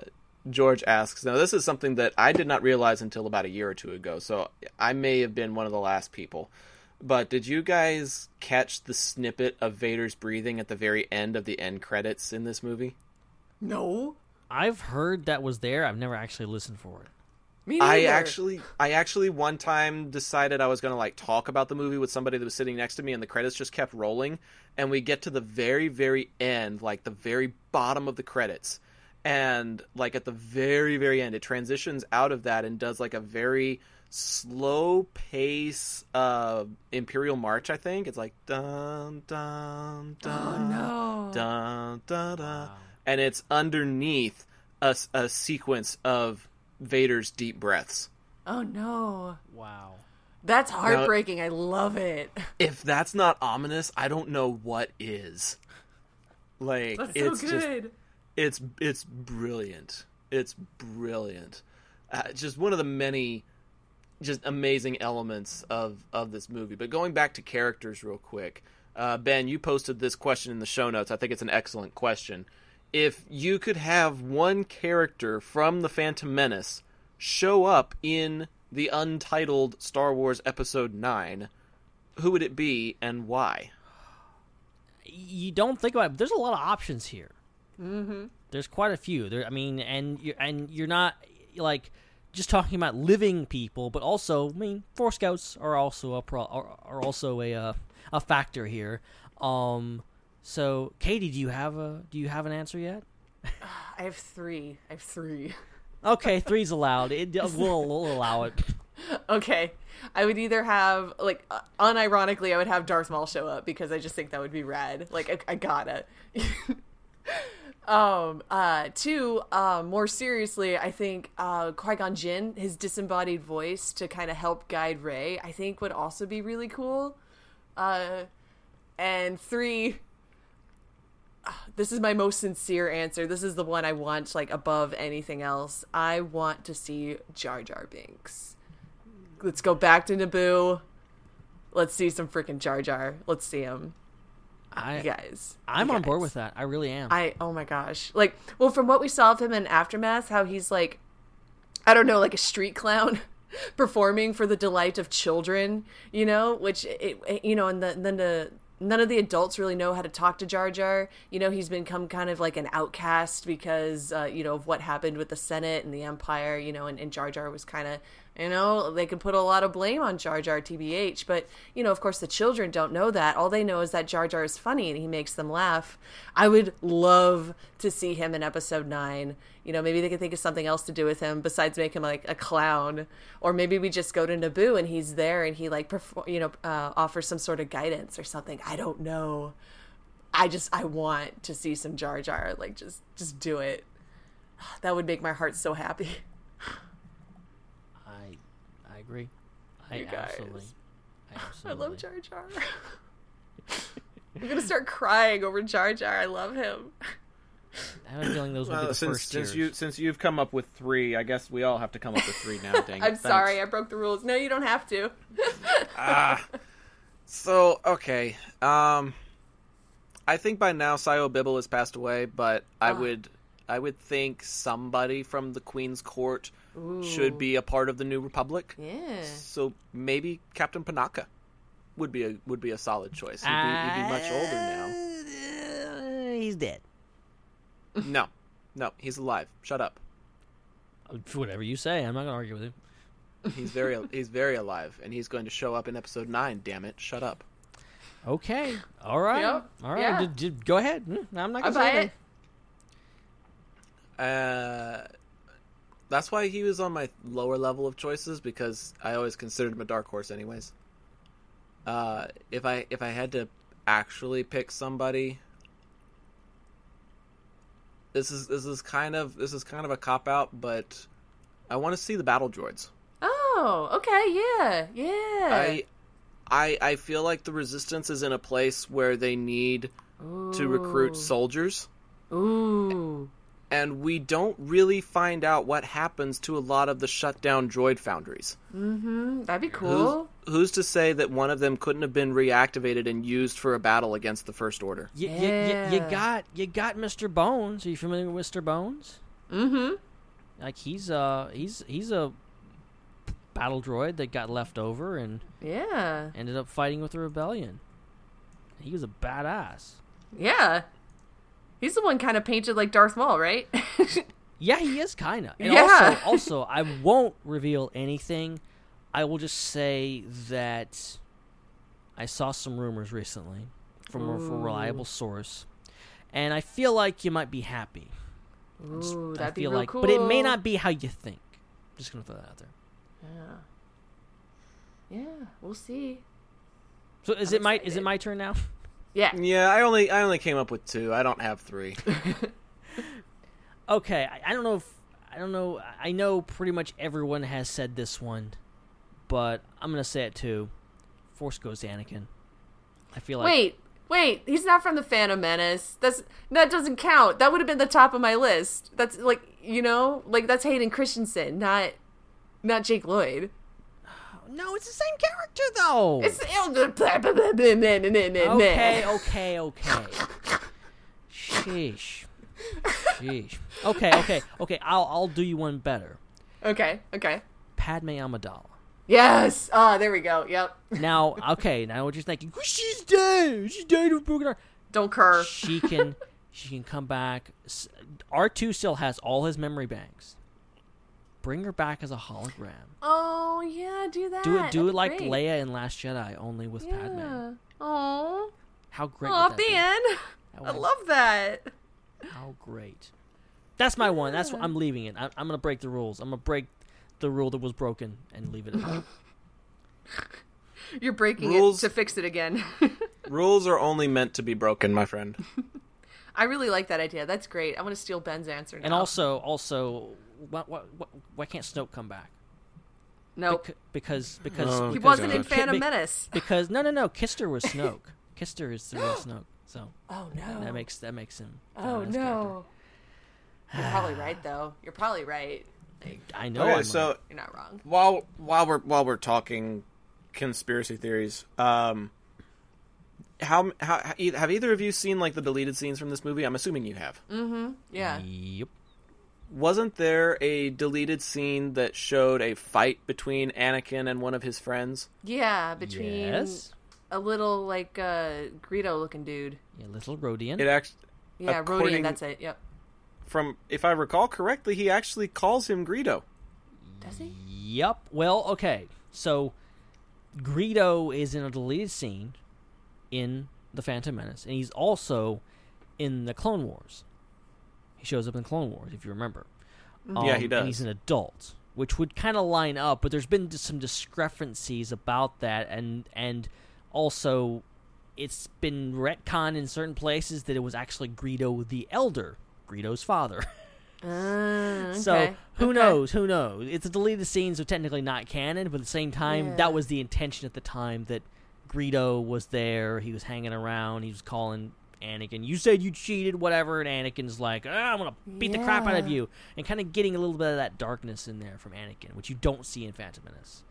[SPEAKER 12] George asks, now this is something that I did not realize until about a year or two ago, so I may have been one of the last people. But did you guys catch the snippet of Vader's breathing at the very end of the end credits in this movie?
[SPEAKER 17] No.
[SPEAKER 13] I've heard that was there. I've never actually listened for it.
[SPEAKER 17] Me
[SPEAKER 12] I actually, I actually one time decided I was going to like talk about the movie with somebody that was sitting next to me, and the credits just kept rolling, and we get to the very, very end, like the very bottom of the credits, and like at the very, very end, it transitions out of that and does like a very slow pace uh imperial march i think it's like dun dun dun oh,
[SPEAKER 17] no.
[SPEAKER 12] dun dun dun and it's underneath a, a sequence of vader's deep breaths
[SPEAKER 17] Oh no.
[SPEAKER 13] Wow.
[SPEAKER 17] That's heartbreaking. I love it.
[SPEAKER 12] if that's not ominous i don't know what is like
[SPEAKER 17] That's so
[SPEAKER 12] it's just
[SPEAKER 17] good.
[SPEAKER 12] it's it's brilliant it's brilliant uh, just one of the many just amazing elements of of this movie but going back to characters real quick uh, ben you posted this question in the show notes i think it's an excellent question if you could have one character from the phantom menace show up in the untitled star wars episode 9 who would it be and why
[SPEAKER 13] You don't think about it, but there's a lot of options here.
[SPEAKER 17] Mm-hmm.
[SPEAKER 13] There's quite a few. There, I mean, and you're, and you're not like just talking about living people, but also, I mean, Force ghosts are also a pro, are, are also a uh, a factor here. Um, so, Katie, do you have a do you have an answer yet?
[SPEAKER 17] I have three. I have three.
[SPEAKER 13] Okay, three's allowed. It we'll, we'll allow it.
[SPEAKER 17] Okay. I would either have like uh, unironically I would have Darth Maul show up because I just think that would be rad. Like I, I gotta. um uh two uh more seriously I think uh Qui-Gon Jinn his disembodied voice to kind of help guide Rey I think would also be really cool. Uh and three this is my most sincere answer. This is the one I want like above anything else. I want to see Jar Jar Binks. Let's go back to Naboo. Let's see some freaking Jar Jar. Let's see him.
[SPEAKER 13] I
[SPEAKER 17] You guys.
[SPEAKER 13] I'm
[SPEAKER 17] you
[SPEAKER 13] on board with that. I really am.
[SPEAKER 17] I oh my gosh. Like well from what we saw of him in Aftermath, how he's like I don't know, like a street clown performing for the delight of children, you know, which it, it- you know, and the, then the none of the adults really know how to talk to Jar Jar. You know, he's become kind of like an outcast because uh, you know of what happened with the Senate and the Empire. You know, and, and Jar Jar was kind of you know they can put a lot of blame on Jar Jar, tbh. But you know, of course, the children don't know that. All they know is that Jar Jar is funny and he makes them laugh. I would love to see him in Episode Nine. You know, maybe they could think of something else to do with him besides make him like a clown, or maybe we just go to Naboo and he's there and he like perform, you know, uh, offers some sort of guidance or something. I don't know. I just I want to see some Jar Jar. Like just just do it. That would make my heart so happy.
[SPEAKER 13] I I agree. I
[SPEAKER 17] You guys.
[SPEAKER 13] absolutely. I
[SPEAKER 17] I
[SPEAKER 13] absolutely.
[SPEAKER 17] love Jar Jar. I'm gonna start crying over Jar Jar. I love him.
[SPEAKER 13] I have a feeling those will be the
[SPEAKER 12] since,
[SPEAKER 13] first
[SPEAKER 12] since
[SPEAKER 13] tears.
[SPEAKER 12] you since you've come up with three, I guess we all have to come up with three now. Dang.
[SPEAKER 17] I'm
[SPEAKER 12] Thanks.
[SPEAKER 17] sorry, I broke the rules. No, you don't have to.
[SPEAKER 12] Ah. So okay, um, I think by now Sio Bibble has passed away, but I
[SPEAKER 17] Ah.
[SPEAKER 12] would I would think somebody from the Queen's Court
[SPEAKER 17] Ooh.
[SPEAKER 12] should be a part of the New Republic.
[SPEAKER 17] Yeah.
[SPEAKER 12] So maybe Captain Panaka. would be a would be a solid choice. He'd be, he'd be much older now.
[SPEAKER 13] Uh, he's dead.
[SPEAKER 12] No, no, he's alive. Shut up.
[SPEAKER 13] Whatever you say, I'm not gonna argue with you.
[SPEAKER 12] He's very he's very alive, and he's going to show up in episode nine. Damn it! Shut up.
[SPEAKER 13] Okay. All right.
[SPEAKER 17] Yep.
[SPEAKER 13] All right.
[SPEAKER 17] Yeah.
[SPEAKER 13] Did- did- go ahead. Mm, I'm not
[SPEAKER 17] I
[SPEAKER 13] gonna
[SPEAKER 17] buy
[SPEAKER 13] say
[SPEAKER 17] it.
[SPEAKER 12] Uh, that's why he was on my lower level of choices because I always considered him a dark horse, anyways. Uh, if I if I had to actually pick somebody, this is this is kind of this is kind of a cop out, but I want to see the battle droids.
[SPEAKER 17] Oh, okay, yeah, yeah.
[SPEAKER 12] I I I feel like the resistance is in a place where they need to recruit soldiers.
[SPEAKER 17] Ooh.
[SPEAKER 12] And we don't really find out what happens to a lot of the shut down droid foundries.
[SPEAKER 17] Mm-hmm. That'd be cool.
[SPEAKER 12] Who's, who's to say that one of them couldn't have been reactivated and used for a battle against the First Order?
[SPEAKER 13] You, you, you, you got you got Mr. Bones. Are you familiar with Mr. Bones?
[SPEAKER 17] Mm-hmm.
[SPEAKER 13] Like he's uh he's he's a battle droid that got left over and
[SPEAKER 17] Yeah.
[SPEAKER 13] ended up fighting with the rebellion. He was a badass.
[SPEAKER 17] Yeah. He's the one kind of painted like Darth Maul, right?
[SPEAKER 13] Yeah, he is kind of.
[SPEAKER 17] Yeah.
[SPEAKER 13] Also, also, I won't reveal anything. I will just say that I saw some rumors recently from a a reliable source, and I feel like you might be happy.
[SPEAKER 17] Ooh,
[SPEAKER 13] I
[SPEAKER 17] that'd be
[SPEAKER 13] feel
[SPEAKER 17] real
[SPEAKER 13] like, but it may not be how you think. I'm Just gonna throw that out there.
[SPEAKER 17] Yeah. Yeah, we'll see.
[SPEAKER 13] So is
[SPEAKER 17] I'm
[SPEAKER 13] it my is it my turn now?
[SPEAKER 17] Yeah.
[SPEAKER 12] Yeah, I only I only came up with two. I don't have three.
[SPEAKER 13] Okay, I, I don't know if I don't know. I know pretty much everyone has said this one, but I'm gonna say it too. Force goes to Anakin. I feel like
[SPEAKER 17] Wait, wait. He's not from the Phantom Menace. That's that doesn't count. That would have been the top of my list. That's like you know, like that's Hayden Christensen, not not Jake Lloyd.
[SPEAKER 13] No, it's the same character though.
[SPEAKER 17] It's the elder.
[SPEAKER 13] okay, okay, okay. Sheesh. Sheesh. Okay, okay, okay. I'll I'll do you one better.
[SPEAKER 17] Okay, okay.
[SPEAKER 13] Padme Amidala.
[SPEAKER 17] Yes. Ah, there we go. Yep.
[SPEAKER 13] Now, okay, now what you're thinking? She's dead. She's dead with broken heart.
[SPEAKER 17] Don't cur.
[SPEAKER 13] She can, she can come back. R two still has all his memory banks. Bring her back as a hologram.
[SPEAKER 17] Oh yeah, do that.
[SPEAKER 13] Do it. Do
[SPEAKER 17] That'd
[SPEAKER 13] it like
[SPEAKER 17] great.
[SPEAKER 13] Leia in Last Jedi, only with Padme.
[SPEAKER 17] Oh.
[SPEAKER 13] How great!
[SPEAKER 17] Oh
[SPEAKER 13] would that
[SPEAKER 17] man, I love that.
[SPEAKER 13] How great! That's my one. That's what I'm leaving it. I, I'm gonna break the rules. I'm gonna break the rule that was broken and leave it at that.
[SPEAKER 17] You're breaking
[SPEAKER 12] Rules-
[SPEAKER 17] it to fix it again.
[SPEAKER 12] Rules are only meant to be broken, my friend.
[SPEAKER 17] I really like that idea. That's great. I want to steal Ben's answer now.
[SPEAKER 13] And also, also, why, why, why can't Snoke come back?
[SPEAKER 17] Nope.
[SPEAKER 13] Bec- because because
[SPEAKER 12] Oh,
[SPEAKER 17] he wasn't in
[SPEAKER 13] Ki-
[SPEAKER 17] Phantom
[SPEAKER 13] be-
[SPEAKER 17] Menace.
[SPEAKER 13] Because no, no, no. Kitster was Snoke. Kitster is the real Snoke. So
[SPEAKER 17] Oh no.
[SPEAKER 13] that makes that makes him.
[SPEAKER 17] Oh
[SPEAKER 13] badass
[SPEAKER 17] no. You're probably right though. You're probably right.
[SPEAKER 13] character. I know.
[SPEAKER 12] okay,
[SPEAKER 13] I'm
[SPEAKER 12] so
[SPEAKER 13] right.
[SPEAKER 17] You're not wrong.
[SPEAKER 12] while while we're while we're talking conspiracy theories, um, how how how- have either of you seen like the deleted scenes from this movie? I'm assuming you have.
[SPEAKER 17] Mm-hmm. Yeah.
[SPEAKER 13] Yep.
[SPEAKER 12] Wasn't there a deleted scene that showed a fight between Anakin and one of his friends?
[SPEAKER 17] Yeah. Between
[SPEAKER 13] Yes.
[SPEAKER 17] a little like uh Greedo looking dude.
[SPEAKER 13] Yeah, little Rodian.
[SPEAKER 12] It actually
[SPEAKER 17] Yeah, Rodian. That's it. Yep.
[SPEAKER 12] from if I recall correctly, he actually calls him Greedo.
[SPEAKER 17] Does he?
[SPEAKER 13] Yep. Well, okay. So Greedo is in a deleted scene in the Phantom Menace, and he's also in the Clone Wars. He shows up in Clone Wars, if you remember.
[SPEAKER 12] Yeah, he
[SPEAKER 13] Um,
[SPEAKER 12] does.
[SPEAKER 13] And he's an adult, which would kind of line up, but there's been some discrepancies about that, and and also it's been retconned in certain places that it was actually Greedo the Elder, Greedo's father.
[SPEAKER 17] Uh,
[SPEAKER 13] So who
[SPEAKER 17] Okay.
[SPEAKER 13] knows? Who knows? It's a deleted scene, so technically not canon. But at the same time,
[SPEAKER 17] Yeah.
[SPEAKER 13] that was the intention at the time that Greedo was there. He was hanging around. He was calling Anakin. You said you cheated, whatever. And Anakin's like, ah, I'm gonna beat the crap out of you, and kind of getting a little bit of that darkness in there from Anakin, which you don't see in Phantom Menace.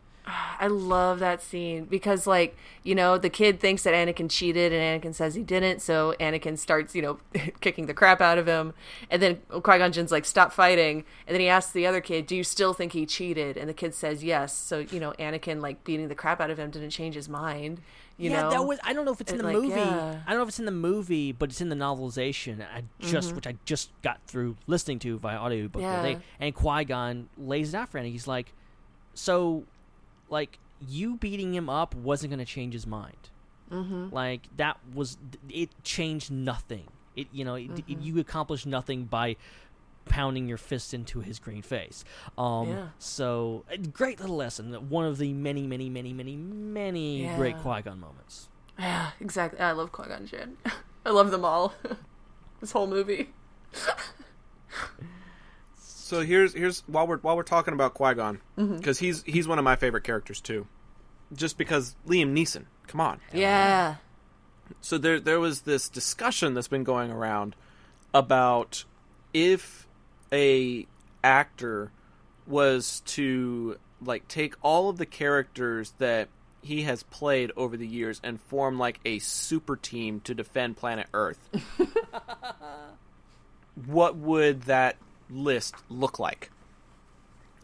[SPEAKER 17] I love that scene because, like, you know, the kid thinks that Anakin cheated and Anakin says he didn't. So Anakin starts, you know, kicking the crap out of him. And then Qui Gon Jinn's like, stop fighting. And then he asks the other kid, do you still think he cheated? And the kid says yes. So, you know, Anakin, like, beating the crap out of him didn't change his mind. You
[SPEAKER 13] yeah,
[SPEAKER 17] know?
[SPEAKER 13] that was. I don't know if it's in the
[SPEAKER 17] like,
[SPEAKER 13] movie.
[SPEAKER 17] yeah.
[SPEAKER 13] I don't know if it's in the movie, but it's in the novelization. I just,
[SPEAKER 17] Mhm.
[SPEAKER 13] which I just got through listening to via audiobook
[SPEAKER 17] Yeah.
[SPEAKER 13] And Qui Gon lays it out for Anakin. He's like, so, like, you beating him up wasn't going to change his mind.
[SPEAKER 17] Mhm.
[SPEAKER 13] Like that was it changed nothing. It you know it, it-
[SPEAKER 17] Mhm.
[SPEAKER 13] you accomplished nothing by pounding your fist into his green face. Um,
[SPEAKER 17] Yeah.
[SPEAKER 13] So a great little lesson. One of the many, many, many, many, many great
[SPEAKER 17] Yeah.
[SPEAKER 13] Qui Gon moments.
[SPEAKER 17] Yeah, exactly. I love Qui Gon Jinn. I love them all. this whole movie.
[SPEAKER 12] So here's here's while we're while we're talking about Qui Gon because mm-hmm. he's he's one of my favorite characters too, just because Liam Neeson. Come on.
[SPEAKER 17] Yeah.
[SPEAKER 12] So there there was this discussion that's been going around about if a actor was to like take all of the characters that he has played over the years and form like a super team to defend planet Earth. what would that list look like?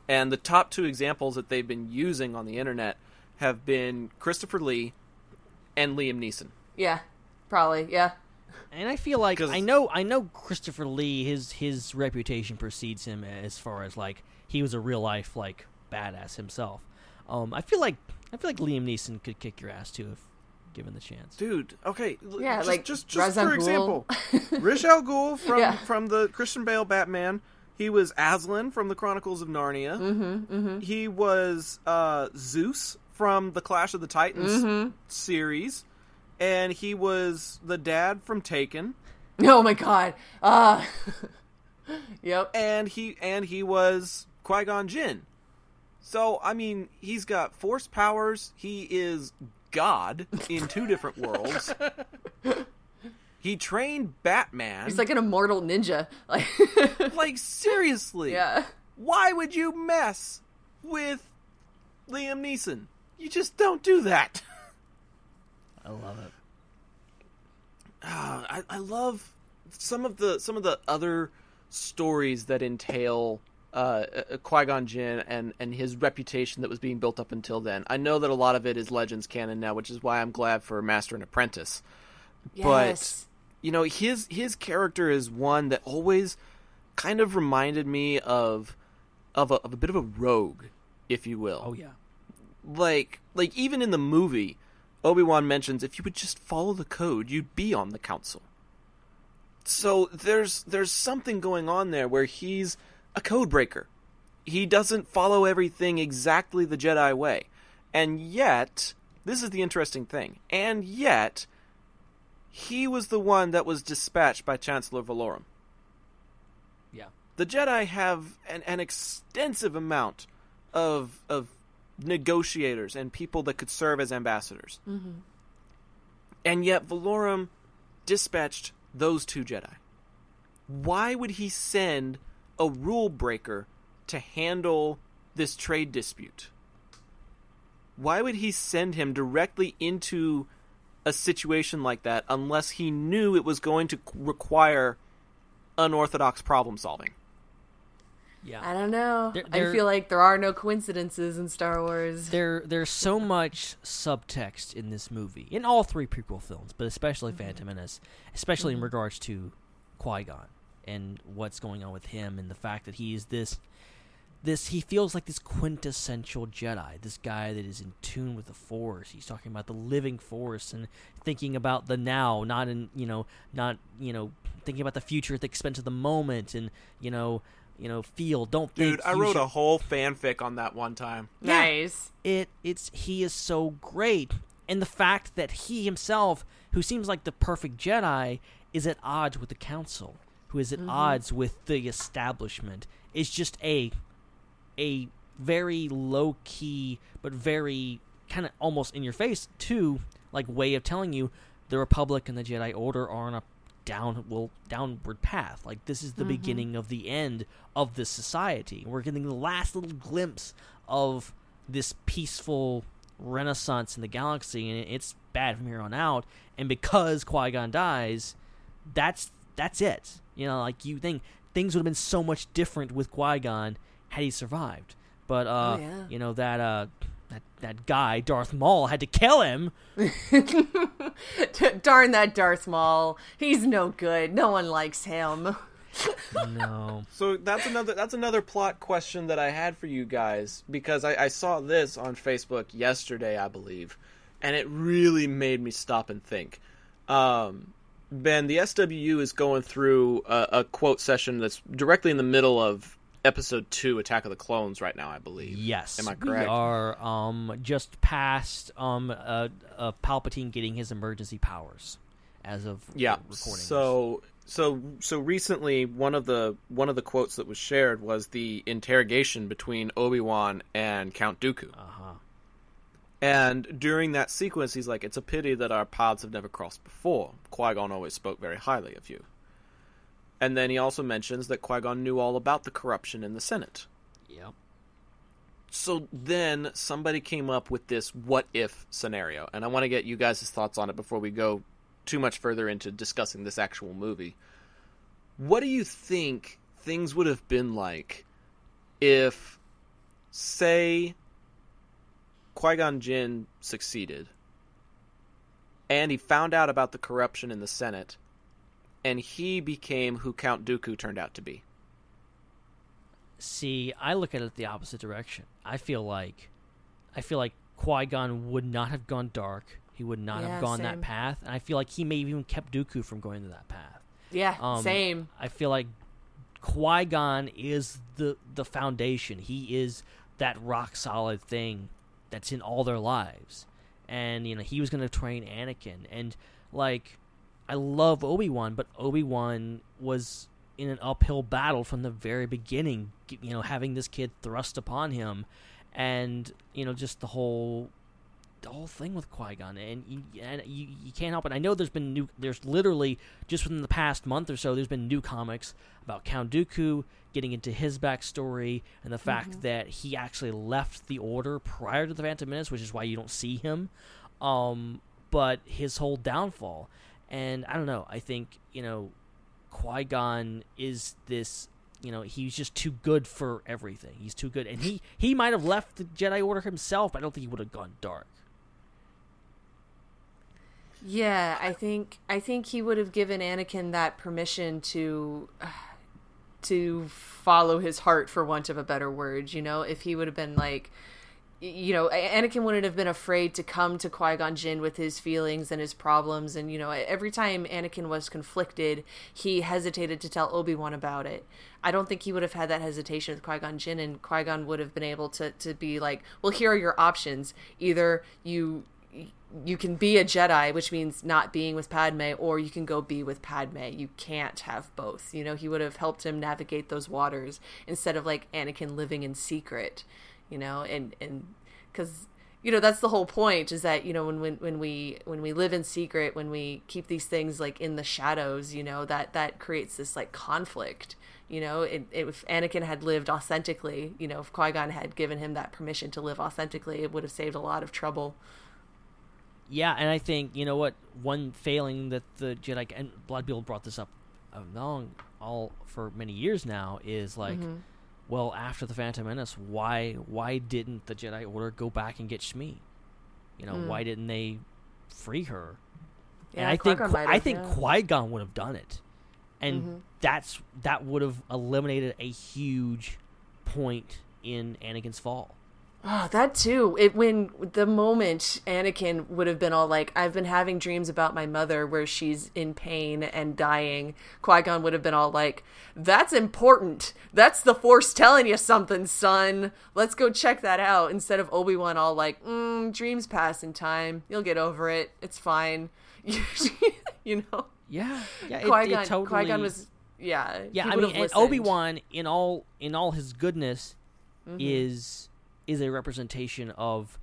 [SPEAKER 12] And the top two examples that they've been using on the internet have been Christopher Lee and Liam Neeson.
[SPEAKER 17] Yeah, probably. Yeah.
[SPEAKER 13] And I feel like I know I know Christopher Lee his his reputation precedes him as far as like he was a real life like badass himself. Um, I feel like I feel like Liam Neeson could kick your ass too if given the chance.
[SPEAKER 12] Dude, okay,
[SPEAKER 17] Yeah,
[SPEAKER 12] just,
[SPEAKER 17] like
[SPEAKER 12] just just
[SPEAKER 17] Ra's
[SPEAKER 12] for
[SPEAKER 17] Ghul.
[SPEAKER 12] example, Ra's Al Ghul from
[SPEAKER 17] Yeah.
[SPEAKER 12] from the Christian Bale Batman. He was Aslan from the Chronicles of Narnia.
[SPEAKER 17] Mhm, mhm.
[SPEAKER 12] He was uh, Zeus from the Clash of the Titans
[SPEAKER 17] Mhm.
[SPEAKER 12] series, and he was the dad from Taken.
[SPEAKER 17] Oh my god. Uh Yep.
[SPEAKER 12] And he and he was Qui Gon Jinn. So I mean, he's got force powers. He is God in two different worlds. He trained Batman.
[SPEAKER 17] He's like an immortal ninja. Like
[SPEAKER 12] like seriously.
[SPEAKER 17] Yeah.
[SPEAKER 12] Why would you mess with Liam Neeson? You just don't do that.
[SPEAKER 13] I love it.
[SPEAKER 12] Ah, I, I love some of the some of the other stories that entail uh, Qui Gon Jinn and and his reputation that was being built up until then. I know that a lot of it is Legends canon now, which is why I'm glad for Master and Apprentice.
[SPEAKER 17] Yes.
[SPEAKER 12] You know his his character is one that always kind of reminded me of of a, of a bit of a rogue, if you will.
[SPEAKER 13] Oh yeah.
[SPEAKER 12] Like like even in the movie, Obi Wan mentions if you would just follow the code, you'd be on the council. So there's there's something going on there where he's a code breaker. He doesn't follow everything exactly the Jedi way. And yet, this is the interesting thing. And yet, he was the one that was dispatched by Chancellor Valorum.
[SPEAKER 13] Yeah.
[SPEAKER 12] The Jedi have an, an extensive amount of of negotiators and people that could serve as ambassadors.
[SPEAKER 17] Mhm.
[SPEAKER 12] And yet Valorum dispatched those two Jedi. Why would he send a rule breaker to handle this trade dispute? Why would he send him directly into a situation like that unless he knew it was going to require unorthodox problem solving?
[SPEAKER 13] Yeah.
[SPEAKER 17] I don't know.
[SPEAKER 13] There-
[SPEAKER 17] I feel like there are no coincidences in Star Wars.
[SPEAKER 13] There, there's so much subtext in this movie, in all three prequel films, but especially
[SPEAKER 17] Mm-hmm.
[SPEAKER 13] Phantom Menace, especially in regards to Qui Gon and what's going on with him, and the fact that he is this, this he feels like this quintessential Jedi, this guy that is in tune with the Force. He's talking about the living Force and thinking about the now, not in you know, not you know, thinking about the future at the expense of the moment, and you know. You know, feel. Don't think.
[SPEAKER 12] Dude, I wrote
[SPEAKER 13] your-
[SPEAKER 12] a whole fanfic on that one time.
[SPEAKER 17] Nice.
[SPEAKER 13] it it's he is so great and the fact that he himself who seems like the perfect jedi is at odds with the council who is at
[SPEAKER 17] Mhm.
[SPEAKER 13] odds with the establishment is just a a very low key but very kind of almost in your face too like way of telling you the republic and the jedi order are on a down well downward path like this is the
[SPEAKER 17] Mhm.
[SPEAKER 13] beginning of the end of this society we're getting the last little glimpse of this peaceful renaissance in the galaxy, and it's bad from here on out. And because Qui Gon dies, that's that's it. You know, like you think things would have been so much different with Qui Gon had he survived. But uh,
[SPEAKER 17] Oh, yeah.
[SPEAKER 13] you know that uh, that that guy Darth Maul had to kill him.
[SPEAKER 17] Darn that Darth Maul. He's no good. No one likes him.
[SPEAKER 13] no.
[SPEAKER 12] So that's another that's another plot question that I had for you guys because I, I saw this on Facebook yesterday, I believe, and it really made me stop and think. Um, ben, the SWU is going through a, a quote session that's directly in the middle of episode two, Attack of the Clones, right now. I believe.
[SPEAKER 13] Yes,
[SPEAKER 12] Am I correct?
[SPEAKER 13] we are um, just past um, uh, uh, Palpatine getting his emergency powers as of
[SPEAKER 12] yeah
[SPEAKER 13] recording.
[SPEAKER 12] so so so recently one of the one of the quotes that was shared was the interrogation between obi-wan and count dooku
[SPEAKER 13] uh-huh.
[SPEAKER 12] and during that sequence he's like it's a pity that our paths have never crossed before qui-gon always spoke very highly of you and then he also mentions that qui-gon knew all about the corruption in the senate
[SPEAKER 13] Yep.
[SPEAKER 12] so then somebody came up with this what if scenario and i want to get you guys' thoughts on it before we go too much further into discussing this actual movie what do you think things would have been like if say qui-gon jinn succeeded and he found out about the corruption in the senate and he became who count dooku turned out to be
[SPEAKER 13] See, I look at it the opposite direction. I feel like, I feel like Qui Gon would not have gone dark. He would not
[SPEAKER 17] Yeah,
[SPEAKER 13] have gone
[SPEAKER 17] same.
[SPEAKER 13] that path, and I feel like he may have even kept Dooku from going to that path.
[SPEAKER 17] Yeah,
[SPEAKER 13] Um,
[SPEAKER 17] same.
[SPEAKER 13] I feel like Qui Gon is the the foundation. He is that rock solid thing that's in all their lives, and you know he was going to train Anakin, and like I love Obi Wan, but Obi Wan was in an uphill battle from the very beginning. You know, having this kid thrust upon him, and you know just the whole the whole thing with Qui Gon, and you, and you you can't help it. I know there's been new, there's literally just within the past month or so, there's been new comics about Count Dooku getting into his backstory and the fact
[SPEAKER 17] Mhm.
[SPEAKER 13] that he actually left the Order prior to the Phantom Menace, which is why you don't see him. Um, but his whole downfall, and I don't know. I think you know, Qui Gon is this. You know, he's just too good for everything. He's too good, and he he might have left the Jedi Order himself. But I don't think he would have gone dark.
[SPEAKER 17] Yeah, I think I think he would have given Anakin that permission to to follow his heart for want of a better word, you know, if he would have been like you know, Anakin wouldn't have been afraid to come to Qui-Gon Jinn with his feelings and his problems and you know, every time Anakin was conflicted, he hesitated to tell Obi-Wan about it. I don't think he would have had that hesitation with Qui-Gon Jinn and Qui-Gon would have been able to to be like, "Well, here are your options. Either you you can be a Jedi, which means not being with Padme, or you can go be with Padme. You can't have both. You know, he would have helped him navigate those waters instead of like Anakin living in secret. You know, and and because you know that's the whole point is that you know when when when we when we live in secret, when we keep these things like in the shadows, you know that that creates this like conflict. You know, it, it, if Anakin had lived authentically, you know, if Qui Gon had given him that permission to live authentically, it would have saved a lot of trouble.
[SPEAKER 13] Yeah, and I think you know what one failing that the Jedi and a lot of people brought this up along all for many years now is like,
[SPEAKER 17] Mhm.
[SPEAKER 13] Well, after the Phantom Menace, why why didn't the Jedi Order go back and get Shmi? You know,
[SPEAKER 17] Mm.
[SPEAKER 13] why didn't they free her? and
[SPEAKER 17] Yeah,
[SPEAKER 13] I think I think
[SPEAKER 17] yeah.
[SPEAKER 13] Qui Gon would have done it, and
[SPEAKER 17] Mhm.
[SPEAKER 13] that's that would have eliminated a huge point in Anakin's fall.
[SPEAKER 17] Oh, that too. It when the moment Anakin would have been all like, "I've been having dreams about my mother where she's in pain and dying." Qui Gon would have been all like, "That's important. That's the Force telling you something, son. Let's go check that out." Instead of Obi Wan all like, mm, "Dreams pass in time. You'll get over it. It's fine." you know.
[SPEAKER 13] Yeah, yeah.
[SPEAKER 17] Qui Gon.
[SPEAKER 13] totally,
[SPEAKER 17] Qui Gon was. Yeah.
[SPEAKER 13] Yeah, I mean, and. Obi Wan in all in all his goodness
[SPEAKER 17] Mhm.
[SPEAKER 13] is is a representation of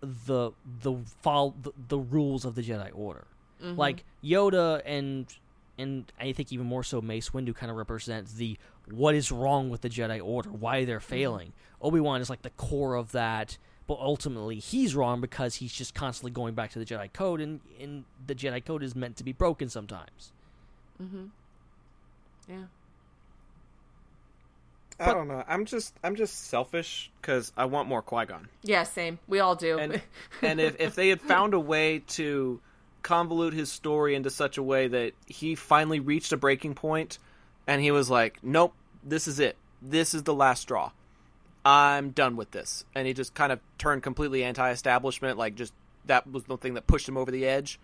[SPEAKER 13] the the fall the, the rules of the Jedi Order.
[SPEAKER 17] Mhm.
[SPEAKER 13] Like Yoda and and I think even more so, Mace Windu kind of represents the what is wrong with the Jedi Order, why they're failing. Obi Wan is like the core of that, but ultimately he's wrong because he's just constantly going back to the Jedi Code, and, and the Jedi Code is meant to be broken sometimes.
[SPEAKER 17] Mm-hmm. Yeah.
[SPEAKER 12] I don't know. I'm just I'm just selfish because I want more Qui Gon.
[SPEAKER 17] Yeah, same. We all do.
[SPEAKER 12] And and if if they had found a way to convolute his story into such a way that he finally reached a breaking point, and he was like, "Nope, this is it. This is the last straw. I'm done with this," and he just kind of turned completely anti-establishment. Like just that was the thing that pushed him over the edge,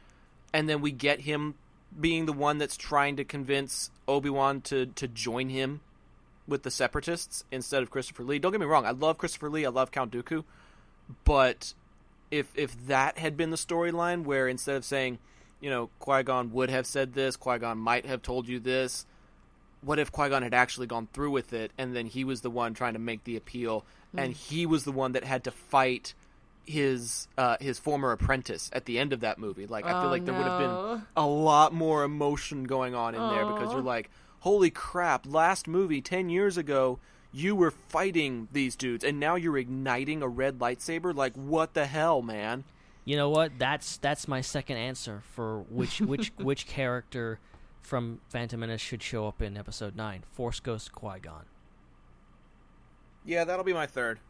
[SPEAKER 12] and then we get him being the one that's trying to convince Obi Wan to to join him with the Separatists instead of Christopher Lee. Don't get me wrong, I love Christopher Lee, I love Count Dooku, but if if that had been the storyline where instead of saying, you know, Qui Gon would have said this, Qui Gon might have told you this, what if Qui Gon had actually gone through with it and then he was the one trying to make the appeal and he was the one that had to fight his uh, his former apprentice at the end of that movie. Like I
[SPEAKER 17] Oh,
[SPEAKER 12] feel like there would have been a lot more emotion going on in there because you're like, holy crap! Last movie ten years ago, you were fighting these dudes, and now you're igniting a red lightsaber. Like what the hell, man?
[SPEAKER 13] You know what? That's that's my second answer for which which which character from Phantom Menace should show up in Episode Nine: Force Ghost Qui Gon.
[SPEAKER 12] Yeah, that'll be my third.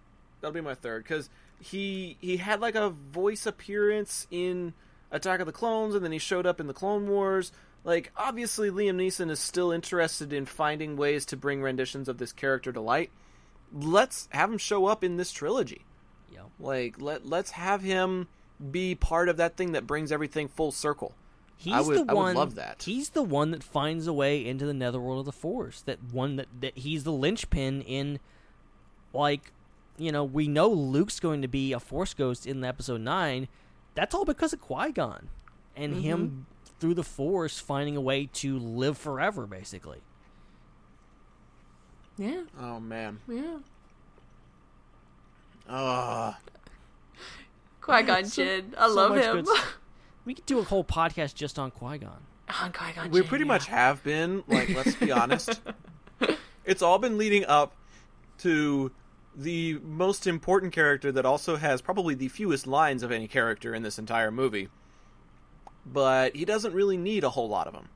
[SPEAKER 12] That'll be my third because he he had like a voice appearance in Attack of the Clones, and then he showed up in the Clone Wars. Like, obviously, Liam Neeson is still interested in finding ways to bring renditions of this character to light. Let's have him show up in this trilogy.
[SPEAKER 13] Yeah.
[SPEAKER 12] Like, let let's have him be part of that thing that brings everything full circle.
[SPEAKER 13] He's
[SPEAKER 12] I would,
[SPEAKER 13] the
[SPEAKER 12] I
[SPEAKER 13] one.
[SPEAKER 12] would love that.
[SPEAKER 13] He's the one that finds a way into the netherworld of the Force. That one that, that he's the linchpin in. Like, you know, we know Luke's going to be a Force ghost in Episode Nine. That's all because of Qui Gon, and him mm-hmm. Through the Force finding a way to live forever, basically.
[SPEAKER 17] Yeah.
[SPEAKER 12] Oh man.
[SPEAKER 17] Yeah.
[SPEAKER 12] Ah.
[SPEAKER 17] Qui Gon
[SPEAKER 13] So-
[SPEAKER 17] Jinn. I
[SPEAKER 13] so
[SPEAKER 17] love him.
[SPEAKER 13] We could do a whole podcast just on Qui Gon.
[SPEAKER 17] On Qui Gon
[SPEAKER 12] We pretty much have been. Like, let's be honest. It's all been leading up to the most important character that also has probably the fewest lines of any character in this entire movie. But he doesn't really need a whole lot of them.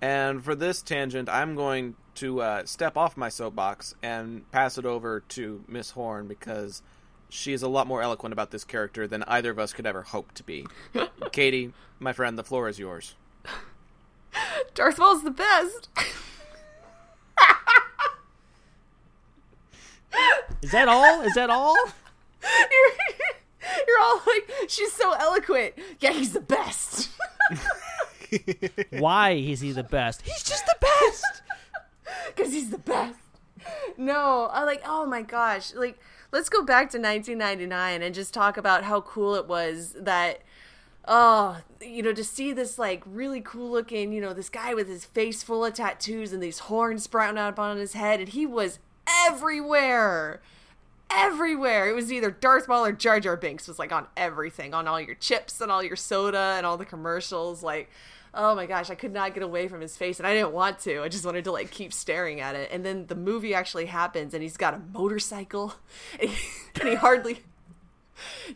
[SPEAKER 12] And for this tangent, I'm going to uh, step off my soapbox and pass it over to Miss Horn because she is a lot more eloquent about this character than either of us could ever hope to be. Katie, my friend, the floor is yours.
[SPEAKER 17] Darth Maul's the best.
[SPEAKER 13] Is that all? Is that all?
[SPEAKER 17] you're, all like, she's so eloquent. Yeah, he's the best.
[SPEAKER 13] Why is he the best? He's just the best.
[SPEAKER 17] Because he's the best. No, I like, oh my gosh. Like, let's go back to 1999 and just talk about how cool it was that, oh, you know, to see this, like, really cool looking, you know, this guy with his face full of tattoos and these horns sprouting out on his head, and he was everywhere. Everywhere. It was either Darth Maul or Jar Jar Binks was like on everything, on all your chips and all your soda and all the commercials. Like, oh my gosh, I could not get away from his face, and I didn't want to. I just wanted to like keep staring at it. And then the movie actually happens, and he's got a motorcycle, and he, and he hardly.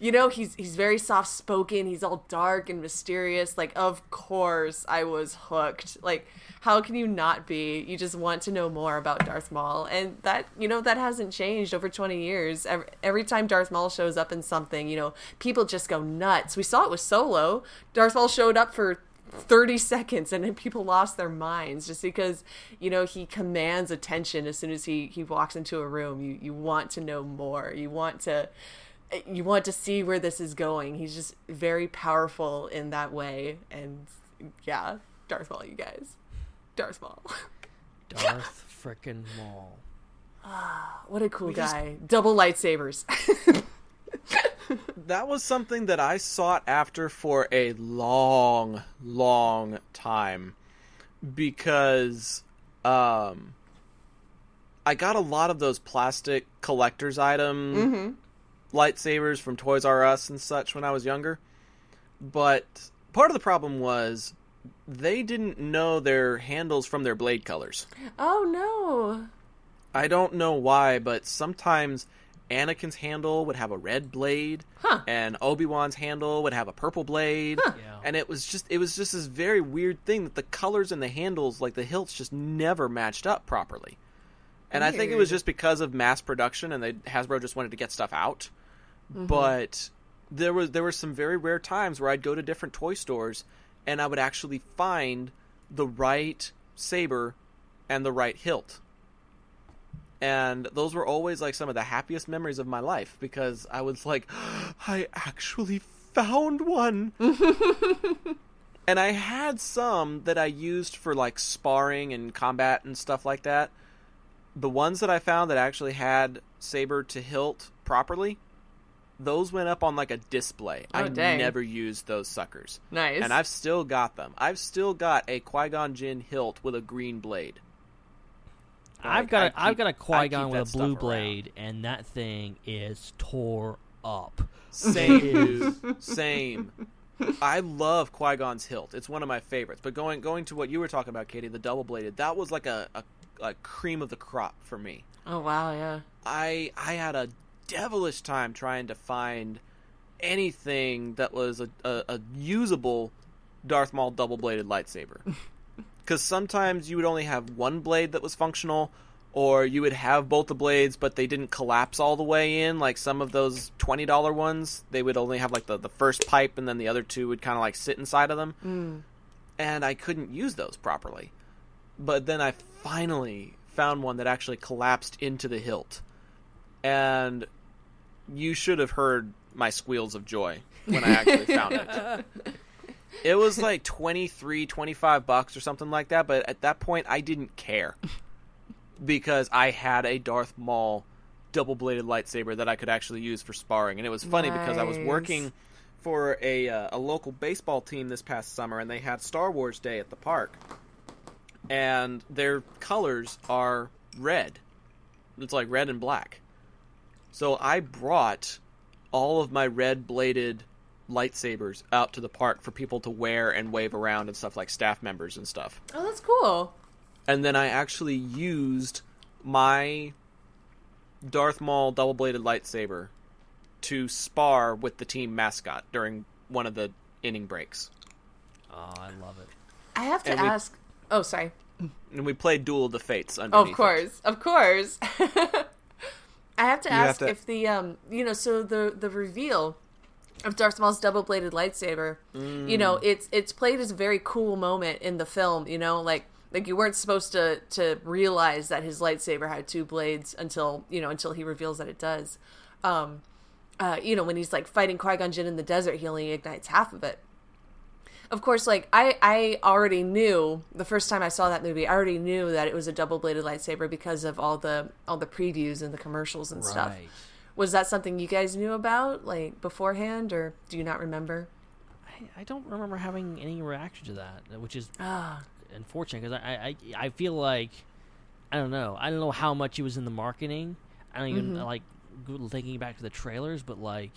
[SPEAKER 17] You know, he's he's very soft spoken. He's all dark and mysterious. Like, of course, I was hooked. Like, how can you not be? You just want to know more about Darth Maul, and that you know that hasn't changed over twenty years. Every, every time Darth Maul shows up in something, you know, people just go nuts. We saw it with Solo. Darth Maul showed up for 30 seconds and then people lost their minds just because you know he commands attention as soon as he he walks into a room you you want to know more you want to you want to see where this is going. He's just very powerful in that way. And yeah Darth Maul you guys. Darth Maul.
[SPEAKER 13] Darth frickin' Maul.
[SPEAKER 17] what a cool
[SPEAKER 12] We just-
[SPEAKER 17] guy. Double lightsabers.
[SPEAKER 12] That was something that I sought after for a long, long time because um I got a lot of those plastic collector's item
[SPEAKER 17] Mhm.
[SPEAKER 12] Lightsabers from Toys R Us and such when I was younger. But part of the problem was they didn't know their handles from their blade colors.
[SPEAKER 17] Oh no.
[SPEAKER 12] I don't know why, but sometimes Anakin's handle would have a red blade, and Obi Wan's handle would have a purple blade, and it was just it was just this very weird thing that the colors and the handles, like the hilts, just never matched up properly. And I think it was just because of mass production, and they, Hasbro just wanted to get stuff out.
[SPEAKER 17] Mhm.
[SPEAKER 12] But there was there were some very rare times where I'd go to different toy stores, and I would actually find the right saber and the right hilt and those were always like some of the happiest memories of my life because I was like, I actually found one. and I had some that I used for like sparring and combat and stuff like that. The ones that I found that actually had saber to hilt properly, those went up on like a display.
[SPEAKER 17] Oh,
[SPEAKER 12] I
[SPEAKER 17] dang.
[SPEAKER 12] never used those suckers.
[SPEAKER 17] Nice.
[SPEAKER 12] And I've still got them. I've still got a Qui Gon Jinn hilt with a green blade.
[SPEAKER 13] I've
[SPEAKER 12] Like,
[SPEAKER 13] got
[SPEAKER 12] I
[SPEAKER 13] a, I've got a
[SPEAKER 12] keep-
[SPEAKER 13] Qui Gon with a
[SPEAKER 12] stuff
[SPEAKER 13] blue
[SPEAKER 12] around.
[SPEAKER 13] blade, and that thing is tore up.
[SPEAKER 12] Same,
[SPEAKER 13] It is-
[SPEAKER 12] Same. I love Qui Gon's hilt. It's one of my favorites. But going going to what you were talking about, Katie, the double bladed, that was like a, a, a cream of the crop for me.
[SPEAKER 17] Oh wow, yeah.
[SPEAKER 12] I I had a devilish time trying to find anything that was a, a, a usable Darth Maul double bladed lightsaber. Because sometimes you would only have one blade that was functional, or you would have both the blades, but they didn't collapse all the way in. Like some of those twenty dollar ones, they would only have like the, the first pipe, and then the other two would kind of like sit inside of them.
[SPEAKER 17] Mm.
[SPEAKER 12] And I couldn't use those properly. But then I finally found one that actually collapsed into the hilt, and you should have heard my squeals of joy when I actually found it. It was like 23, 25 bucks or something like that, but at that point I didn't care because I had a Darth Maul double-bladed lightsaber that I could actually use for sparring. And it was funny because I was working for a uh, a local baseball team this past summer and they had Star Wars Day at the park. And their colors are red. It's like red and black. So I brought all of my red bladed lightsabers out to the park for people to wear and wave around and stuff like staff members and stuff.
[SPEAKER 17] Oh, that's cool.
[SPEAKER 12] And then I actually used my Darth Maul double bladed lightsaber to spar with the team mascot during one of the inning breaks.
[SPEAKER 13] Oh, I love it.
[SPEAKER 17] I have to
[SPEAKER 12] And we-
[SPEAKER 17] ask. Oh, sorry.
[SPEAKER 12] And we played Duel of the Fates underneath.
[SPEAKER 17] Of course, of course. I have to
[SPEAKER 12] You have
[SPEAKER 17] ask
[SPEAKER 12] to-
[SPEAKER 17] if the um, you know, so the the reveal of Darth Maul's double-bladed lightsaber, you know,
[SPEAKER 12] Mm.
[SPEAKER 17] it's it's played as a very cool moment in the film. You know, like like you weren't supposed to to realize that his lightsaber had two blades until you know until he reveals that it does. Um, uh, you know, when he's like fighting Qui Gon Jinn in the desert, he only ignites half of it of course, like I, I already knew the first time I saw that movie, I already knew that it was a double bladed lightsaber because of all the all the previews and the commercials and stuff. Was that something you guys knew about like beforehand, or do you not remember?
[SPEAKER 13] I, I don't remember having any reaction to that, which is
[SPEAKER 17] Ah.
[SPEAKER 13] unfortunate because I, I I feel like I don't know I don't know how much it was in the marketing. I don't even
[SPEAKER 17] Mhm.
[SPEAKER 13] like thinking back to the trailers, but like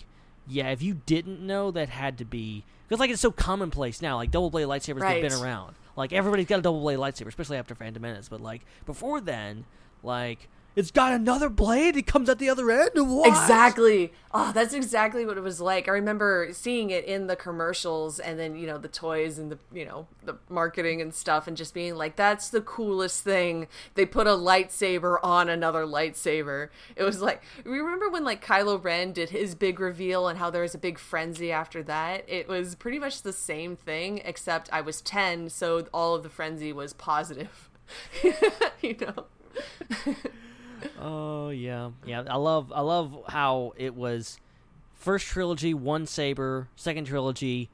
[SPEAKER 13] yeah, if you didn't know, that had to be because like it's so commonplace now. Like double blade lightsabers, they've been around. Like everybody's got a double blade lightsaber, especially after Phantom Menace. But like before then, like it's got another blade. It comes at the other end. What?
[SPEAKER 17] Exactly. Oh, that's exactly what it was like. I remember seeing it in the commercials and then, you know, the toys and the, you know, the marketing and stuff and just being like, that's the coolest thing. They put a lightsaber on another lightsaber. It was like, remember when like Kylo Ren did his big reveal and how there was a big frenzy after that? It was pretty much the same thing, except I was 10, so all of the frenzy was positive. you know?
[SPEAKER 13] Oh yeah, yeah. I love I love how it was first trilogy one saber, second trilogy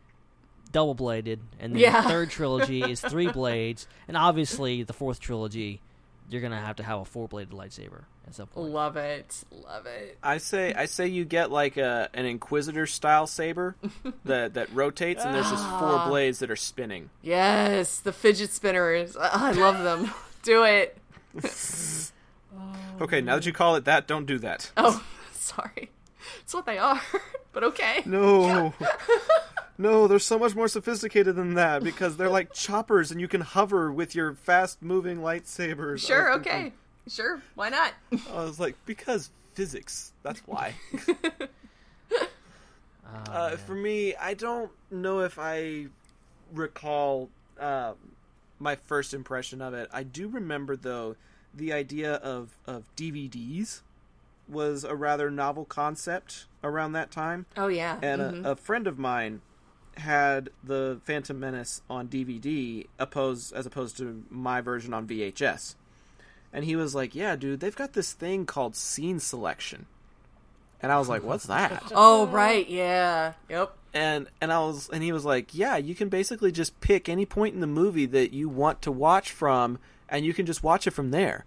[SPEAKER 13] double bladed, and then
[SPEAKER 17] Yeah.
[SPEAKER 13] the third trilogy is three blades, and obviously the fourth trilogy you're gonna have to have a four bladed lightsaber at some point.
[SPEAKER 17] Love it. Love it.
[SPEAKER 12] I say I say you get like a an Inquisitor style saber that that rotates and there's just four
[SPEAKER 17] Ah.
[SPEAKER 12] blades that are spinning.
[SPEAKER 17] Yes, the fidget spinners. I love them. Do it.
[SPEAKER 12] Okay, now that you call it that, don't do that.
[SPEAKER 17] Oh, sorry. It's what they are. but okay.
[SPEAKER 12] No. no, they're so much more sophisticated than that because they're like choppers and you can hover with your fast moving lightsabers.
[SPEAKER 17] Sure,
[SPEAKER 12] I was
[SPEAKER 17] okay.
[SPEAKER 12] thinking-
[SPEAKER 17] Sure, why not?
[SPEAKER 12] I was like, because physics. That's why. uh, for me, I don't know if I recall uh, my first impression of it. I do remember, though, the idea of, of DVDs was a rather novel concept around that time.
[SPEAKER 17] Oh, yeah.
[SPEAKER 12] And
[SPEAKER 17] Mhm.
[SPEAKER 12] a, a friend of mine had the Phantom Menace on DVD opposed as opposed to my version on VHS. And he was like, "Yeah, dude, they've got this thing called scene selection." And I was like, "What's that?"
[SPEAKER 17] Oh, right, yeah. Yep.
[SPEAKER 12] and and I was and he was like, "Yeah, you can basically just pick any point in the movie that you want to watch from and you can just watch it from there."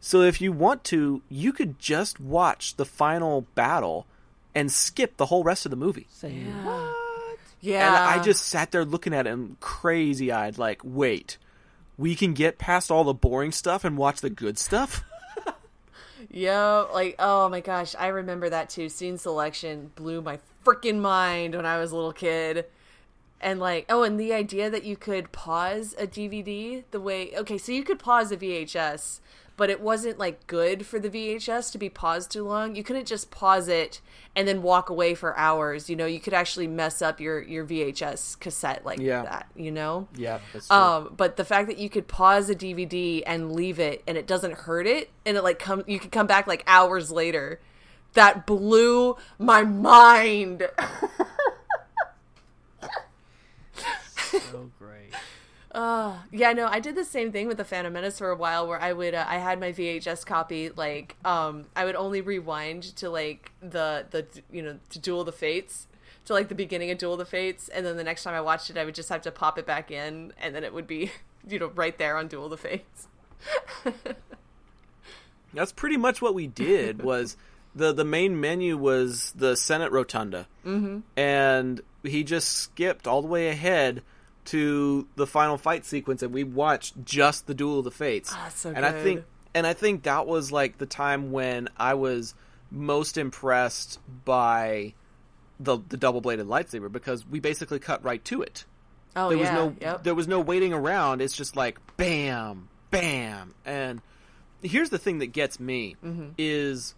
[SPEAKER 12] So if you want to, you could just watch the final battle and skip the whole rest of the movie.
[SPEAKER 17] Yeah.
[SPEAKER 12] And
[SPEAKER 17] Yeah.
[SPEAKER 12] I just sat there looking at him crazy eyed, like, wait, we can get past all the boring stuff and watch the good stuff?
[SPEAKER 17] Yo, like, oh my gosh, I remember that too. Scene selection blew my freaking mind when I was a little kid. And like, oh, and the idea that you could pause a DVD the way, okay, so you could pause a VHS, but it wasn't like good for the VHS to be paused too long. You couldn't just pause it and then walk away for hours. You know, you could actually mess up your your VHS cassette like
[SPEAKER 12] Yeah.
[SPEAKER 17] that. You know.
[SPEAKER 12] Yeah.
[SPEAKER 17] Um, but the fact that you could pause a DVD and leave it and it doesn't hurt it and it like come you could come back like hours later. That blew my mind.
[SPEAKER 13] so great.
[SPEAKER 17] Uh, yeah, no, I did the same thing with the Phantom Menace for a while, where I would, uh, I had my VHS copy, like, um, I would only rewind to like the the you know to Duel of the Fates, to like the beginning of Duel of the Fates, and then the next time I watched it, I would just have to pop it back in, and then it would be, you know, right there on Duel of the Fates.
[SPEAKER 12] That's pretty much what we did was the the main menu was the Senate Rotunda.
[SPEAKER 17] Mhm.
[SPEAKER 12] And he just skipped all the way ahead to the final fight sequence and we watched just the Duel of the Fates.
[SPEAKER 17] Ah, so
[SPEAKER 12] and I think and I think that was like the time when I was most impressed by the the double bladed lightsaber because we basically cut right to it.
[SPEAKER 17] Oh,
[SPEAKER 12] there was
[SPEAKER 17] yeah,
[SPEAKER 12] no
[SPEAKER 17] yep.
[SPEAKER 12] there was no waiting around. It's just like bam, bam, and here's the thing that gets me
[SPEAKER 17] Mhm.
[SPEAKER 12] is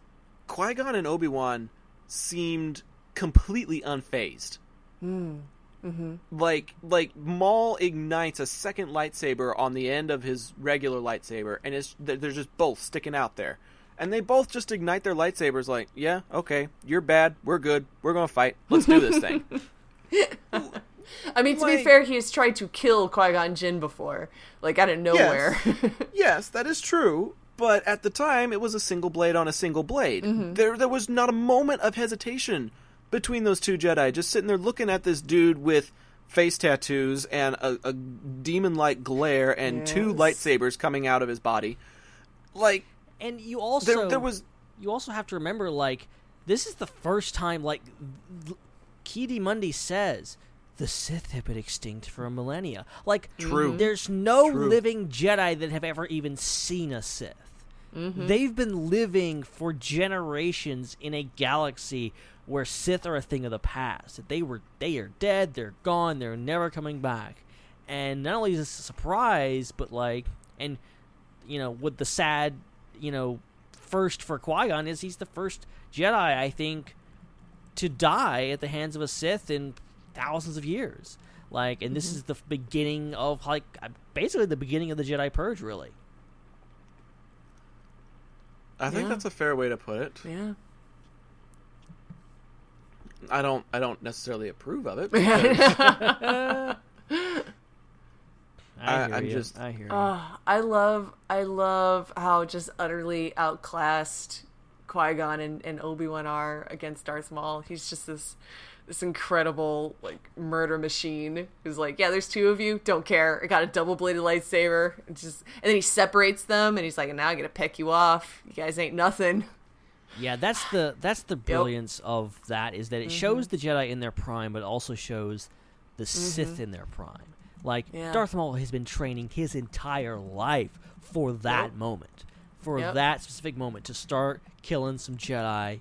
[SPEAKER 12] Qui Gon and Obi Wan seemed completely unfazed.
[SPEAKER 17] Mm. Mm-hmm.
[SPEAKER 12] Like like Maul ignites a second lightsaber on the end of his regular lightsaber, and it's they're they're just both sticking out there. And they both just ignite their lightsabers like, yeah, okay, you're bad, we're good, we're gonna fight, let's do this thing.
[SPEAKER 17] I mean, to be fair, he has tried to kill Qui Gon Jinn before, like out of nowhere.
[SPEAKER 12] yes, that is true. But at the time, it was a single blade on a single blade. There, there was not a moment of hesitation between those two Jedi, just sitting there looking at this dude with face tattoos and a, a demon-like glare and two lightsabers coming out of his body. Like,
[SPEAKER 13] and you also
[SPEAKER 12] there, there was
[SPEAKER 13] you also have to remember like this is the first time like Ki-Adi-Mundi says the Sith have been extinct for a millennia. Like
[SPEAKER 12] True.
[SPEAKER 13] there's no
[SPEAKER 12] True.
[SPEAKER 13] living Jedi that have ever even seen a Sith.
[SPEAKER 17] Mhm.
[SPEAKER 13] They've been living for generations in a galaxy where Sith are a thing of the past. That they were they are dead, they're gone, they're never coming back. And not only is this a surprise, but like and you know, with the sad, you know, first for Qui Gon is he's the first Jedi, I think, to die at the hands of a Sith in thousands of years. Like, and this
[SPEAKER 17] Mhm.
[SPEAKER 13] is the beginning of like uh, basically the beginning of the Jedi Purge, really.
[SPEAKER 12] I think
[SPEAKER 17] Yeah.
[SPEAKER 12] that's a fair way to put it.
[SPEAKER 17] yeah.
[SPEAKER 12] I don't, I don't necessarily approve of it.
[SPEAKER 17] I,
[SPEAKER 12] I-
[SPEAKER 13] hear
[SPEAKER 12] I'm
[SPEAKER 13] ya.
[SPEAKER 12] just-
[SPEAKER 13] I hear you.
[SPEAKER 17] Oh, ah, I love, I love how just utterly outclassed Qui Gon and, and Obi Wan are against Darth Maul. He's just this, this incredible like murder machine. Who's like, yeah, there's two of you, don't care. I got a double bladed lightsaber. It's just, and then he separates them, and he's like, now I gotta peck you off. You guys ain't nothing.
[SPEAKER 13] Yeah, that's the that's the brilliance of that is that it
[SPEAKER 17] Mm-hmm.
[SPEAKER 13] shows the Jedi in their prime, but also shows the Sith in their prime. Like
[SPEAKER 17] Yeah.
[SPEAKER 13] Darth Maul has been training his entire life for that
[SPEAKER 17] Yep.
[SPEAKER 13] moment, for
[SPEAKER 17] Yep.
[SPEAKER 13] that specific moment to start killing some Jedi,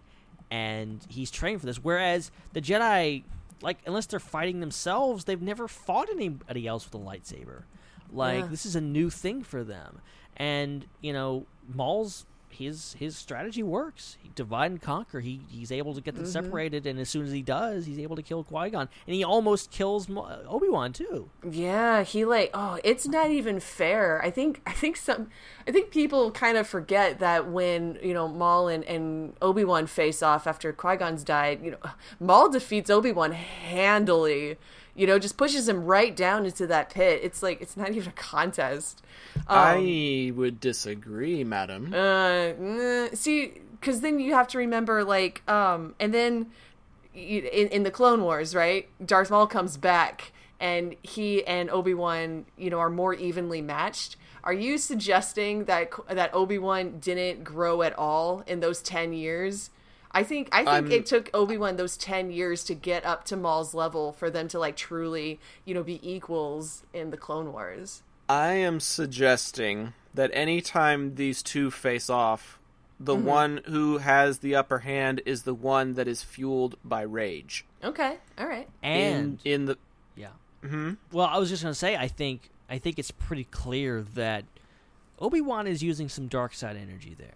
[SPEAKER 13] and he's trained for this. Whereas the Jedi, like unless they're fighting themselves, they've never fought anybody else with a lightsaber. Like
[SPEAKER 17] Yeah.
[SPEAKER 13] this is a new thing for them, and you know Maul's his his strategy works. He divide and conquer. He he's able to get them
[SPEAKER 17] Mhm.
[SPEAKER 13] separated, and as soon as he does, he's able to kill Qui Gon, and he almost kills Obi Wan too.
[SPEAKER 17] Yeah, he like oh, it's not even fair. I think I think some I think people kind of forget that when, you know, Maul and, and Obi-Wan face off after Qui-Gon's died, you know, Maul defeats Obi-Wan handily. You know, just pushes him right down into that pit. It's like it's not even a contest. Um,
[SPEAKER 12] I would disagree, madam.
[SPEAKER 17] uh, see, because then you have to remember, like, um, and then in in the Clone Wars, right? Darth Maul comes back, and he and Obi Wan, you know, are more evenly matched. Are you suggesting that that Obi Wan didn't grow at all in those ten years? I think I think
[SPEAKER 12] I'm-
[SPEAKER 17] it took Obi Wan those ten years to get up to Maul's level for them to like truly, you know, be equals in the Clone Wars.
[SPEAKER 12] I am suggesting that anytime these two face off, the
[SPEAKER 17] Mhm.
[SPEAKER 12] one who has the upper hand is the one that is fueled by rage.
[SPEAKER 17] Okay, all right.
[SPEAKER 13] And
[SPEAKER 12] in, in the
[SPEAKER 13] yeah.
[SPEAKER 12] Mm-hmm.
[SPEAKER 13] Well, I was just gonna say, I think I think it's pretty clear that Obi Wan is using some dark side energy there.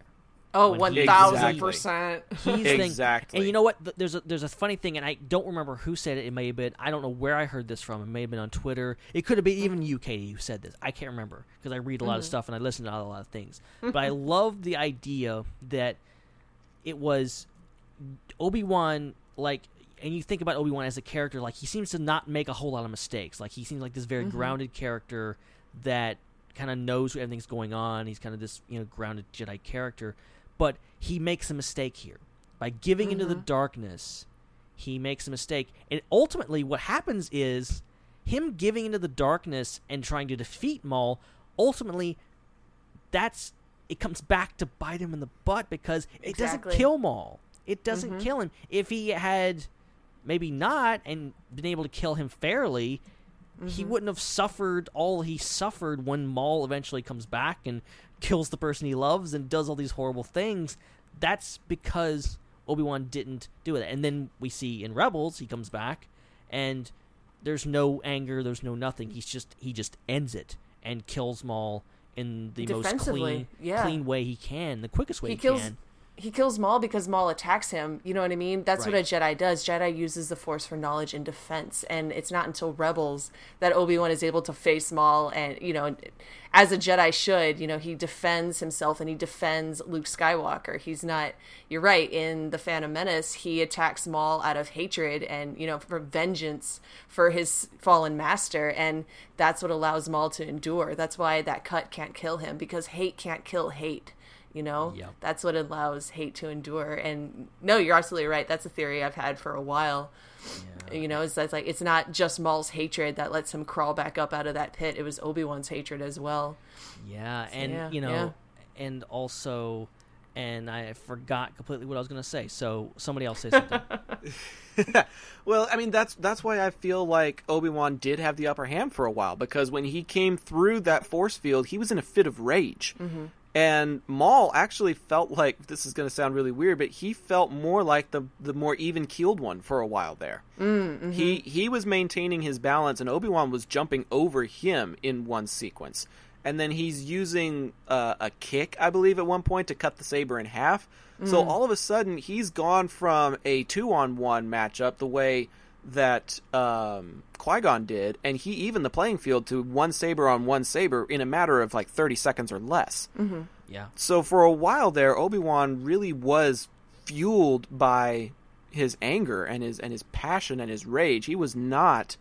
[SPEAKER 17] Oh,
[SPEAKER 13] When
[SPEAKER 17] one
[SPEAKER 13] he-
[SPEAKER 17] thousand percent.
[SPEAKER 12] Exactly.
[SPEAKER 13] and you know what? There's a there's a funny thing, and I don't remember who said it. It may have been I don't know where I heard this from. It may have been on Twitter. It could have been even you, Katie, who said this. I can't remember because I read a lot of
[SPEAKER 17] Mhm.
[SPEAKER 13] stuff and I listen to a lot of things. but I love the idea that it was Obi Wan like. And you think about Obi Wan as a character, like he seems to not make a whole lot of mistakes. Like he seems like this very
[SPEAKER 17] Mhm.
[SPEAKER 13] grounded character that kind of knows what everything's going on. He's kind of this you know grounded Jedi character, but he makes a mistake here by giving into the
[SPEAKER 17] Mhm.
[SPEAKER 13] darkness. He makes a mistake, and ultimately, what happens is him giving into the darkness and trying to defeat Maul. Ultimately, that's it comes back to bite him in the butt because it
[SPEAKER 17] Exactly.
[SPEAKER 13] doesn't kill Maul. It doesn't
[SPEAKER 17] Mhm.
[SPEAKER 13] kill him. If he had maybe not and been able to kill him fairly, he
[SPEAKER 17] Mhm.
[SPEAKER 13] wouldn't have suffered all he suffered when Maul eventually comes back and kills the person he loves and does all these horrible things. That's because Obi Wan didn't do it. And then we see in Rebels he comes back and there's no anger, there's no nothing. He's just he just ends it and kills Maul in the most clean
[SPEAKER 17] yeah.
[SPEAKER 13] clean way he can, the quickest way
[SPEAKER 17] he
[SPEAKER 13] he,
[SPEAKER 17] kills
[SPEAKER 13] can.
[SPEAKER 17] He kills Maul because Maul attacks him. You know what I mean? That's what a Jedi does. Jedi uses the Force for knowledge and defense, and it's not until Rebels that Obi Wan is able to face Maul, and you know, as a Jedi should. You know, he defends himself and he defends Luke Skywalker. He's not. You're right. In the Phantom Menace, he attacks Maul out of hatred and you know for vengeance for his fallen master, and that's what allows Maul to endure. That's why that cut can't kill him because hate can't kill hate. You know,
[SPEAKER 13] Yep.
[SPEAKER 17] that's what allows hate to endure. And no, you're absolutely right. That's a theory I've had for a while. You know, it's, it's like it's not just Maul's hatred that lets him crawl back up out of that pit. It was Obi Wan's hatred as well.
[SPEAKER 13] Yeah,
[SPEAKER 17] So,
[SPEAKER 13] and
[SPEAKER 17] yeah,
[SPEAKER 13] you know,
[SPEAKER 17] yeah.
[SPEAKER 13] and also, and I forgot completely what I was going to say. So somebody else say something.
[SPEAKER 12] Well, I mean that's that's why I feel like Obi Wan did have the upper hand for a while because when he came through that force field, he was in a fit of rage,
[SPEAKER 17] Mm-hmm.
[SPEAKER 12] And Maul actually felt like this is going to sound really weird, but he felt more like the the more even keeled one for a while there.
[SPEAKER 17] Mm-hmm.
[SPEAKER 12] He he was maintaining his balance, and Obi Wan was jumping over him in one sequence, and then he's using uh, a kick, I believe, at one point to cut the saber in half. So
[SPEAKER 17] Mm.
[SPEAKER 12] all of a sudden, he's gone from a two on one matchup the way that um, Qui Gon did, and he even the playing field to one saber on one saber in a matter of like thirty seconds or less.
[SPEAKER 17] Mm-hmm.
[SPEAKER 13] yeah,
[SPEAKER 12] So for a while there, Obi Wan really was fueled by his anger and his and his passion and his rage. He was not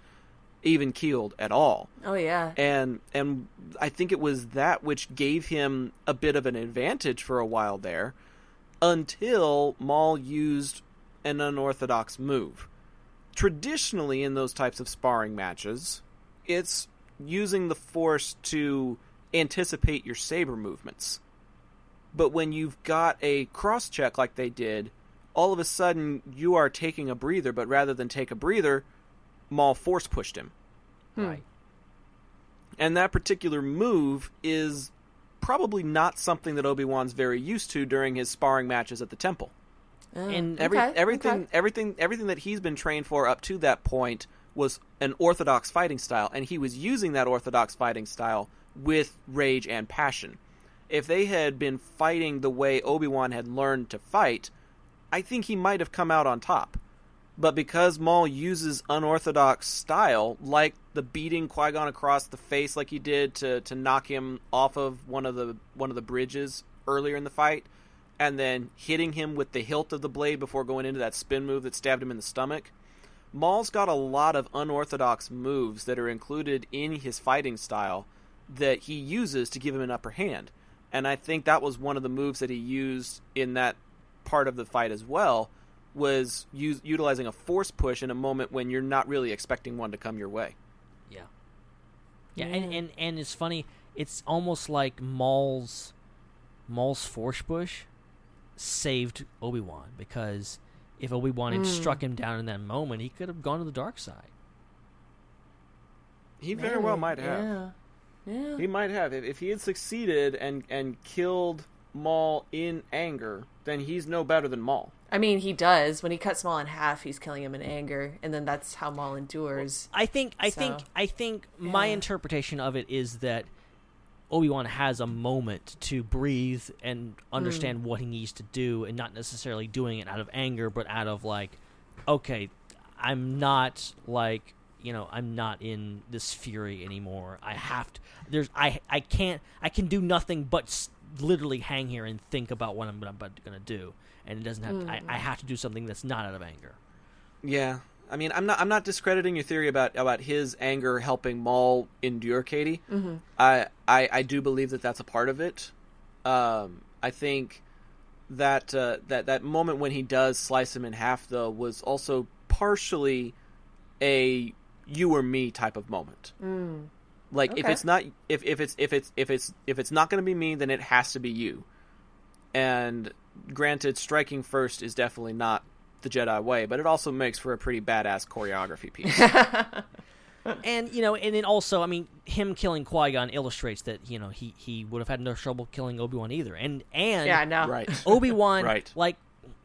[SPEAKER 12] even keeled at all.
[SPEAKER 17] Oh yeah.
[SPEAKER 12] And and I think it was that which gave him a bit of an advantage for a while there until Maul used an unorthodox move. Traditionally in those types of sparring matches, it's using the force to anticipate your saber movements. But when you've got a cross check like they did, all of a sudden you are taking a breather, but rather than take a breather, Maul force pushed him. Hmm.
[SPEAKER 13] right.
[SPEAKER 12] And that particular move is probably not something that Obi Wan's very used to during his sparring matches at the temple.
[SPEAKER 13] Oh, and
[SPEAKER 12] Every,
[SPEAKER 17] okay,
[SPEAKER 12] everything,
[SPEAKER 17] okay.
[SPEAKER 12] everything, everything that he's been trained for up to that point was an orthodox fighting style, and he was using that orthodox fighting style with rage and passion. If they had been fighting the way Obi Wan had learned to fight, I think he might have come out on top. But because Maul uses unorthodox style, like the beating Qui Gon across the face, like he did to, to knock him off of one of the one of the bridges earlier in the fight, and then hitting him with the hilt of the blade before going into that spin move that stabbed him in the stomach. Maul's got a lot of unorthodox moves that are included in his fighting style that he uses to give him an upper hand. And I think that was one of the moves that he used in that part of the fight as well was use, utilizing a force push in a moment when you're not really expecting one to come your way.
[SPEAKER 13] Yeah. Yeah, and, and and it's funny. It's almost like Maul's Maul's force push saved Obi Wan because if Obi Wan had
[SPEAKER 17] Mm.
[SPEAKER 13] struck him down in that moment, he could have gone to the dark side.
[SPEAKER 12] He very well might have.
[SPEAKER 17] Yeah. Yeah.
[SPEAKER 12] He might have. If, if he had succeeded and and killed Maul in anger, then he's no better than Maul.
[SPEAKER 17] I mean, he does. When he cuts Maul in half, he's killing him in anger, and then that's how Maul endures.
[SPEAKER 13] I think I
[SPEAKER 17] So,
[SPEAKER 13] think I think my
[SPEAKER 17] yeah.
[SPEAKER 13] interpretation of it is that Obi Wan has a moment to breathe and understand hmm. what he needs to do, and not necessarily doing it out of anger, but out of like, okay, I'm not like you know I'm not in this fury anymore. I have to. There's I I can't I can do nothing but s- literally hang here and think about what I'm, what I'm about gonna do, and it doesn't have. I, I hmm. have to do something that's not out of anger.
[SPEAKER 12] Yeah. I mean, I'm not. I'm not discrediting your theory about about his anger helping Maul endure Katie.
[SPEAKER 17] Mhm.
[SPEAKER 12] I, I I do believe that that's a part of it. Um, I think that uh, that that moment when he does slice him in half, though, was also partially a you or me type of moment.
[SPEAKER 17] Mm.
[SPEAKER 12] Like if it's not if, if it's if it's if it's if it's not going to be me, then it has to be you. And granted, striking first is definitely not the Jedi way, but it also makes for a pretty badass choreography piece.
[SPEAKER 13] and you know, and then also, I mean, him killing Qui Gon illustrates that you know he he would have had no trouble killing Obi Wan either, and and
[SPEAKER 17] Yeah, I know.
[SPEAKER 12] Right.
[SPEAKER 13] Obi Wan,
[SPEAKER 12] Right.
[SPEAKER 13] like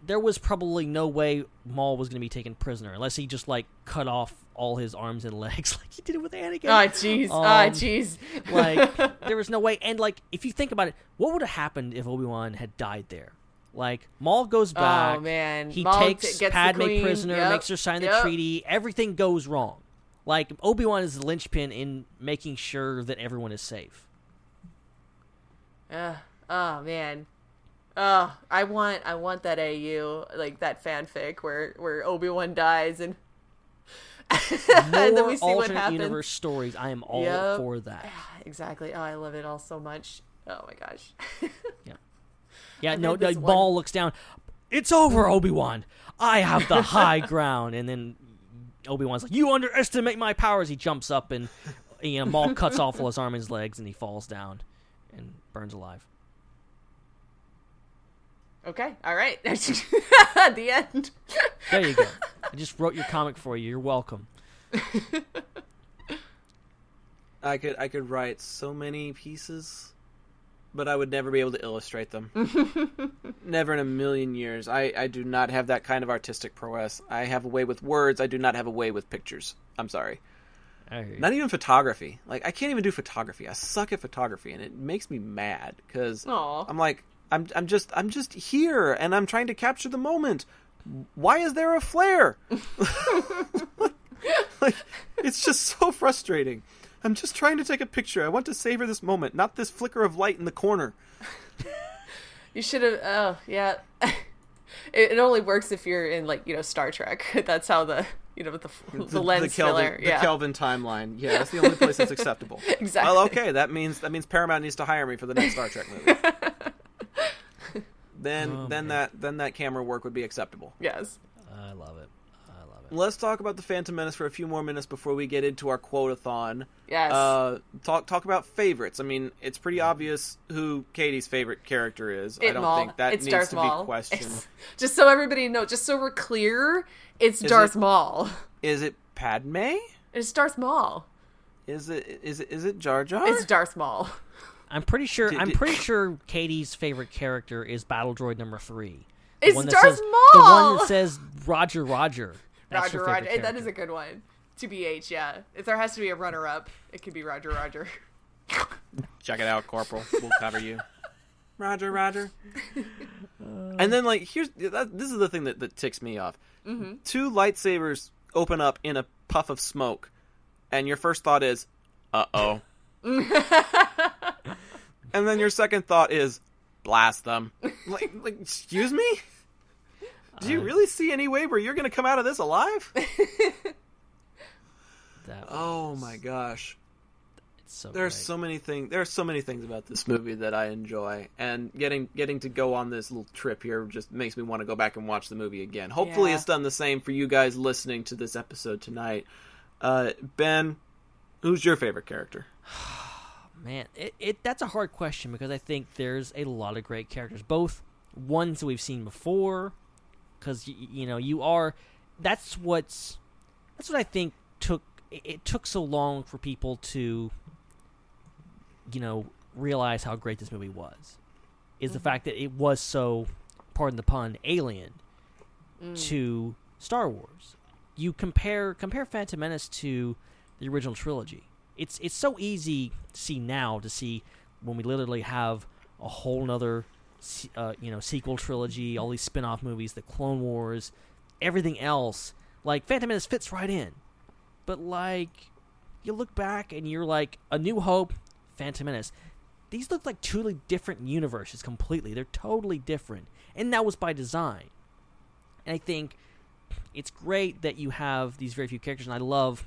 [SPEAKER 13] there was probably no way Maul was going to be taken prisoner unless he just like cut off all his arms and legs like he did it with Anakin.
[SPEAKER 17] Oh, jeez.
[SPEAKER 13] Um,
[SPEAKER 17] Ah, jeez.
[SPEAKER 13] like there was no way, and like if you think about it, what would have happened if Obi Wan had died there? Like Maul goes oh, back.
[SPEAKER 17] Oh, man.
[SPEAKER 13] he
[SPEAKER 17] Maul
[SPEAKER 13] takes
[SPEAKER 17] t-
[SPEAKER 13] Padme prisoner,
[SPEAKER 17] Yep.
[SPEAKER 13] makes her sign the
[SPEAKER 17] Yep.
[SPEAKER 13] treaty. Everything goes wrong. Like Obi Wan is the linchpin in making sure that everyone is safe.
[SPEAKER 17] Ugh. oh man. Oh, I want I want that AU like that fanfic where where Obi Wan dies and and then
[SPEAKER 13] More
[SPEAKER 17] we see what
[SPEAKER 13] alternate universe stories. I am all
[SPEAKER 17] Yep.
[SPEAKER 13] for that.
[SPEAKER 17] Exactly. Oh, I love it all so much. Oh my gosh.
[SPEAKER 13] Yeah, no,
[SPEAKER 17] heard
[SPEAKER 13] no
[SPEAKER 17] this one-
[SPEAKER 13] Maul looks down. It's over, Obi Wan. I have the high ground, and then Obi Wan's like, "You underestimate my powers." He jumps up, and you know, Maul cuts off all his arm and his legs, and he falls down and burns alive.
[SPEAKER 17] okay. All right. the end.
[SPEAKER 13] There you go. I just wrote your comic for you. You're welcome.
[SPEAKER 12] I could I could write so many pieces, but I would never be able to illustrate them. never in a million years. I, I do not have that kind of artistic prowess. I have a way with words. I do not have a way with pictures. I'm sorry.
[SPEAKER 13] I.
[SPEAKER 12] Not even photography. Like I can't even do photography. I suck at photography, and it makes me mad because I'm like I'm I'm just I'm just here, and I'm trying to capture the moment. Why is there a flare? like it's just so frustrating. I'm just trying to take a picture. I want to savor this moment, not this flicker of light in the corner.
[SPEAKER 17] You should have. Oh, yeah. It, it only works if you're in like you know Star Trek. That's how the you know the the, lens
[SPEAKER 12] Kelvin,
[SPEAKER 17] filler.
[SPEAKER 12] the. Kelvin timeline. Yeah, that's the only place that's acceptable.
[SPEAKER 17] Exactly.
[SPEAKER 12] Well, okay, that means that means Paramount needs to hire me for the next Star Trek movie. then
[SPEAKER 13] Oh,
[SPEAKER 12] then that then that camera work would be acceptable.
[SPEAKER 17] Yes.
[SPEAKER 13] I love it. I love it.
[SPEAKER 12] Let's talk about the Phantom Menace for a few more minutes before we get into our quotathon.
[SPEAKER 17] Yes.
[SPEAKER 12] Uh, talk talk about favorites. I mean, it's pretty obvious who Katie's favorite character is. I don't
[SPEAKER 17] Maul.
[SPEAKER 12] think that
[SPEAKER 17] it's
[SPEAKER 12] needs
[SPEAKER 17] Darth
[SPEAKER 12] to
[SPEAKER 17] Maul.
[SPEAKER 12] be questioned.
[SPEAKER 17] It's- just so everybody knows, just so we're clear, it's
[SPEAKER 12] Is
[SPEAKER 17] Darth
[SPEAKER 12] it-
[SPEAKER 17] Maul.
[SPEAKER 12] Is it Padme?
[SPEAKER 17] It's Darth Maul.
[SPEAKER 12] Is it is it is it Jar Jar?
[SPEAKER 17] It's Darth Maul.
[SPEAKER 13] I'm pretty sure.
[SPEAKER 12] Did-
[SPEAKER 13] I'm pretty sure Katie's favorite character is Battle Droid number three. The
[SPEAKER 17] It's Darth
[SPEAKER 13] says, The one that says Roger, Roger. That's
[SPEAKER 17] Roger, Roger.
[SPEAKER 13] favorite
[SPEAKER 17] Eh, That is a good one. To BH, yeah. If there has to be a runner up, it could be Roger, Roger.
[SPEAKER 12] Check it out, Corporal. We'll cover you. Roger, Roger. and then, like, here's that, this is the thing that, that ticks me off.
[SPEAKER 17] Mhm.
[SPEAKER 12] Two lightsabers open up in a puff of smoke, and your first thought is, "Uh oh," and then your second thought is, "Blast them!" Like, like, excuse me. Do you really see any way where you're going to come out of this alive?
[SPEAKER 13] That
[SPEAKER 12] oh my gosh.
[SPEAKER 13] so
[SPEAKER 12] There's so many things. There are so many things about this movie that I enjoy, and getting getting to go on this little trip here just makes me want to go back and watch the movie again. Hopefully,
[SPEAKER 17] Yeah.
[SPEAKER 12] it's done the same for you guys listening to this episode tonight. Uh, ben, who's your favorite character?
[SPEAKER 13] Man, it, it that's a hard question because I think there's a lot of great characters, both ones that we've seen before, because y- you know you are. That's what's that's what I think took it, it took so long for people to you know realize how great this movie was, is the mm-hmm. fact that it was so, pardon the pun, alien mm. to Star Wars. You compare compare Phantom Menace to the original trilogy. It's it's so easy to see now to see when we literally have a whole nother uh, you know sequel trilogy, all these spin-off movies, the Clone Wars, everything else. Like Phantom Menace fits right in. But like you look back and you're like A New Hope, Phantom Menace. These look like two different universes completely. They're totally different. And that was by design. And I think it's great that you have these very few characters and I love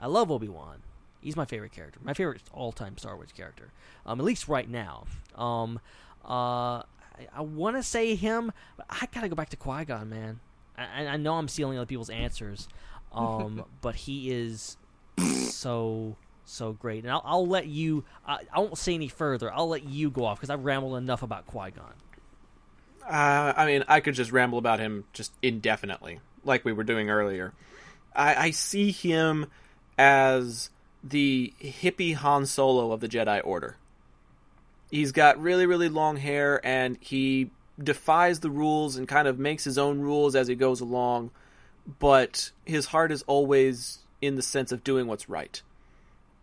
[SPEAKER 13] I love Obi-Wan. He's my favorite character. My favorite all-time Star Wars character. Um at least right now. Um uh I, I want to say him, but I got to go back to Qui-Gon, man. I, I know I'm stealing other people's answers. Um but he is so so great. And I'll, I'll let you I, I won't say any further. I'll let you go off cuz I've rambled enough about Qui-Gon.
[SPEAKER 12] Uh, I mean, I could just ramble about him just indefinitely, like we were doing earlier. I, I see him as the hippie Han Solo of the Jedi Order. He's got really, really long hair, and he defies the rules and kind of makes his own rules as he goes along, but his heart is always in the sense of doing what's right.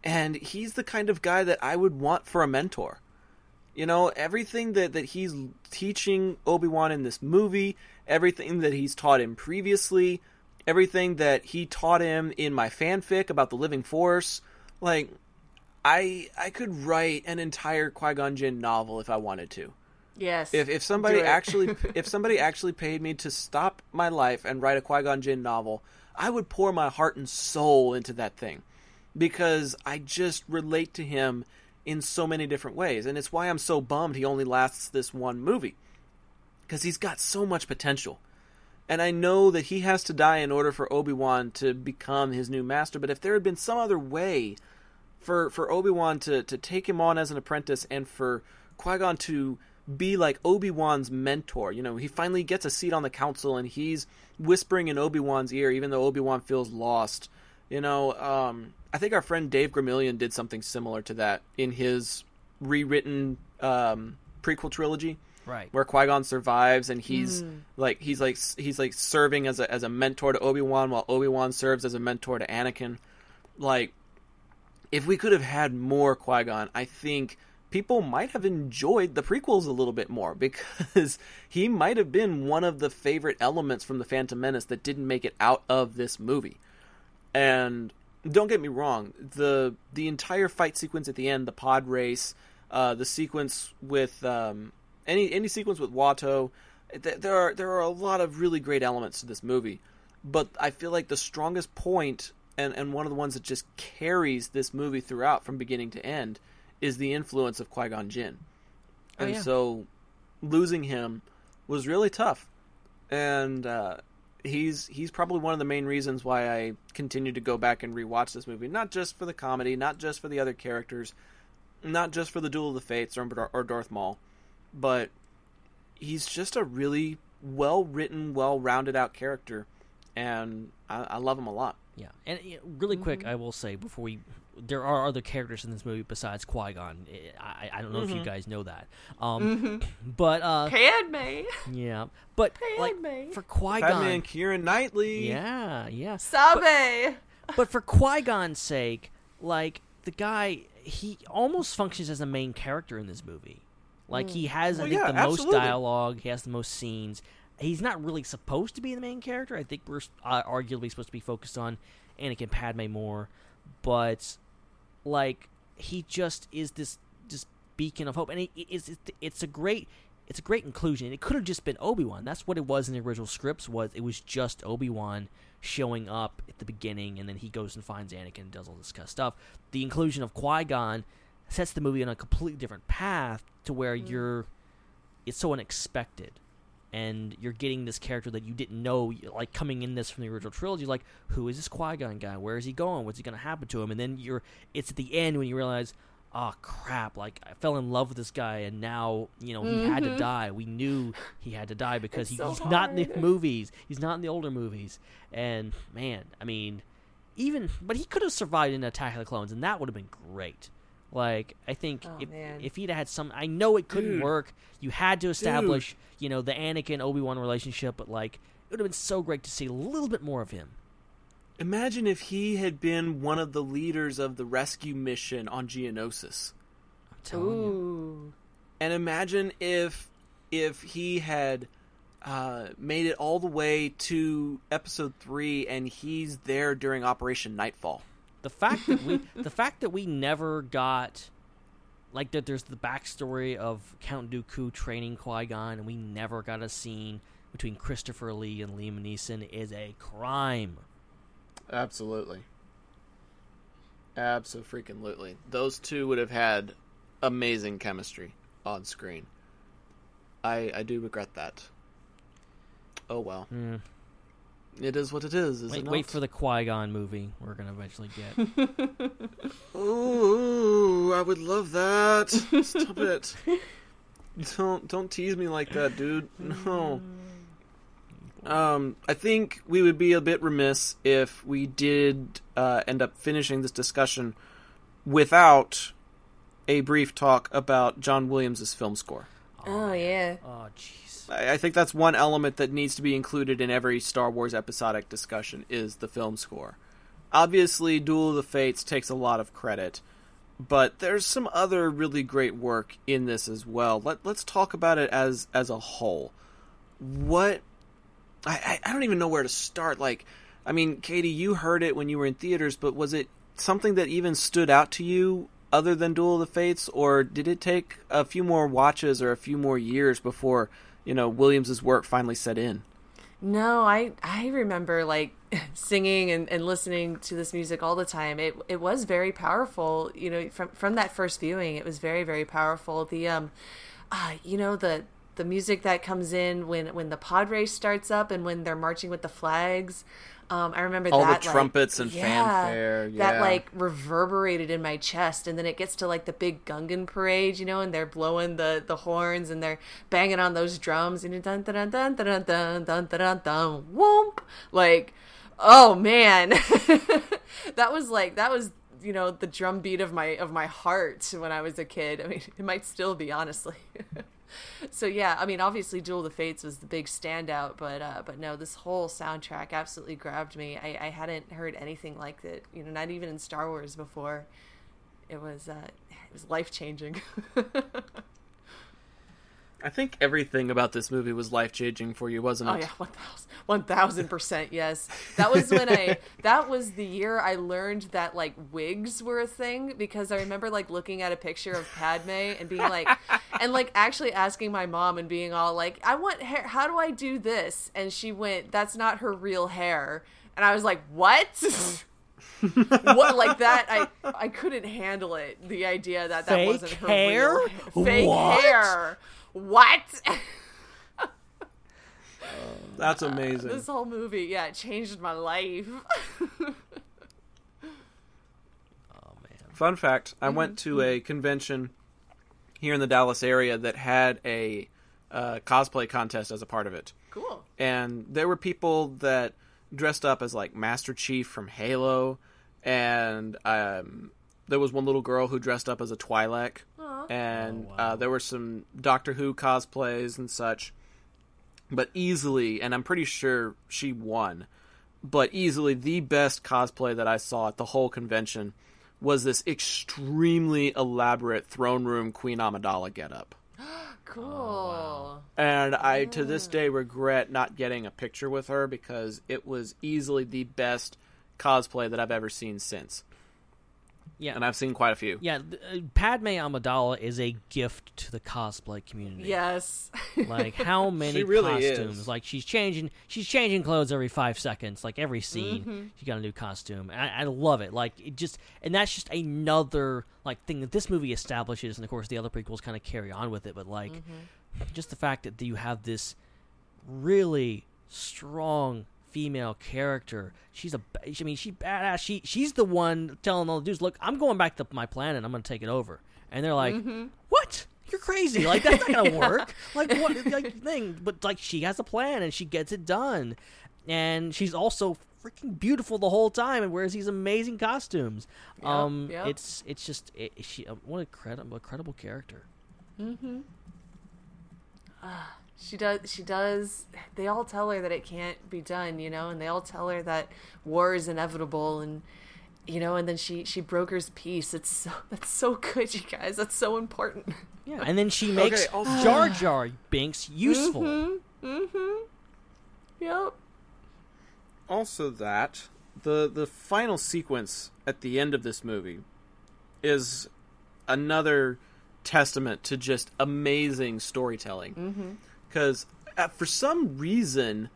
[SPEAKER 12] And he's the kind of guy that I would want for a mentor. You know, everything that, that he's teaching Obi Wan in this movie, everything that he's taught him previously, everything that he taught him in my fanfic about the Living Force, like, I I could write an entire Qui Gon Jinn novel if I wanted to.
[SPEAKER 17] Yes.
[SPEAKER 12] If if somebody actually if somebody actually paid me to stop my life and write a Qui Gon Jinn novel, I would pour my heart and soul into that thing because I just relate to him in so many different ways, and it's why I'm so bummed he only lasts this one movie because he's got so much potential. And I know that he has to die in order for Obi Wan to become his new master. But if there had been some other way for for Obi Wan to to take him on as an apprentice, and for Qui Gon to be like Obi Wan's mentor, you know, he finally gets a seat on the council, and he's whispering in Obi Wan's ear, even though Obi Wan feels lost. You know, um, I think our friend Dave Gramillion did something similar to that in his rewritten um, prequel trilogy
[SPEAKER 13] Right.
[SPEAKER 12] where Qui Gon survives, and he's
[SPEAKER 13] Mm.
[SPEAKER 12] like he's like he's like serving as a as a mentor to Obi Wan, while Obi Wan serves as a mentor to Anakin. Like, if we could have had more Qui Gon, I think people might have enjoyed the prequels a little bit more because he might have been one of the favorite elements from the Phantom Menace that didn't make it out of this movie. And don't get me wrong, the the entire fight sequence at the end, the pod race, uh, the sequence with um, any any sequence with Watto, th- there are there are a lot of really great elements to this movie. But I feel like the strongest point and, and one of the ones that just carries this movie throughout from beginning to end is the influence of Qui Gon Jinn.
[SPEAKER 13] Oh,
[SPEAKER 12] And
[SPEAKER 13] yeah.
[SPEAKER 12] so losing him was really tough. And uh, he's he's probably one of the main reasons why I continue to go back and rewatch this movie. Not just for the comedy, not just for the other characters, not just for the Duel of the Fates or, or Darth Maul, but he's just a really well written, well rounded out character, and I, I love him a lot.
[SPEAKER 13] Yeah, and you know, really quick, I will say before we there are other characters in this movie besides Qui Gon. I, I don't know if you
[SPEAKER 17] Mhm.
[SPEAKER 13] guys know that. Um, but uh,
[SPEAKER 17] Padme.
[SPEAKER 13] yeah, but like
[SPEAKER 17] Padme.
[SPEAKER 13] for Qui
[SPEAKER 12] Padme
[SPEAKER 13] Gon,
[SPEAKER 12] and Keira Knightley.
[SPEAKER 13] yeah, yeah.
[SPEAKER 17] Sabe.
[SPEAKER 13] but for Qui Gon's sake, like the guy, he almost functions as a main character in this movie. Like he has, I think,
[SPEAKER 12] yeah,
[SPEAKER 13] the most dialogue. He has the most scenes. He's not really supposed to be the main character. I think we're uh, arguably supposed to be focused on Anakin Padme more, but like he just is this this beacon of hope, and it, it's it's it's a great it's a great inclusion. It could have just been Obi Wan. That's what it was in the original scripts. Was it was just Obi Wan showing up at the beginning, and then he goes and finds Anakin and does all this kind of stuff. The inclusion of Qui Gon sets the movie on a completely different path to where you're it's so unexpected and you're getting this character that you didn't know like coming in this from the original trilogy like who is this Qui-Gon guy? Where is he going? What's he going to happen to him? And then you're it's at the end when you realize oh crap like I fell in love with this guy and now you know he had to
[SPEAKER 17] Mhm.
[SPEAKER 13] die. We knew he had to die because he,
[SPEAKER 17] so
[SPEAKER 13] he's not in the movies. He's not in the older movies. And man I mean even but he could have survived in Attack of the Clones and that would have been great like I think
[SPEAKER 17] Oh,
[SPEAKER 13] if, if he'd had some I know it couldn't
[SPEAKER 12] Dude.
[SPEAKER 13] work you had to establish you know the Anakin Obi-Wan relationship but like it would have been so great to see a little bit more of him
[SPEAKER 12] Imagine if he had been one of the leaders of the rescue mission on Geonosis.
[SPEAKER 13] I'm telling you
[SPEAKER 17] Ooh.
[SPEAKER 12] And imagine if if he had uh, made it all the way to episode three and he's there during Operation Knightfall.
[SPEAKER 13] The fact that we the fact that we never got like that there's the backstory of Count Dooku training Qui-Gon and we never got a scene between Christopher Lee and Liam Neeson is a crime.
[SPEAKER 12] Absolutely. Absolutely. Those two would have had amazing chemistry on screen. I I do regret that. Oh well.
[SPEAKER 13] Mm.
[SPEAKER 12] It is what it is, is
[SPEAKER 13] Wait,
[SPEAKER 12] it
[SPEAKER 13] wait for the Qui-Gon movie we're going to eventually get.
[SPEAKER 12] Ooh, I would love that. Stop it. Don't don't tease me like that, dude. No. Um, I think we would be a bit remiss if we did uh, end up finishing this discussion without a brief talk about John Williams' film score.
[SPEAKER 17] Oh yeah.
[SPEAKER 13] oh jeez.
[SPEAKER 12] I think that's one element that needs to be included in every Star Wars episodic discussion is the film score. Obviously, Duel of the Fates takes a lot of credit, but there's some other really great work in this as well. Let let's talk about it as as a whole. What I I don't even know where to start. Like, I mean, Katie, you heard it when you were in theaters, but was it something that even stood out to you other than Duel of the Fates, or did it take a few more watches or a few more years before you know Williams's work finally set in?
[SPEAKER 17] No, I I remember like singing and, and listening to this music all the time. It it was very powerful. You know, from from that first viewing, it was very very powerful. The um, uh, you know the the music that comes in when when the pod race starts up and when they're marching with the flags. Um, I remember
[SPEAKER 12] All the
[SPEAKER 17] that like,
[SPEAKER 12] trumpets and
[SPEAKER 17] yeah,
[SPEAKER 12] fanfare,
[SPEAKER 17] That like reverberated in my chest, and then it gets to like the big Gungan parade, you know, and they're blowing the the horns and they're banging on those drums, and dun dun dun dun dun dun dun dun dun dun whoomp. Like, oh man, that was like that was you know the drum beat of my of my heart when I was a kid. I mean, it might still be honestly. so yeah, I mean, obviously, Duel of the Fates was the big standout, but uh, but no, this whole soundtrack absolutely grabbed me. I, I hadn't heard anything like it, you know, not even in Star Wars before. It was uh, it was life changing.
[SPEAKER 12] I think everything about this movie was life changing for you, wasn't it?
[SPEAKER 17] Oh yeah, one thousand, one thousand percent. Yes, that was when I. That was the year I learned that like wigs were a thing because I remember like looking at a picture of Padme and being like, and like actually asking my mom and being all like, "I want hair. How do I do this?" And she went, "That's not her real hair." And I was like, "What?" what like that? I I couldn't handle it. The idea that that
[SPEAKER 13] Fake
[SPEAKER 17] wasn't her
[SPEAKER 13] hair?
[SPEAKER 17] real fake
[SPEAKER 13] What?
[SPEAKER 17] hair. What?
[SPEAKER 12] That's amazing.
[SPEAKER 17] This whole movie, yeah, it changed my life. Oh man.
[SPEAKER 12] Fun fact: I went to a convention here in the Dallas area that had a uh, cosplay contest as a part of it.
[SPEAKER 17] Cool.
[SPEAKER 12] And there were people that dressed up as like Master Chief from Halo, and um, there was one little girl who dressed up as a Twi'lek,
[SPEAKER 17] Aw.
[SPEAKER 12] and uh, there were some Doctor Who cosplays and such. But easily, and I'm pretty sure she won, but easily the best cosplay that I saw at the whole convention was this extremely elaborate throne room Queen Amidala getup.
[SPEAKER 17] Cool.
[SPEAKER 12] And I, to this day, regret not getting a picture with her because it was easily the best cosplay that I've ever seen since.
[SPEAKER 13] Yeah.
[SPEAKER 12] And I've seen quite a few.
[SPEAKER 13] Yeah, uh, Padme Amidala is a gift to the cosplay community.
[SPEAKER 17] Yes.
[SPEAKER 13] Like how many
[SPEAKER 12] She really
[SPEAKER 13] costumes?
[SPEAKER 12] is.
[SPEAKER 13] Like she's changing, she's changing clothes every five seconds. Like every scene,
[SPEAKER 17] Mhm.
[SPEAKER 13] she got a new costume. I, I love it. Like it just, and that's just another like thing that this movie establishes, and of course the other prequels kind of carry on with it. But like,
[SPEAKER 17] Mm-hmm.
[SPEAKER 13] just the fact that you have this really strong female character. She's a, I mean, she badass. She she's the one telling all the dudes, "Look, I'm going back to my planet. I'm going to take it over." And they're like,
[SPEAKER 17] Mhm.
[SPEAKER 13] "What? You're crazy! Like that's not going to work. Like what? Like thing." But like she has a plan and she gets it done, and she's also freaking beautiful the whole time and wears these amazing costumes.
[SPEAKER 17] Yep,
[SPEAKER 13] um,
[SPEAKER 17] yep.
[SPEAKER 13] it's it's just it, she uh, what a credible credible character.
[SPEAKER 17] Mm-hmm. Ah, she does. She does. They all tell her that it can't be done, you know, and they all tell her that war is inevitable, and you know, and then she she brokers peace. It's so that's so good, you guys. That's so important.
[SPEAKER 13] Yeah, and then she makes
[SPEAKER 12] Okay, also-
[SPEAKER 13] Jar Jar Binks useful.
[SPEAKER 17] Mm-hmm. Mm-hmm. Yep.
[SPEAKER 12] also that the the final sequence at the end of this movie is another testament to just amazing storytelling
[SPEAKER 17] Mm-hmm.
[SPEAKER 12] Because for some reason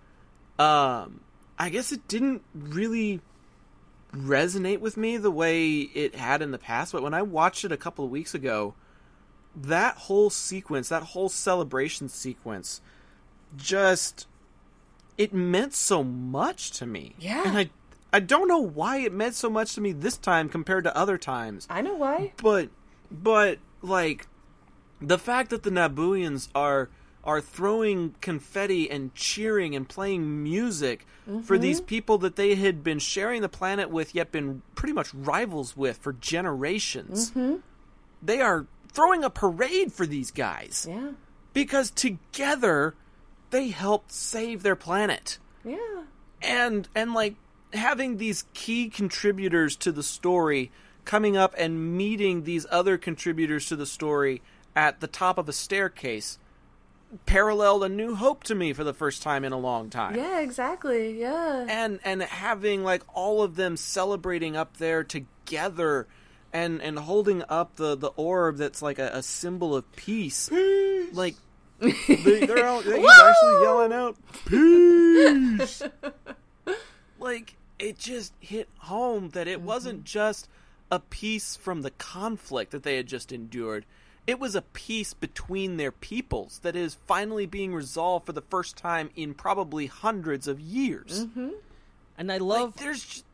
[SPEAKER 12] um i guess it didn't really resonate with me the way it had in the past but when i watched it a couple of weeks ago that whole sequence that whole celebration sequence just it meant so much to me
[SPEAKER 17] Yeah.
[SPEAKER 12] and i i don't know why it meant so much to me this time compared to other times
[SPEAKER 17] I know why.
[SPEAKER 12] but but like the fact that the Nabooians are are throwing confetti and cheering and playing music for
[SPEAKER 17] Mm-hmm.
[SPEAKER 12] these people that they had been sharing the planet with yet been pretty much rivals with for generations.
[SPEAKER 17] Mm-hmm.
[SPEAKER 12] They are throwing a parade for these guys
[SPEAKER 17] Yeah.
[SPEAKER 12] because together they helped save their planet
[SPEAKER 17] Yeah.
[SPEAKER 12] and and like having these key contributors to the story coming up and meeting these other contributors to the story at the top of a staircase paralleled a new hope to me for the first time in a long time
[SPEAKER 17] Yeah. Exactly. Yeah.
[SPEAKER 12] and and having like all of them celebrating up there together and and holding up the the orb that's like a, a symbol of peace like they, they're he's actually yelling out peace like it just hit home that it wasn't mm-hmm. just a peace from the conflict that they had just endured it was a peace between their peoples that is finally being resolved for the first time in probably hundreds of years mm-hmm.
[SPEAKER 13] And I love
[SPEAKER 12] there's just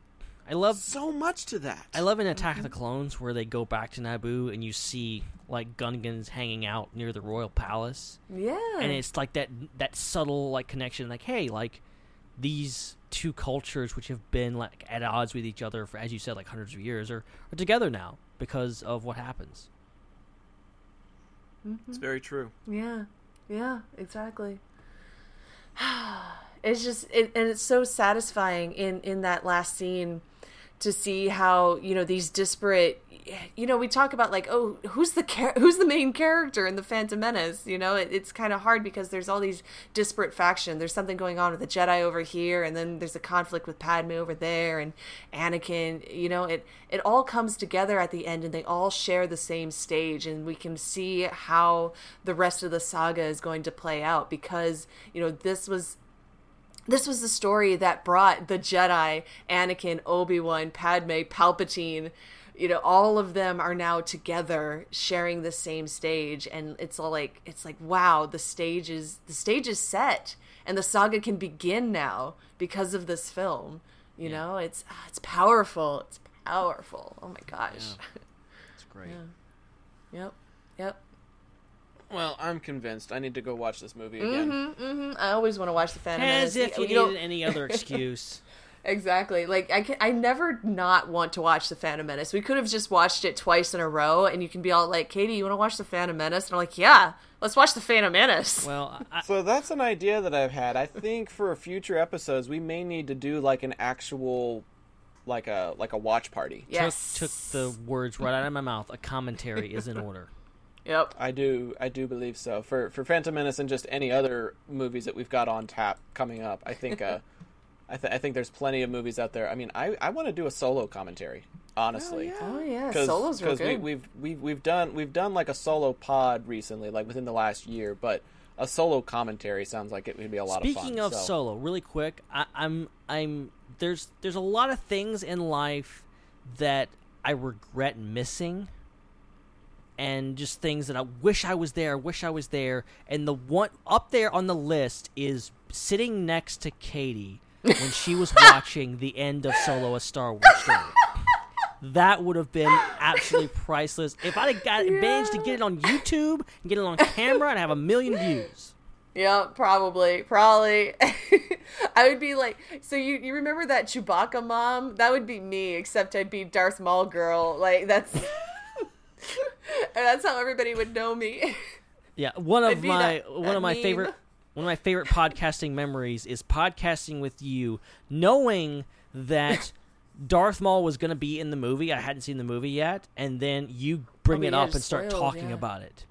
[SPEAKER 13] I love
[SPEAKER 12] so much to that
[SPEAKER 13] I love in Attack of the mm-hmm. Clones where they go back to Naboo and you see like Gungans hanging out near the royal palace.
[SPEAKER 17] Yeah.
[SPEAKER 13] And it's like that that subtle like connection like hey, like these two cultures which have been like at odds with each other for as you said like hundreds of years are, are together now because of what happens. Mm-hmm.
[SPEAKER 12] it's very true.
[SPEAKER 17] Yeah, yeah, exactly. It's just, it, and it's so satisfying in in that last scene to see how you know these disparate. You know, we talk about like, oh, who's the char- who's the main character in the Phantom Menace? You know, it, it's kind of hard because there's all these disparate factions. There's something going on with the Jedi over here, and then there's a conflict with Padme over there, and Anakin. You know, it it all comes together at the end, and they all share the same stage, and we can see how the rest of the saga is going to play out because you know this was this was the story that brought the Jedi, Anakin, Obi Wan, Padme, Palpatine. You know, all of them are now together, sharing the same stage, and it's all like it's like wow, the stage is the stage is set, and the saga can begin now because of this film. You know, it's ah, it's powerful. It's powerful. Oh my gosh.
[SPEAKER 13] It's great.
[SPEAKER 17] Yep. Yep.
[SPEAKER 12] Well i'm convinced i need to go watch this movie again
[SPEAKER 17] Mm-hmm, mm-hmm. I always want to watch the Phantom
[SPEAKER 13] As
[SPEAKER 17] Menace.
[SPEAKER 13] if
[SPEAKER 17] You
[SPEAKER 13] you
[SPEAKER 17] know-
[SPEAKER 13] needed any other excuse.
[SPEAKER 17] Exactly. Like I can, I never not want to watch the Phantom Menace. We could have just watched it twice in a row, and you can be all like, "Katie, you want to watch the Phantom Menace?" And I'm like, "Yeah, let's watch the Phantom Menace."
[SPEAKER 13] Well, I,
[SPEAKER 12] So that's an idea that I've had. I think for future episodes we may need to do like an actual like a like a watch party.
[SPEAKER 17] yes,
[SPEAKER 13] took, took the words right out of my mouth. A commentary is in order.
[SPEAKER 17] Yep.
[SPEAKER 12] I do I do believe so. For for Phantom Menace and just any other movies that we've got on tap coming up. I think uh I, th- I think there's plenty of movies out there. I mean, I, I want to do a solo commentary, honestly.
[SPEAKER 17] Oh yeah,
[SPEAKER 12] Cause,
[SPEAKER 17] solos were
[SPEAKER 12] 'cause
[SPEAKER 17] good.
[SPEAKER 12] We, we've we've we've done we've done like a solo pod recently, like within the last year, but a solo commentary sounds like it would be a lot
[SPEAKER 13] Speaking
[SPEAKER 12] of fun.
[SPEAKER 13] Speaking of
[SPEAKER 12] so.
[SPEAKER 13] solo, really quick, I, I'm I'm there's there's a lot of things in life that I regret missing, and just things that I wish I was there, wish I was there, and the one up there on the list is sitting next to Katie when she was watching the end of Solo: A Star Wars Story. That would have been absolutely priceless. If I'd have got managed to get it on YouTube and get it on camera, I'd have a million views.
[SPEAKER 17] Yeah, probably, probably. I would be like, so you you remember that Chewbacca mom? That would be me, except I'd be Darth Maul girl. Like that's, that's how everybody would know me.
[SPEAKER 13] Yeah, one of my
[SPEAKER 17] that-
[SPEAKER 13] one
[SPEAKER 17] that
[SPEAKER 13] of my
[SPEAKER 17] meme.
[SPEAKER 13] favorite one of my favorite podcasting memories is podcasting with you, knowing that Darth Maul was going to be in the movie. I hadn't seen the movie yet, and then you bring
[SPEAKER 17] but
[SPEAKER 13] it up and start
[SPEAKER 17] spoiled,
[SPEAKER 13] talking
[SPEAKER 17] yeah.
[SPEAKER 13] about it.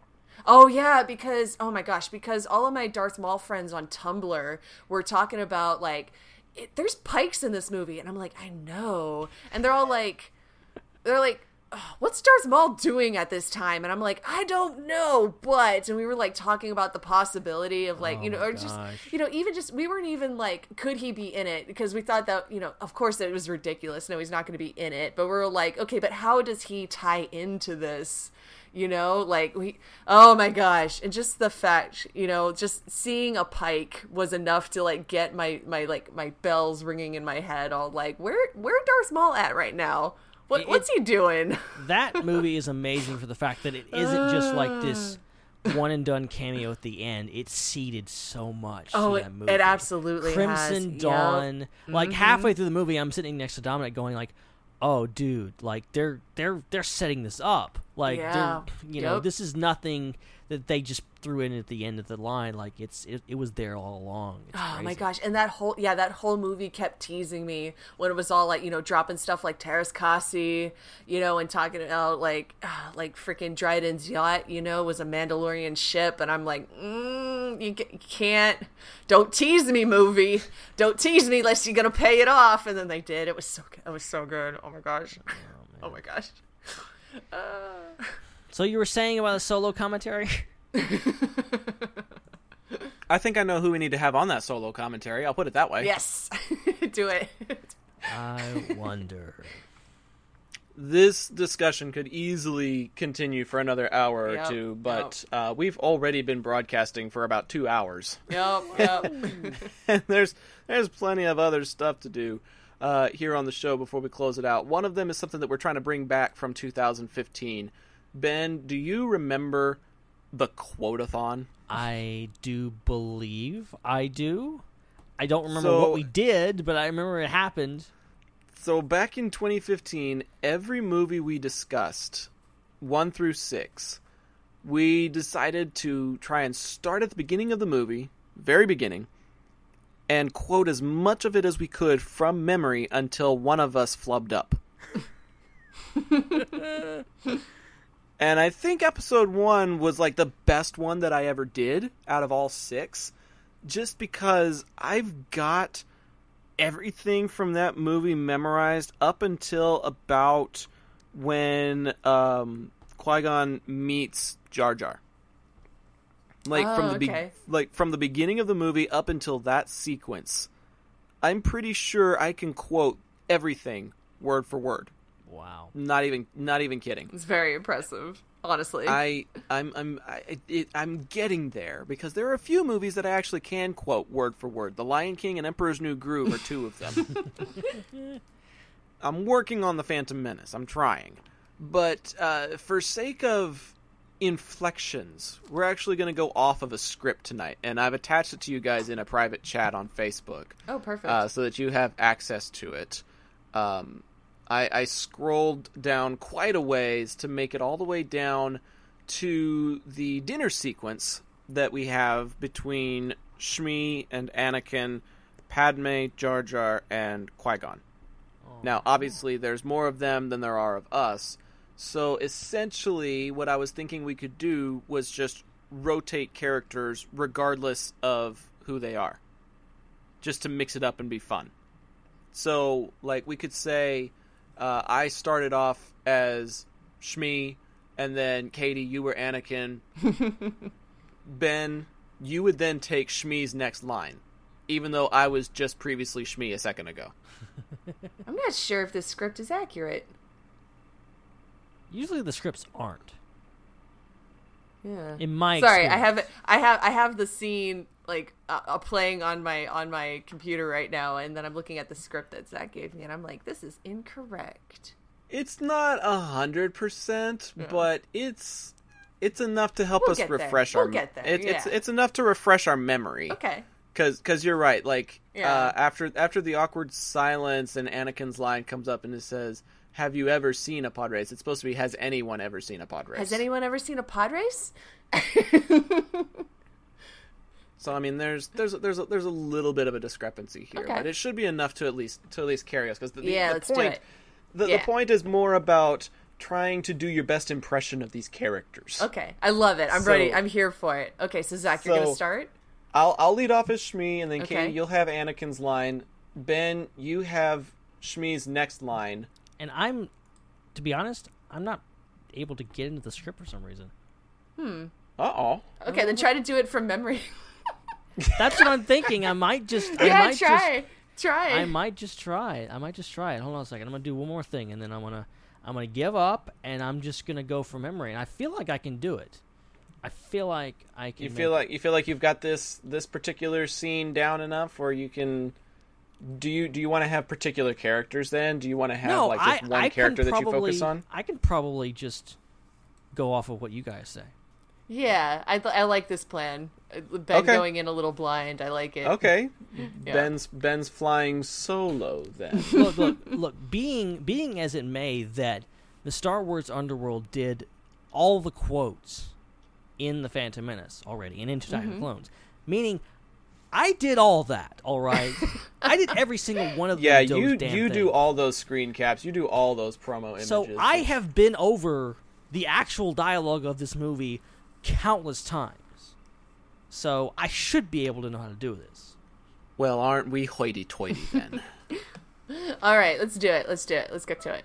[SPEAKER 17] Oh yeah, because oh my gosh, because all of my Darth Maul friends on Tumblr were talking about like, it, there's Pykes in this movie, and I'm like, I know, and they're all like, they're like. "Ugh, What's Darth Maul doing at this time? And I'm like, I don't know, but and we were like talking about the possibility of like, you oh know,
[SPEAKER 13] Oh
[SPEAKER 17] or just you know, even just we weren't even like, could he be in it? Because we thought that you know, of course, it was ridiculous. No, he's not going to be in it. But we are like, okay, but how does he tie into this? you know like we oh my gosh and just the fact you know just seeing a Pyke was enough to like get my my like my bells ringing in my head all like where where darth maul at right now what
[SPEAKER 13] It-
[SPEAKER 17] what's he doing
[SPEAKER 13] That movie is amazing for the fact that it isn't just like this one and done cameo at the end. It seeded so much.
[SPEAKER 17] Oh, it-
[SPEAKER 13] that movie.
[SPEAKER 17] it absolutely has.
[SPEAKER 13] Crimson
[SPEAKER 17] Yep.
[SPEAKER 13] Dawn. Like
[SPEAKER 17] Mhm.
[SPEAKER 13] halfway through the movie, I'm sitting next to Dominic, going like, "Oh, dude, like they're they're they're setting this up. Like
[SPEAKER 17] Yeah.
[SPEAKER 13] you know this is nothing that they just threw in at the end of the line. Like it's it, it was there all along. It's
[SPEAKER 17] Oh my gosh! And that whole yeah, that whole movie kept teasing me when it was all like you know dropping stuff like Teras Kasi, you know, and talking about like ah, like freaking Dryden's yacht, you know, was a Mandalorian ship, and I'm like, mm, you, you can't, don't tease me, movie, don't tease me unless you're gonna pay it off. And then they did. It was so. It was so good. Oh my gosh. Oh, my gosh. Uh,
[SPEAKER 13] So you were saying about a solo commentary?
[SPEAKER 12] I think I know who we need to have on that solo commentary. I'll put it that way.
[SPEAKER 17] yes, do it.
[SPEAKER 13] I wonder.
[SPEAKER 12] This discussion could easily continue for another hour
[SPEAKER 17] Yep,
[SPEAKER 12] or two, but uh, we've already been broadcasting for about two hours.
[SPEAKER 17] Yep. Yep.
[SPEAKER 12] and there's there's plenty of other stuff to do uh, here on the show before we close it out. One of them is something that we're trying to bring back from 2015. Ben, do you remember the quotathon?
[SPEAKER 13] I do believe I do. I don't remember
[SPEAKER 12] So-
[SPEAKER 13] what we did, but I remember it happened.
[SPEAKER 12] So back in 2015, every movie we discussed, one through six, we decided to try and start at the beginning of the movie, very beginning, and quote as much of it as we could from memory until one of us flubbed up. and I think episode one was like the best one that I ever did out of all six, just because I've got everything from that movie memorized up until about when um, Qui Gon meets Jar Jar. Like from
[SPEAKER 17] Oh,
[SPEAKER 12] the be-
[SPEAKER 17] okay.
[SPEAKER 12] like from the beginning of the movie up until that sequence, I'm pretty sure I can quote everything word for word.
[SPEAKER 13] Wow.
[SPEAKER 12] Not even not even kidding.
[SPEAKER 17] It's very impressive, honestly.
[SPEAKER 12] I I'm I'm I, it, I'm getting there because there are a few movies that I actually can quote word for word. The Lion King and Emperor's New Groove are two of them. I'm working on the Phantom Menace. I'm trying, but uh, for sake of inflections. We're actually going to go off of a script tonight, and I've attached it to you guys in a private chat on Facebook.
[SPEAKER 17] Oh, perfect.
[SPEAKER 12] Uh, so that you have access to it. Um, I, I scrolled down quite a ways to make it all the way down to the dinner sequence that we have between Shmi and Anakin, Padme, Jar Jar, and Qui Gon. Oh, now, obviously, there's more of them than there are of us. So essentially, what I was thinking we could do was just rotate characters regardless of who they are, just to mix it up and be fun. So, like, we could say uh, I started off as Shmi, and then Katie, you were Anakin. ben, you would then take Shmi's next line, even though I was just previously Shmi a second ago.
[SPEAKER 17] I'm not sure if this script is accurate.
[SPEAKER 13] Usually the scripts aren't.
[SPEAKER 17] Yeah.
[SPEAKER 13] In my
[SPEAKER 17] sorry, I have I have I have the scene like uh, playing on my on my computer right now, and then I'm looking at the script that Zac gave me, and I'm like, this is incorrect.
[SPEAKER 12] It's not a hundred percent, but it's it's enough to help
[SPEAKER 17] We'll
[SPEAKER 12] us refresh
[SPEAKER 17] We'll
[SPEAKER 12] our.
[SPEAKER 17] get there,
[SPEAKER 12] It, It's it's enough to refresh our memory.
[SPEAKER 17] Okay.
[SPEAKER 12] Because because you're right. Like
[SPEAKER 17] Yeah.
[SPEAKER 12] uh, after after the awkward silence and Anakin's line comes up and it says, "Have you ever seen a pod race?" It's supposed to be, "Has anyone ever seen a pod race?"
[SPEAKER 17] Has anyone ever seen a pod race?
[SPEAKER 12] So I mean, there's there's there's a, there's a little bit of a discrepancy here,
[SPEAKER 17] Okay.
[SPEAKER 12] but it should be enough to at least to at least carry us because the, the-
[SPEAKER 17] Yeah,
[SPEAKER 12] the
[SPEAKER 17] let's do
[SPEAKER 12] point
[SPEAKER 17] it.
[SPEAKER 12] The,
[SPEAKER 17] Yeah.
[SPEAKER 12] the point is more about trying to do your best impression of these characters.
[SPEAKER 17] Okay, I love it. I'm
[SPEAKER 12] So-
[SPEAKER 17] ready. I'm here for it. Okay, so Zac, you're gonna start.
[SPEAKER 12] I'll I'll lead off as Shmi, and then
[SPEAKER 17] Okay.
[SPEAKER 12] Katie, you'll have Anakin's line. Ben, you have Shmi's next line.
[SPEAKER 13] And I'm, to be honest, I'm not able to get into the script for some reason.
[SPEAKER 17] Hmm.
[SPEAKER 12] Uh oh.
[SPEAKER 17] Okay, then try to do it from memory.
[SPEAKER 13] That's what I'm thinking. I might just. I
[SPEAKER 17] yeah,
[SPEAKER 13] might
[SPEAKER 17] try. try.
[SPEAKER 13] I might just try it. I might just try it. Hold on a second. I'm gonna do one more thing, and then I'm gonna I'm gonna give up, and I'm just gonna go for memory. And I feel like I can do it. I feel like I can.
[SPEAKER 12] You feel
[SPEAKER 13] it.
[SPEAKER 12] like you feel like you've got this this particular scene down enough where you can. Do you do you want to have particular characters then? Do you want to have
[SPEAKER 13] no,
[SPEAKER 12] like just
[SPEAKER 13] I,
[SPEAKER 12] one
[SPEAKER 13] I
[SPEAKER 12] character
[SPEAKER 13] can
[SPEAKER 12] that you focus on?
[SPEAKER 13] I can probably just go off of what you guys say.
[SPEAKER 17] Yeah, I, I like this plan. Uh, Ben
[SPEAKER 12] Okay.
[SPEAKER 17] going in a little blind. I like it.
[SPEAKER 12] Okay.
[SPEAKER 17] Yeah.
[SPEAKER 12] Ben's Ben's flying solo then.
[SPEAKER 13] look, look, look. Being being as it may that the Star Wars Underworld did all the quotes in the Phantom Menace already and into Attack of the
[SPEAKER 17] Mhm.
[SPEAKER 13] Clones, meaning I did all that. All right, I did every single one of
[SPEAKER 12] yeah,
[SPEAKER 13] those
[SPEAKER 12] you
[SPEAKER 13] damn
[SPEAKER 12] you do
[SPEAKER 13] things.
[SPEAKER 12] all those screen caps. You do all those promo images.
[SPEAKER 13] So I have been over the actual dialogue of this movie countless times. So I should be able to know how to do this.
[SPEAKER 12] Well, aren't we hoity-toity then?
[SPEAKER 17] All right, let's do it. Let's do it. Let's get to it.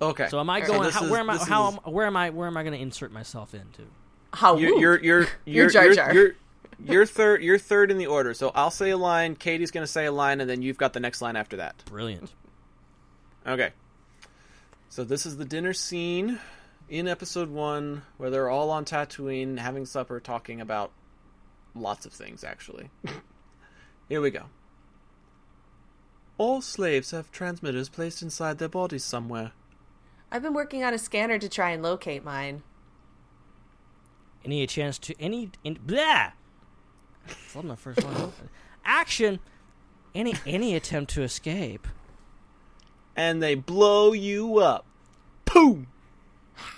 [SPEAKER 12] Okay.
[SPEAKER 13] So am I going?
[SPEAKER 12] this
[SPEAKER 13] how,
[SPEAKER 12] is-
[SPEAKER 13] where am I? How
[SPEAKER 12] is-
[SPEAKER 13] am, where am I? Where am I going to insert myself into?
[SPEAKER 17] How
[SPEAKER 12] you're you're you're
[SPEAKER 17] You're
[SPEAKER 12] you're
[SPEAKER 17] Jar Jar.
[SPEAKER 12] you're, you're third you're third in the order. So I'll say a line, Katie's going to say a line and then you've got the next line after that.
[SPEAKER 13] Brilliant.
[SPEAKER 12] Okay. So this is the dinner scene in episode 1 where they're all on Tatooine having supper talking about lots of things actually. Here we go. All slaves have transmitters placed inside their bodies somewhere.
[SPEAKER 17] I've been working on a scanner to try and locate mine.
[SPEAKER 13] Any chance to any in blah? That's not my first one. Action. Any any attempt to escape.
[SPEAKER 12] And they blow you up. Boom.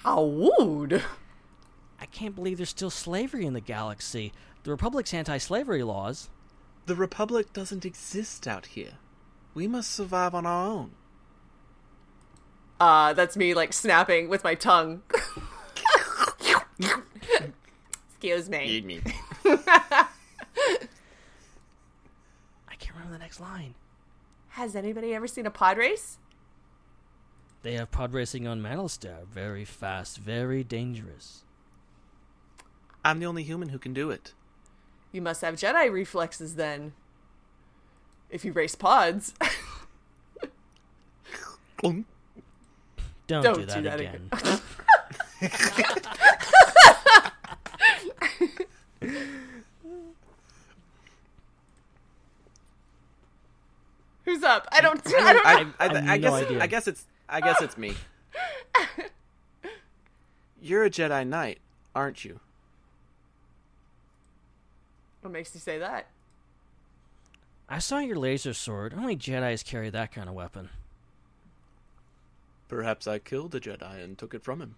[SPEAKER 17] How would?
[SPEAKER 13] I can't believe there's still slavery in the galaxy. The Republic's anti-slavery laws.
[SPEAKER 12] The Republic doesn't exist out here. We must survive on our own.
[SPEAKER 17] Uh, that's me like snapping with my tongue. Excuse me.
[SPEAKER 12] Eat me.
[SPEAKER 13] I can't remember the next line.
[SPEAKER 17] Has anybody ever seen a pod race?
[SPEAKER 13] They have pod racing on Malastare. Very fast, very dangerous.
[SPEAKER 12] I'm the only human who can do it.
[SPEAKER 17] You must have Jedi reflexes then. If you race pods.
[SPEAKER 13] Don't,
[SPEAKER 17] Don't
[SPEAKER 13] do that,
[SPEAKER 17] do that
[SPEAKER 13] again.
[SPEAKER 17] Who's up? I don't. I don't.
[SPEAKER 12] I,
[SPEAKER 17] know.
[SPEAKER 12] I,
[SPEAKER 13] I have
[SPEAKER 12] I
[SPEAKER 13] no
[SPEAKER 12] guess
[SPEAKER 13] idea.
[SPEAKER 12] I guess it's I guess it's me. You're a Jedi Knight. aren't you?
[SPEAKER 17] What makes you say that?
[SPEAKER 13] I saw your laser sword. Only Jedi's carry that kind of weapon.
[SPEAKER 12] Perhaps I killed a Jedi and took it from him.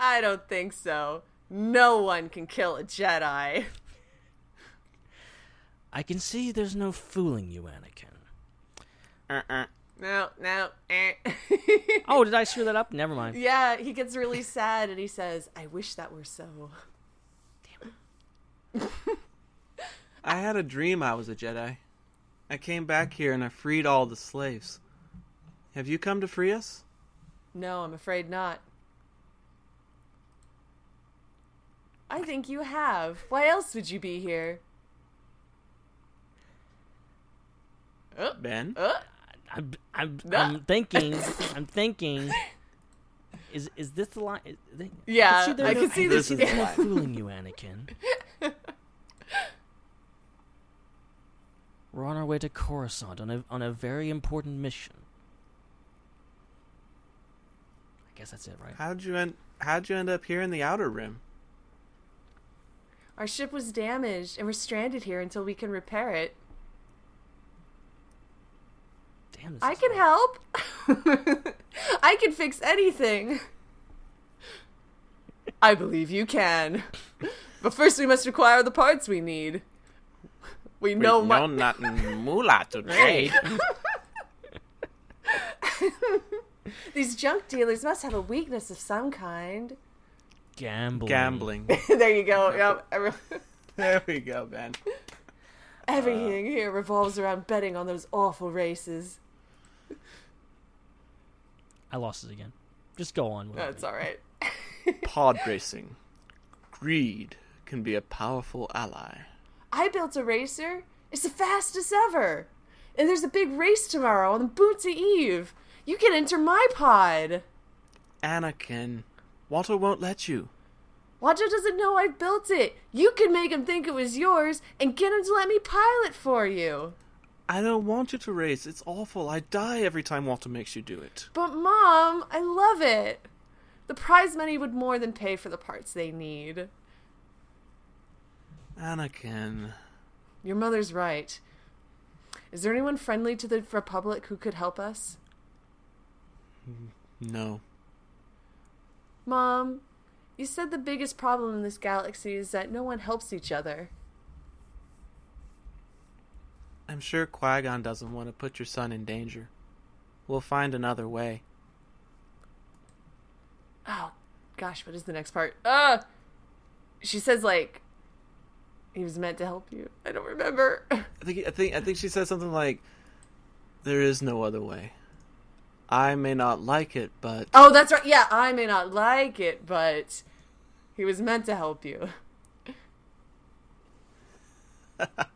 [SPEAKER 17] I don't think so. No one can kill a Jedi.
[SPEAKER 13] I can see there's no fooling you, Anakin.
[SPEAKER 12] Uh-uh.
[SPEAKER 17] No, no. Eh.
[SPEAKER 13] oh, did I screw that up? Never mind.
[SPEAKER 17] Yeah, he gets really sad and he says, I wish that were so. Damn it.
[SPEAKER 12] I had a dream I was a Jedi. I came back here and I freed all the slaves. Have you come to free us?
[SPEAKER 17] No, I'm afraid not. I think you have. Why else would you be here? Uh,
[SPEAKER 12] Ben?
[SPEAKER 17] uh,
[SPEAKER 13] I'm, I'm,
[SPEAKER 17] No.
[SPEAKER 13] I'm thinking. I'm thinking. Is is this the line? is- they-
[SPEAKER 17] Yeah,
[SPEAKER 13] see, there
[SPEAKER 17] I
[SPEAKER 13] no-
[SPEAKER 17] can see that
[SPEAKER 13] there's
[SPEAKER 17] she
[SPEAKER 13] no fooling you, Anakin. We're on our way to Coruscant on a on a very important mission. I guess that's it, right?
[SPEAKER 12] How'd you end how'd you end up here in the outer rim?
[SPEAKER 17] Our ship was damaged and we're stranded here until we can repair it.
[SPEAKER 13] Damn, this
[SPEAKER 17] I
[SPEAKER 13] is
[SPEAKER 17] can help. I can fix anything. I believe you can. But first we must acquire the parts we need. We know
[SPEAKER 12] With
[SPEAKER 17] mu-
[SPEAKER 12] no nothing moolah to trade.
[SPEAKER 17] These junk dealers must have a weakness of some kind.
[SPEAKER 13] Gambling.
[SPEAKER 12] Gambling.
[SPEAKER 17] there you go. Yep. Every-
[SPEAKER 12] there we go, Ben.
[SPEAKER 17] Everything uh, here revolves around betting on those awful races.
[SPEAKER 13] I lost it again. Just go on. With it.
[SPEAKER 17] That's all right.
[SPEAKER 12] Pod racing. Greed can be a powerful ally.
[SPEAKER 17] I built a racer. It's the fastest ever. And there's a big race tomorrow on the Boonta Eve. You can enter my pod.
[SPEAKER 12] Anakin, Watto won't let you.
[SPEAKER 17] Watto doesn't know I built it. You can make him think it was yours and get him to let me pilot for you.
[SPEAKER 12] I don't want you to race. It's awful. I die every time Watto makes you do it.
[SPEAKER 17] But mom, I love it. The prize money would more than pay for the parts they need.
[SPEAKER 12] Anakin.
[SPEAKER 17] Your mother's right. Is there anyone friendly to the Republic who could help us?
[SPEAKER 12] No.
[SPEAKER 17] Mom, you said the biggest problem in this galaxy is that no one helps each other.
[SPEAKER 12] I'm sure Qui Gon doesn't want to put your son in danger. We'll find another way.
[SPEAKER 17] Oh, gosh, what is the next part? Uh, she says like he was meant to help you. I don't remember.
[SPEAKER 12] I think I think I think she said something like, "There is no other way. I may not like it, but
[SPEAKER 17] Oh, that's right. Yeah, I may not like it, but he was meant to help you.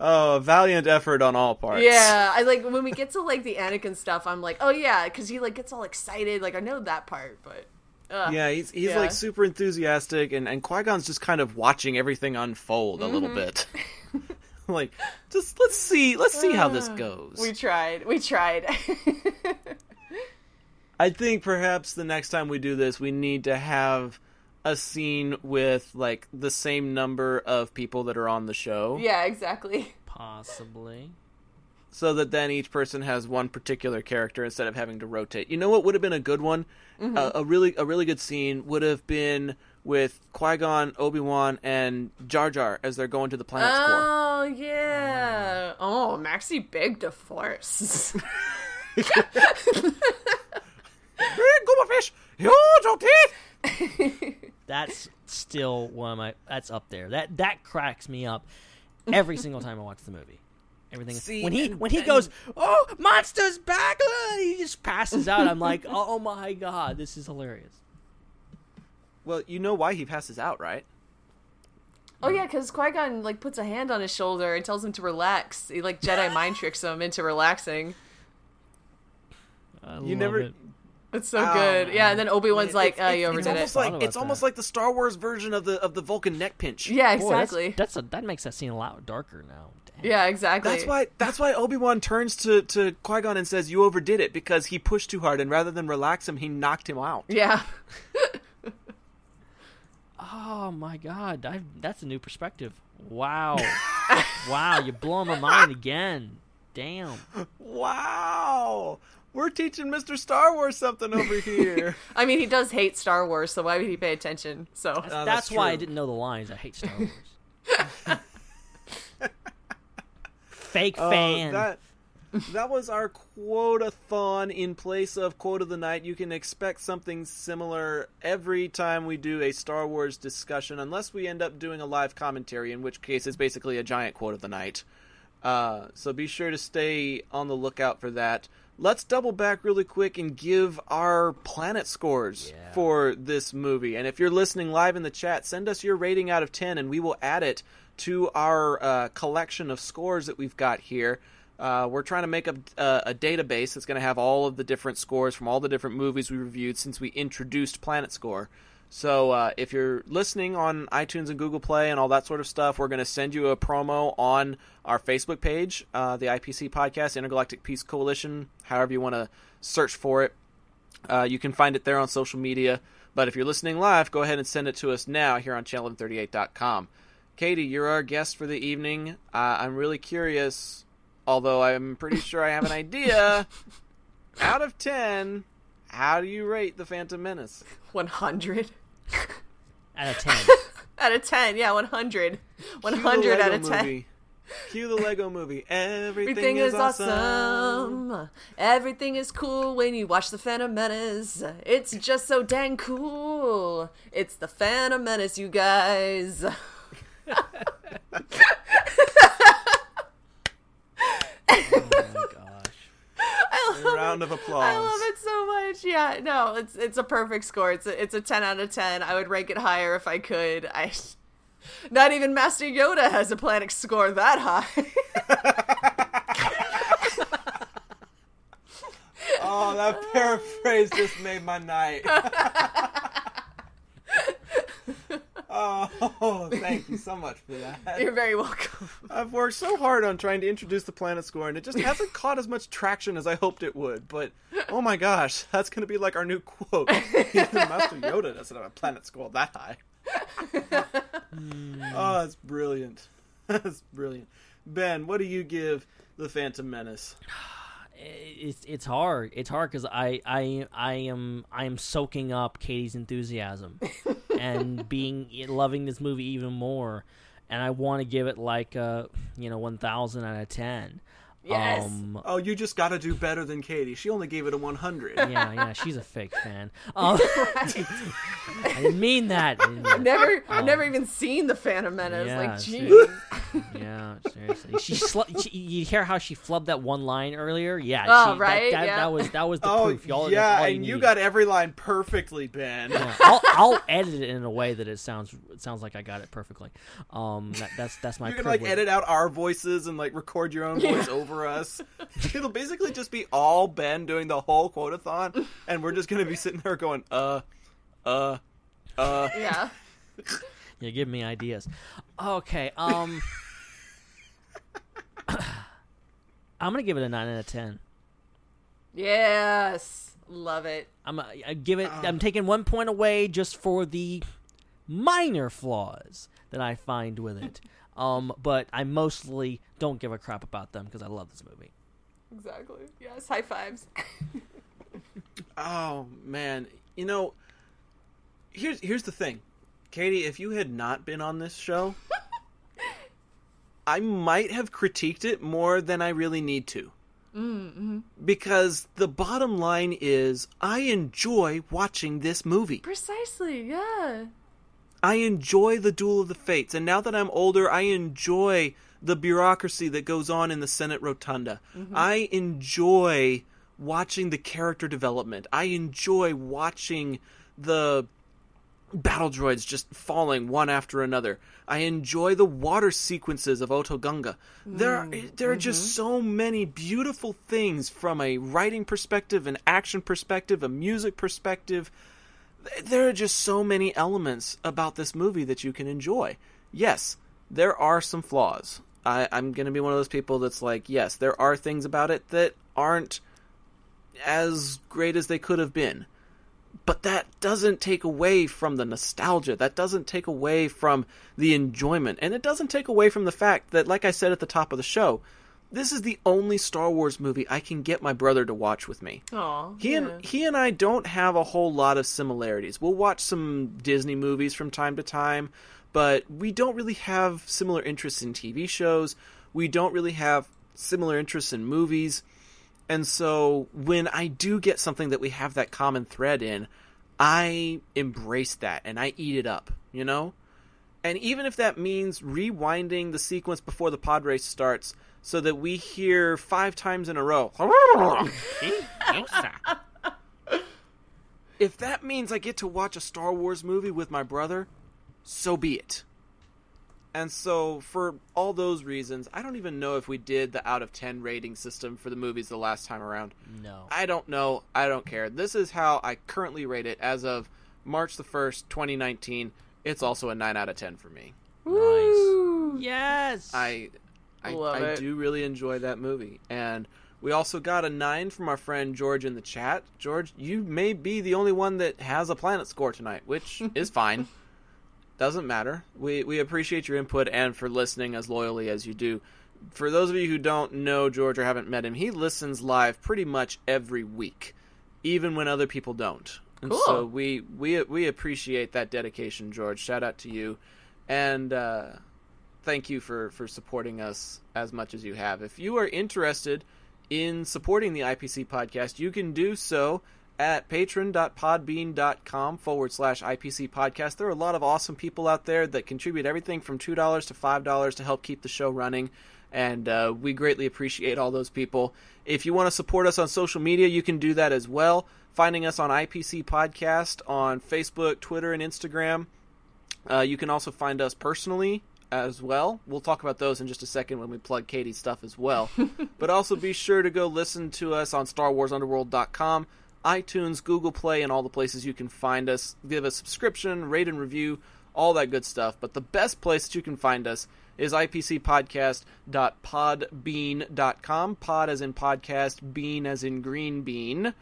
[SPEAKER 12] oh, valiant effort on all parts."
[SPEAKER 17] Yeah, I like when we get to like the Anakin stuff. I'm like, oh yeah, because he like gets all excited. Like I know that part, but uh,
[SPEAKER 12] Yeah, he's he's
[SPEAKER 17] yeah.
[SPEAKER 12] like super enthusiastic, and and Qui Gon's just kind of watching everything unfold a little
[SPEAKER 17] Mhm.
[SPEAKER 12] bit. like, just let's see, let's see how this goes.
[SPEAKER 17] We tried. We tried.
[SPEAKER 12] I think perhaps the next time we do this, we need to have a scene with like the same number of people that are on the show,
[SPEAKER 17] yeah, exactly.
[SPEAKER 13] Possibly.
[SPEAKER 12] so that then each person has one particular character instead of having to rotate. You know what would have been a good one?
[SPEAKER 17] Mhm.
[SPEAKER 12] A, a really a really good scene would have been with Qui Gon, Obi Wan, and Jar Jar as they're going to the planet's core.
[SPEAKER 17] Oh yeah. Oh, Maxie begged a force.
[SPEAKER 12] Gooberfish, huge teeth.
[SPEAKER 13] That's still one of my. That's up there. That that cracks me up every single time I watch the movie. Everything
[SPEAKER 12] See,
[SPEAKER 13] when he
[SPEAKER 12] and-
[SPEAKER 13] when he
[SPEAKER 12] and-
[SPEAKER 13] goes, oh, monsters back! uh," He just passes out. I'm like, oh my god, this is hilarious.
[SPEAKER 12] Well, you know why he passes out, right?
[SPEAKER 17] oh yeah, because Qui Gon like puts a hand on his shoulder and tells him to relax. He like Jedi mind tricks him into relaxing.
[SPEAKER 13] I
[SPEAKER 12] You
[SPEAKER 13] love
[SPEAKER 12] never-
[SPEAKER 13] it.
[SPEAKER 17] It's so
[SPEAKER 12] Oh,
[SPEAKER 17] good. Yeah, and then Obi Wan's like,
[SPEAKER 12] it's-
[SPEAKER 17] "Oh, you
[SPEAKER 12] it's-
[SPEAKER 17] overdid
[SPEAKER 12] it's
[SPEAKER 17] it."
[SPEAKER 12] almost
[SPEAKER 13] Thought
[SPEAKER 12] like
[SPEAKER 13] about
[SPEAKER 12] it's
[SPEAKER 13] that.
[SPEAKER 12] almost like the Star Wars version of the of the Vulcan neck pinch.
[SPEAKER 17] yeah,
[SPEAKER 13] Boy, that's-
[SPEAKER 17] exactly.
[SPEAKER 13] that's, a, that makes that scene a lot darker now. Damn.
[SPEAKER 17] yeah, exactly.
[SPEAKER 12] That's why. That's why Obi Wan turns to to Qui Gon and says, "You overdid it," because he pushed too hard, and rather than relax him, he knocked him out.
[SPEAKER 17] Yeah.
[SPEAKER 13] Oh my god, i that's a new perspective. Wow, wow, you're blowing my mind again. Damn.
[SPEAKER 12] Wow. We're teaching Mr. Star Wars something over here.
[SPEAKER 17] I mean, he does hate Star Wars, so why would he pay attention? So
[SPEAKER 13] That's,
[SPEAKER 12] Uh,
[SPEAKER 13] that's
[SPEAKER 12] that's
[SPEAKER 13] why I didn't know the lines. I hate Star Wars. Fake
[SPEAKER 12] Uh,
[SPEAKER 13] fan.
[SPEAKER 12] that that was our quote-a-thon in place of quote of the night. You can expect something similar every time we do a Star Wars discussion, unless we end up doing a live commentary, in which case it's basically a giant quote of the night. Uh, so be sure to stay on the lookout for that. Let's double back really quick and give our planet scores for this movie. And if you're listening live in the chat, send us your rating out of 10 and we will add it to our uh, collection of scores that we've got here. Uh, we're trying to make a, a, a database that's going to have all of the different scores from all the different movies we reviewed since we introduced Planet Score. So uh, if you're listening on iTunes and Google Play and all that sort of stuff, we're going to send you a promo on our Facebook page, uh, the IPC podcast, Intergalactic Peace Coalition, however you want to search for it. Uh, you can find it there on social media. But if you're listening live, go ahead and send it to us now here on channel1138.com. Katie, you're our guest for the evening. Uh, I'm really curious, although I'm pretty sure I have an idea. Out of 10, how do you rate The Phantom Menace?
[SPEAKER 17] 100
[SPEAKER 13] out of 10.
[SPEAKER 17] out of 10. Yeah, 100. 100 out of 10.
[SPEAKER 12] movie. Cue the Lego movie. Everything,
[SPEAKER 17] Everything
[SPEAKER 12] is,
[SPEAKER 17] is
[SPEAKER 12] awesome.
[SPEAKER 17] awesome. Everything is cool when you watch The Phantom Menace. It's just so dang cool. It's The Phantom Menace, you guys. I
[SPEAKER 12] A
[SPEAKER 17] love
[SPEAKER 12] round of applause.
[SPEAKER 17] I love it so much. Yeah, no, it's it's a perfect score. It's a, it's a 10 out of 10. I would rank it higher if I could. I Not even Master Yoda has a planet score that high.
[SPEAKER 12] Oh, that paraphrase just made my night. Oh, thank you so much for that.
[SPEAKER 17] You're very welcome.
[SPEAKER 12] I've worked so hard on trying to introduce the planet score, and it just hasn't caught as much traction as I hoped it would. But oh my gosh, that's going to be like our new quote. Even Master Yoda doesn't have a planet score that high. oh, that's brilliant. That's brilliant. Ben, what do you give the Phantom Menace?
[SPEAKER 13] it's it's hard. It's hard because I I I am I am soaking up Katie's enthusiasm and being loving this movie even more, and I want to give it like a you know one thousand out of ten. Um,
[SPEAKER 12] oh, you just got to do better than Katie. She only gave it a 100.
[SPEAKER 13] yeah, yeah, she's a fake fan. Um, I didn't mean that. I didn't
[SPEAKER 17] I've never, I've
[SPEAKER 13] Um,
[SPEAKER 17] never even seen the Phantom Menace.
[SPEAKER 13] yeah,
[SPEAKER 17] like,
[SPEAKER 13] see.
[SPEAKER 17] jeez.
[SPEAKER 13] yeah, seriously. She, slu- she you hear how she flubbed that one line earlier? Yeah.
[SPEAKER 17] Oh,
[SPEAKER 13] she,
[SPEAKER 17] right,
[SPEAKER 13] That, that,
[SPEAKER 17] yeah.
[SPEAKER 13] that was that was the
[SPEAKER 12] Oh,
[SPEAKER 13] proof. Y'all,
[SPEAKER 12] yeah,
[SPEAKER 13] all
[SPEAKER 12] and you
[SPEAKER 13] need.
[SPEAKER 12] got every line perfectly, Ben.
[SPEAKER 13] Yeah, I'll, I'll edit it in a way that it sounds it sounds like I got it perfectly. Um, that, that's that's my.
[SPEAKER 12] you can like edit out our voices and like record your own voice over us. It'll basically just be all Ben doing the whole quotathon, and we're just gonna be sitting there going, uh, uh, uh.
[SPEAKER 17] Yeah.
[SPEAKER 13] You're giving me ideas. Okay. Um, I'm gonna give it a nine out of ten.
[SPEAKER 17] Yes. Love it.
[SPEAKER 13] I'm I I give it. I'm taking one point away just for the minor flaws that I find with it. Um, but I mostly don't give a crap about them because I love this movie.
[SPEAKER 17] Exactly. Yes. High fives.
[SPEAKER 12] Oh man, you know, here's here's the thing, Katie. If you had not been on this show, I might have critiqued it more than I really need to.
[SPEAKER 17] Mm-hmm.
[SPEAKER 12] Because the bottom line is, I enjoy watching this movie.
[SPEAKER 17] Precisely. Yeah.
[SPEAKER 12] I enjoy the Duel of the Fates, and now that I'm older, I enjoy the bureaucracy that goes on in the Senate Rotunda.
[SPEAKER 17] Mhm.
[SPEAKER 12] I enjoy watching the character development. I enjoy watching the battle droids just falling one after another. I enjoy the water sequences of Otoh Gunga. There are,
[SPEAKER 17] Mm,
[SPEAKER 12] there are just so many beautiful things from a writing perspective, an action perspective, a music perspective. There are just so many elements about this movie that you can enjoy. Yes, there are some flaws. I, I'm going to be one of those people that's like, yes, there are things about it that aren't as great as they could have been. but that doesn't take away from the nostalgia. That doesn't take away from the enjoyment. And it doesn't take away from the fact that, like I said at the top of the show, this is the only Star Wars movie I can get my brother to watch with me.
[SPEAKER 17] Aw,
[SPEAKER 12] He
[SPEAKER 17] yeah.
[SPEAKER 12] and he and I don't have a whole lot of similarities. We'll watch some Disney movies from time to time, but we don't really have similar interests in TV shows. We don't really have similar interests in movies. And so when I do get something that we have that common thread in, I embrace that and I eat it up, you know? And even if that means rewinding the sequence before the pod race starts so that we hear five times in a row. if that means I get to watch a Star Wars movie with my brother, so be it. And so, for all those reasons, I don't even know if we did the out of 10 rating system for the movies the last time around.
[SPEAKER 13] No.
[SPEAKER 12] I don't know. I don't care. This is how I currently rate it as of March the 1st, 2019. It's also a 9 out of 10 for me.
[SPEAKER 13] Nice. Yes.
[SPEAKER 12] I I, I do really enjoy that movie. And we also got a 9 from our friend George in the chat. George, you may be the only one that has a planet score tonight, which is fine. Doesn't matter. We we appreciate your input and for listening as loyally as you do. For those of you who don't know George or haven't met him, he listens live pretty much every week, even when other people don't. And
[SPEAKER 17] Cool.
[SPEAKER 12] so we we we appreciate that dedication, George. Shout out to you, and uh, thank you for for supporting us as much as you have. If you are interested in supporting the IPC podcast, you can do so at patron.podbean.com forward slash IPC podcast. There are a lot of awesome people out there that contribute everything from $2 to $5 to help keep the show running. And uh, we greatly appreciate all those people. If you want to support us on social media, you can do that as well. Finding us on IPC Podcast on Facebook, Twitter, and Instagram. Uh, you can also find us personally as well. We'll talk about those in just a second when we plug Katie's stuff as well. but also be sure to go listen to us on StarWarsUnderworld.com, iTunes, Google Play, and all the places you can find us. Give us subscription, rate and review, all that good stuff. But the best place that you can find us is ipcpodcast.podbean.com. Pod as in podcast, bean as in green bean.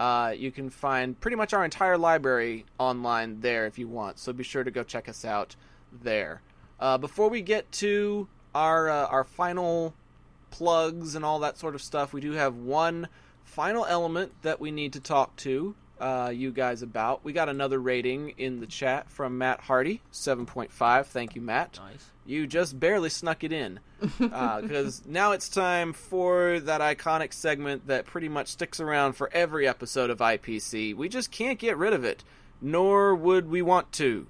[SPEAKER 12] Uh, you can find pretty much our entire library online there if you want. So be sure to go check us out there. Uh, before we get to our uh, our final plugs and all that sort of stuff, we do have one final element that we need to talk to uh, you guys about. We got another rating in the chat from Matt Hardy, seven point five. Thank you, Matt.
[SPEAKER 13] Nice.
[SPEAKER 12] You just barely snuck it in. Because now it's time for that iconic segment that pretty much sticks around for every episode of IPC. We just can't get rid of it, nor would we want to.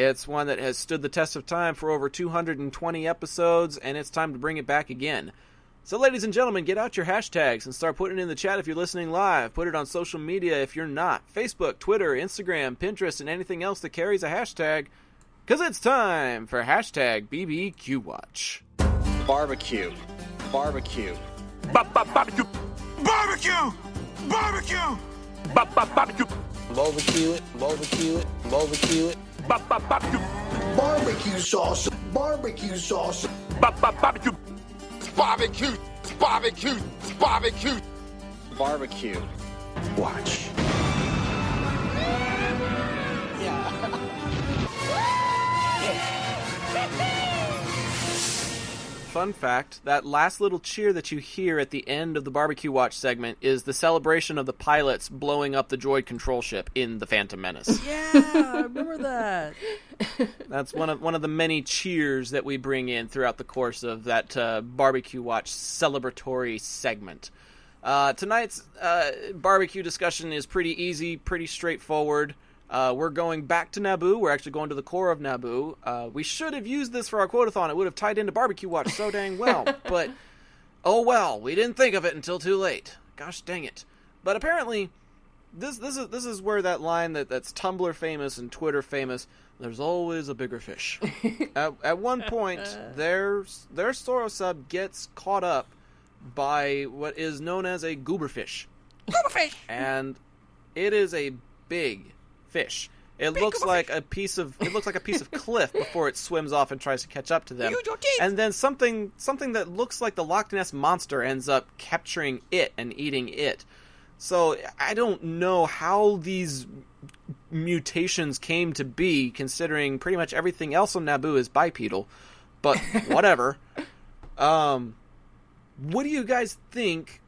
[SPEAKER 12] It's one that has stood the test of time for over 220 episodes, and it's time to bring it back again. So, ladies and gentlemen, get out your hashtags and start putting it in the chat if you're listening live. Put it on social media if you're not. Facebook, Twitter, Instagram, Pinterest, and anything else that carries a hashtag. Because it's time for hashtag BBQWatch.
[SPEAKER 18] Barbecue. Barbecue.
[SPEAKER 9] Barbecue! Barbecue! Barbecue! Barbecue!
[SPEAKER 18] Barbecue it. Barbecue it. Barbecue it.
[SPEAKER 9] Barbecue!
[SPEAKER 19] Barbecue sauce. Barbecue sauce.
[SPEAKER 9] Barbecue! Barbecue! Barbecue! Barbecue!
[SPEAKER 18] Barbecue.
[SPEAKER 19] Watch.
[SPEAKER 12] Fun fact that last little cheer that you hear at the end of the Barbecue Watch segment is the celebration of the pilots blowing up the droid control ship in The Phantom Menace.
[SPEAKER 13] Yeah, I remember that.
[SPEAKER 12] That's one of one of the many cheers that we bring in throughout the course of that uh, barbecue watch celebratory segment. Uh, tonight's uh, barbecue discussion is pretty easy, pretty straightforward. Uh, we're going back to Naboo. We're actually going to the core of Naboo. Uh, we should have used this for our quotathon. It would have tied into barbecue watch so dang well. but oh well, we didn't think of it until too late. Gosh dang it! But apparently, this this is this is where that line that that's Tumblr famous and Twitter famous. There's always a bigger fish. at, at one point, their their Soro sub gets caught up by what is known as a gooberfish.
[SPEAKER 13] Gooberfish.
[SPEAKER 12] And it is a big fish. It looks like a piece of it looks like a piece of cliff before it swims off and tries to catch up to them.
[SPEAKER 13] Use your teeth.
[SPEAKER 12] And then something something that looks like the Loch Ness monster ends up capturing it and eating it. So I don't know how these mutations came to be, considering pretty much everything else on Naboo is bipedal. But whatever. um, what do you guys think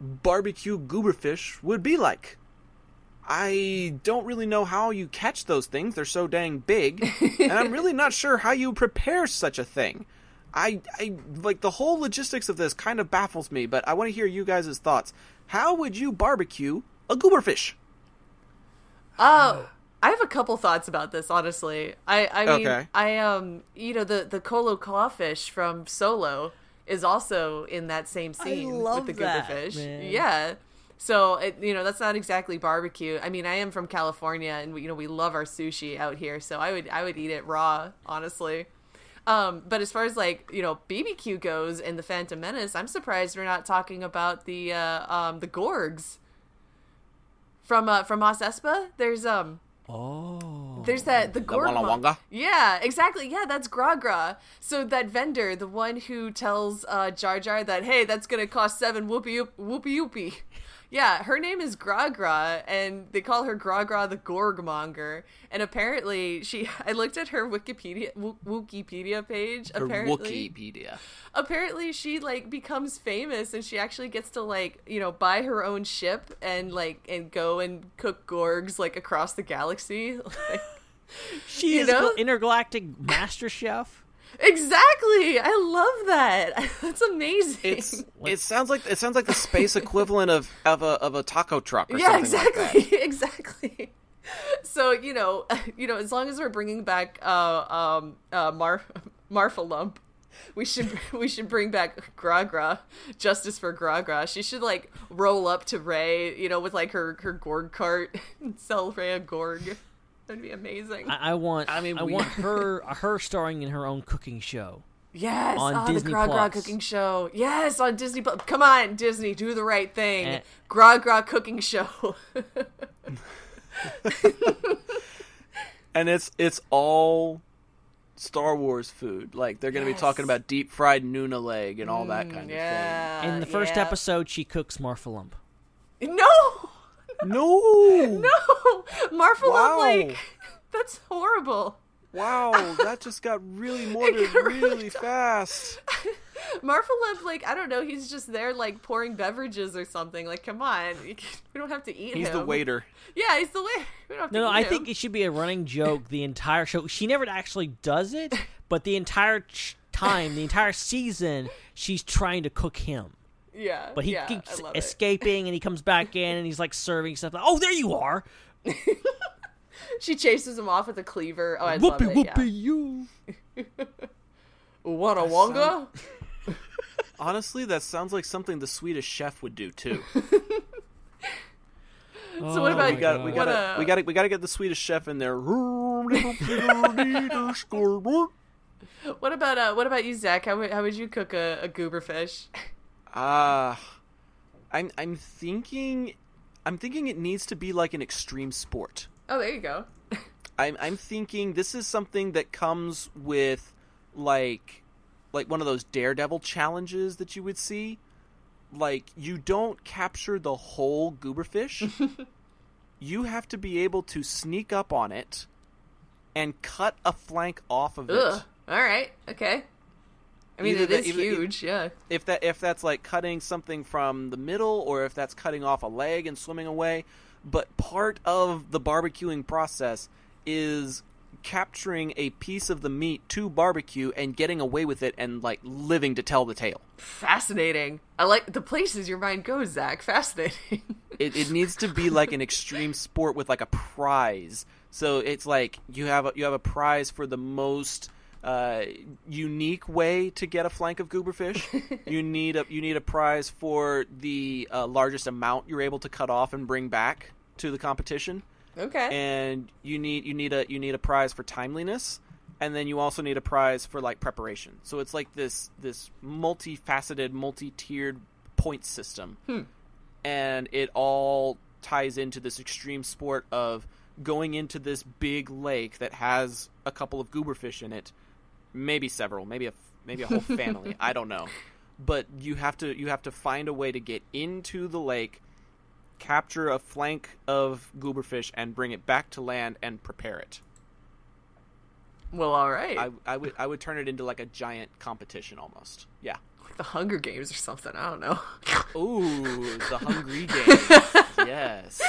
[SPEAKER 12] barbecue gooberfish would be like? I don't really know how you catch those things. They're so dang big, and I'm really not sure how you prepare such a thing. I, I like the whole logistics of this kind of baffles me, but I want to hear you guys' thoughts. How would you barbecue a gooberfish?
[SPEAKER 17] Oh, I have a couple thoughts about this. Honestly, I I mean,
[SPEAKER 12] Okay.
[SPEAKER 17] I um, you know, the the Colo clawfish from Solo is also in that same scene
[SPEAKER 13] love
[SPEAKER 17] with the
[SPEAKER 13] that,
[SPEAKER 17] gooberfish.
[SPEAKER 13] man.
[SPEAKER 17] Yeah. So it, you know that's not exactly barbecue. I mean, I am from California, and we, you know we love our sushi out here. So I would I would eat it raw, honestly. Um, but as far as like you know BBQ goes in the Phantom Menace, I'm surprised we're not talking about the uh, um, the Gorgs from uh, from Mos Espa. There's um
[SPEAKER 13] Oh.
[SPEAKER 17] there's that the Gorg.
[SPEAKER 12] Walla
[SPEAKER 17] mon-
[SPEAKER 12] Wonga?
[SPEAKER 17] Yeah, exactly. Yeah, that's Gragra. So that vendor, the one who tells uh, Jar Jar that hey, that's gonna cost seven whoopee oop- whoopee whoopee. Yeah, her name is Gragra, and they call her Gragra the Gorgmonger. And apparently, she I looked at her Wikipedia Wo- Wikipedia page.
[SPEAKER 12] Or
[SPEAKER 17] apparently,
[SPEAKER 12] Wikipedia.
[SPEAKER 17] apparently she like becomes famous and she actually gets to like you know buy her own ship and like and go and cook gorgs like across the galaxy Like,
[SPEAKER 13] She is
[SPEAKER 17] know?
[SPEAKER 13] intergalactic master chef.
[SPEAKER 17] Exactly i love that that's amazing
[SPEAKER 12] It's it sounds like it sounds like the space equivalent of of a of a taco truck or
[SPEAKER 17] yeah
[SPEAKER 12] something like that.
[SPEAKER 17] exactly exactly so you know you know as long as we're bringing back uh um uh mar Marfalump we should we should bring back Gragra, justice for Gragra. She should like roll up to Rey, you know, with like her her Gorg cart and sell Rey a Gorg. That'd be amazing.
[SPEAKER 13] I, I want. I
[SPEAKER 12] mean,
[SPEAKER 13] I
[SPEAKER 12] we-
[SPEAKER 13] want her her starring in her own cooking show.
[SPEAKER 17] Yes,
[SPEAKER 13] on
[SPEAKER 17] oh,
[SPEAKER 13] Disney
[SPEAKER 17] the Gra Gra
[SPEAKER 13] Plus.
[SPEAKER 17] cooking show. Yes, on Disney Plus. Come on, Disney, do the right thing.
[SPEAKER 13] Eh.
[SPEAKER 17] Gragra cooking show.
[SPEAKER 12] and it's it's all Star Wars food. Like they're going to be talking about deep fried Nuna leg and all that kind
[SPEAKER 17] yeah. Thing.
[SPEAKER 13] In the first
[SPEAKER 17] yeah.
[SPEAKER 13] episode, she cooks Marfalump.
[SPEAKER 17] No,
[SPEAKER 12] of thing. No,
[SPEAKER 17] no, Marfa
[SPEAKER 12] Wow.
[SPEAKER 17] like that's horrible.
[SPEAKER 12] wow, that just got really morbid
[SPEAKER 17] got really
[SPEAKER 12] really fast.
[SPEAKER 17] Marfa Limp, like I don't know, he's just there like pouring beverages or something. Like, come on, we don't have to eat
[SPEAKER 12] He's
[SPEAKER 17] him.
[SPEAKER 12] the waiter.
[SPEAKER 17] Yeah, he's the waiter. We don't have
[SPEAKER 13] No,
[SPEAKER 17] to
[SPEAKER 13] no,
[SPEAKER 17] eat
[SPEAKER 13] I
[SPEAKER 17] him.
[SPEAKER 13] think it should be a running joke the entire show. She never actually does it, but the entire ch- time, the entire season, she's trying to cook him.
[SPEAKER 17] Yeah,
[SPEAKER 13] But he
[SPEAKER 17] yeah,
[SPEAKER 13] keeps
[SPEAKER 17] I it.
[SPEAKER 13] escaping, and he comes back in, and he's like serving stuff. Like, oh, there you are.
[SPEAKER 17] She chases him off with a cleaver. Oh, I
[SPEAKER 13] Whoopee
[SPEAKER 17] love it.
[SPEAKER 13] whoopee
[SPEAKER 17] yeah.
[SPEAKER 13] you.
[SPEAKER 17] Wanna wonga?
[SPEAKER 12] Honestly, that sounds like something the Swedish chef would do too.
[SPEAKER 17] So what about
[SPEAKER 12] we got we got
[SPEAKER 17] uh,
[SPEAKER 12] we got to we got to get the Swedish chef in there.
[SPEAKER 17] What about uh? What about you, Zac? How would how would you cook a, a goober fish?
[SPEAKER 12] Ah, I'm I'm thinking, I'm thinking it needs to be like an extreme sport.
[SPEAKER 17] Oh, there you go.
[SPEAKER 12] I'm I'm thinking this is something that comes with like like one of those daredevil challenges that you would see. Like you don't capture the whole gooberfish. you have to be able to sneak up on it and cut a flank off of it.
[SPEAKER 17] All right. Okay. I mean, it
[SPEAKER 12] that-
[SPEAKER 17] is huge. Yeah.
[SPEAKER 12] if that if that's like cutting something from the middle or if that's cutting off a leg and swimming away but part of the barbecuing process is capturing a piece of the meat to barbecue and getting away with it and like living to tell the tale
[SPEAKER 17] Fascinating. I like the places your mind goes, Zac. Fascinating.
[SPEAKER 12] it, it needs to be like an extreme sport with like a prize so it's like you have a, you have a prize for the most uh, unique way to get a flank of gooberfish. you need a you need a prize for the uh, largest amount you're able to cut off and bring back to the competition.
[SPEAKER 17] okay.
[SPEAKER 12] And you need you need a you need a prize for timeliness, and then you also need a prize for like preparation. So it's like this this multifaceted, multi-tiered point system,
[SPEAKER 17] Hmm.
[SPEAKER 12] and it all ties into this extreme sport of going into this big lake that has a couple of gooberfish in it, maybe several, maybe a maybe a whole family. I don't know, but you have to you have to find a way to get into the lake capture a flank of gooberfish and bring it back to land and prepare it.
[SPEAKER 17] Well, all right.
[SPEAKER 12] I, I would I would turn it into like a giant competition almost. Yeah.
[SPEAKER 17] Like the Hunger Games or something. I don't know.
[SPEAKER 12] Ooh, the Hungry Games. yes.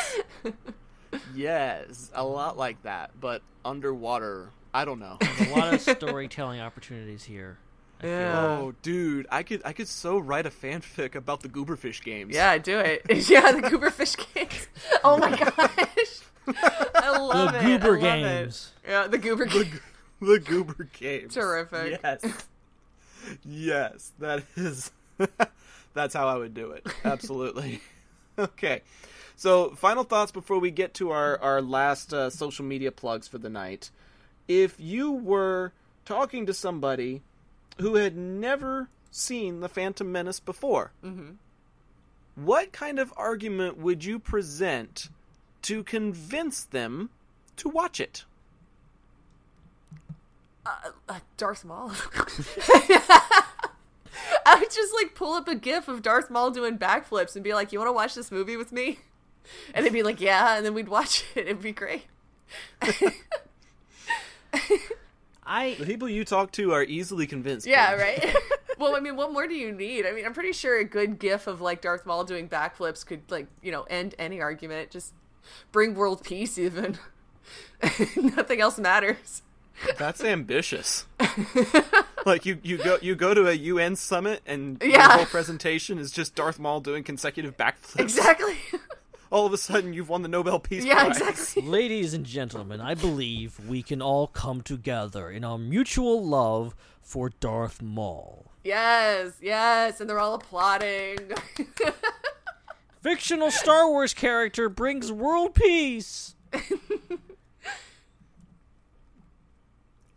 [SPEAKER 12] Yes, a lot like that, but underwater. I don't know.
[SPEAKER 13] There's a lot of storytelling opportunities here. I
[SPEAKER 17] Yeah.
[SPEAKER 13] like.
[SPEAKER 12] Oh, dude, I could I could so write a fanfic about the Gooberfish games.
[SPEAKER 17] Yeah, do it. yeah, the Gooberfish games. Oh my gosh. I love
[SPEAKER 13] The
[SPEAKER 17] it.
[SPEAKER 13] Goober
[SPEAKER 17] I love
[SPEAKER 13] games.
[SPEAKER 17] It. Yeah, the Goober
[SPEAKER 12] the,
[SPEAKER 17] games.
[SPEAKER 12] the Goober games.
[SPEAKER 17] Terrific.
[SPEAKER 12] Yes. yes, that is. that's how I would do it. Absolutely. okay. So, final thoughts before we get to our our last uh, social media plugs for the night. If you were talking to somebody who had never seen the Phantom Menace before,
[SPEAKER 17] Mm-hmm.
[SPEAKER 12] what kind of argument would you present to convince them to watch it?
[SPEAKER 17] Uh, uh, Darth Maul. I would just like pull up a gif of Darth Maul doing backflips and be like, "You want to watch this movie with me?" And they'd be like, "Yeah," and then we'd watch it. It'd be great.
[SPEAKER 13] I
[SPEAKER 12] The people you talk to are easily convinced.
[SPEAKER 17] Yeah,
[SPEAKER 12] Ben.
[SPEAKER 17] right. well, I mean, what more do you need? I mean, I'm pretty sure a good gif of like Darth Maul doing backflips could like you know end any argument. Just bring world peace, even. Nothing else matters.
[SPEAKER 12] That's ambitious. like you, you go you go to a UN summit and your
[SPEAKER 17] Yeah.
[SPEAKER 12] whole presentation is just Darth Maul doing consecutive backflips.
[SPEAKER 17] Exactly.
[SPEAKER 12] All of a sudden, you've won the Nobel Peace
[SPEAKER 17] Yeah,
[SPEAKER 12] Prize.
[SPEAKER 17] exactly.
[SPEAKER 13] Ladies and gentlemen, I believe we can all come together in our mutual love for Darth Maul.
[SPEAKER 17] Yes, yes, and they're all applauding.
[SPEAKER 13] Fictional Star Wars character brings world peace.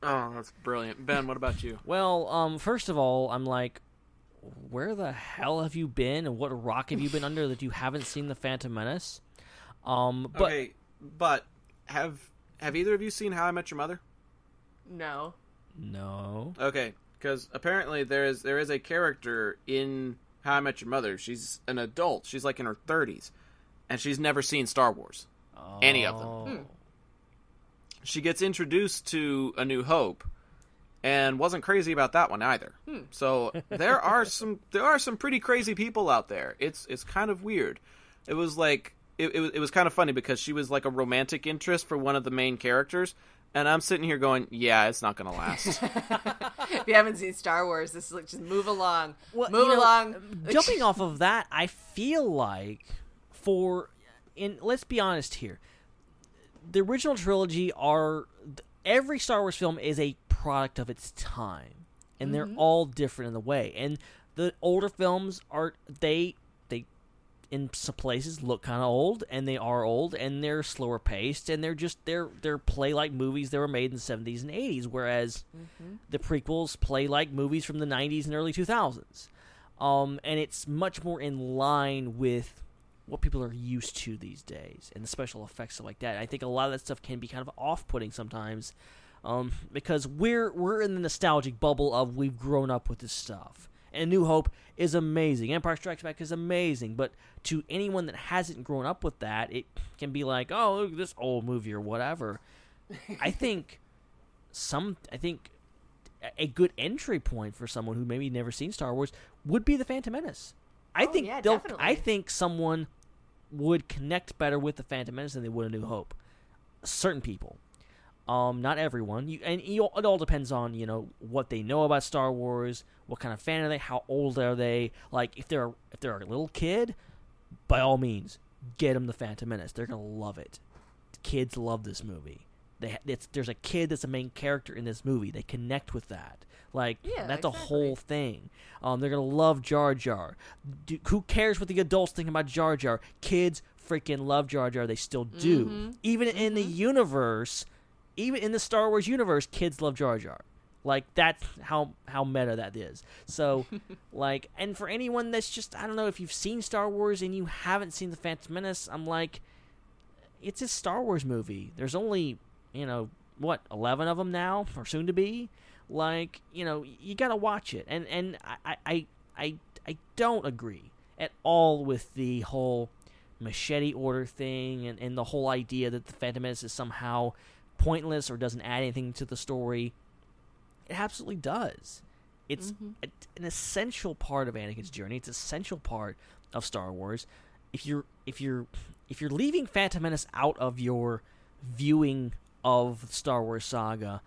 [SPEAKER 12] Oh, that's brilliant, Ben. What about you?
[SPEAKER 13] Well, um, first of all, I'm like, where the hell have you been, and what rock have you been under that you haven't seen the Phantom Menace? Um, but
[SPEAKER 12] okay, but have have either of you seen How I Met Your Mother?
[SPEAKER 17] no.
[SPEAKER 13] no,
[SPEAKER 12] Okay, because apparently there is there is a character in How I Met Your Mother. She's an adult. She's like in her thirties, and she's never seen Star Wars, any of them.
[SPEAKER 13] Oh.
[SPEAKER 12] She gets introduced to A New Hope, and wasn't crazy about that one either.
[SPEAKER 17] Hmm.
[SPEAKER 12] So there are some there are some pretty crazy people out there. It's it's kind of weird. It was like it, it, was- it was kind of funny because she was like a romantic interest for one of the main characters, and I'm sitting here going, yeah, it's not gonna last.
[SPEAKER 17] if you haven't seen Star Wars, this is like just move along, move
[SPEAKER 13] you know,
[SPEAKER 17] along.
[SPEAKER 13] jumping off of that, I feel like for in let's be honest here, the original trilogy are every Star Wars film is a product of its time, and they're
[SPEAKER 17] Mhm.
[SPEAKER 13] all different in the way. And the older films are they they in some places look kind of old, and they are old, and they're slower paced, and they're just they're they're play like movies that were made in the seventies and eighties, whereas the prequels play like movies from the 90s and early 2000s. Um, and it's much more in line with what people are used to these days and the special effects stuff like that. I think a lot of that stuff can be kind of off-putting sometimes um, because we're we're in the nostalgic bubble of we've grown up with this stuff. And New Hope is amazing. Empire Strikes Back is amazing, but to anyone that hasn't grown up with that, it can be like, "Oh, look at this old movie or whatever." I think some I think a good entry point for someone who maybe never seen Star Wars would be the Phantom Menace. I
[SPEAKER 17] Oh,
[SPEAKER 13] think
[SPEAKER 17] yeah,
[SPEAKER 13] they'll
[SPEAKER 17] definitely.
[SPEAKER 13] I think someone would connect better with the Phantom Menace than they would a New Hope. Certain people. Um, not everyone. You, and you, it all depends on you know what they know about Star Wars, what kind of fan are they, how old are they. Like if they're if they're a little kid, by all means, get them the Phantom Menace. They're gonna love it. Kids love this movie. They it's, there's a kid that's a main character in this movie. They connect with that. Like
[SPEAKER 17] Yeah,
[SPEAKER 13] that's a whole thing. Um, they're gonna love Jar Jar. Do, who cares what the adults think about Jar Jar? Kids freaking love Jar Jar. They still do.
[SPEAKER 17] Mhm.
[SPEAKER 13] Even in the universe, even in the Star Wars universe, kids love Jar Jar. Like that's how how meta that is. So, like, and for anyone that's just I don't know if you've seen Star Wars and you haven't seen the Phantom Menace, I'm like, it's a Star Wars movie. There's only you know what eleven of them now or soon to be. Like you know you got to watch it, and and I I I I don't agree at all with the whole machete order thing and, and the whole idea that the Phantom Menace is somehow pointless or doesn't add anything to the story. It absolutely does. It's
[SPEAKER 17] Mhm.
[SPEAKER 13] a, an essential part of Anakin's journey. It's an essential part of Star Wars. If you're if you're if you're leaving Phantom Menace out of your viewing of the Star Wars saga,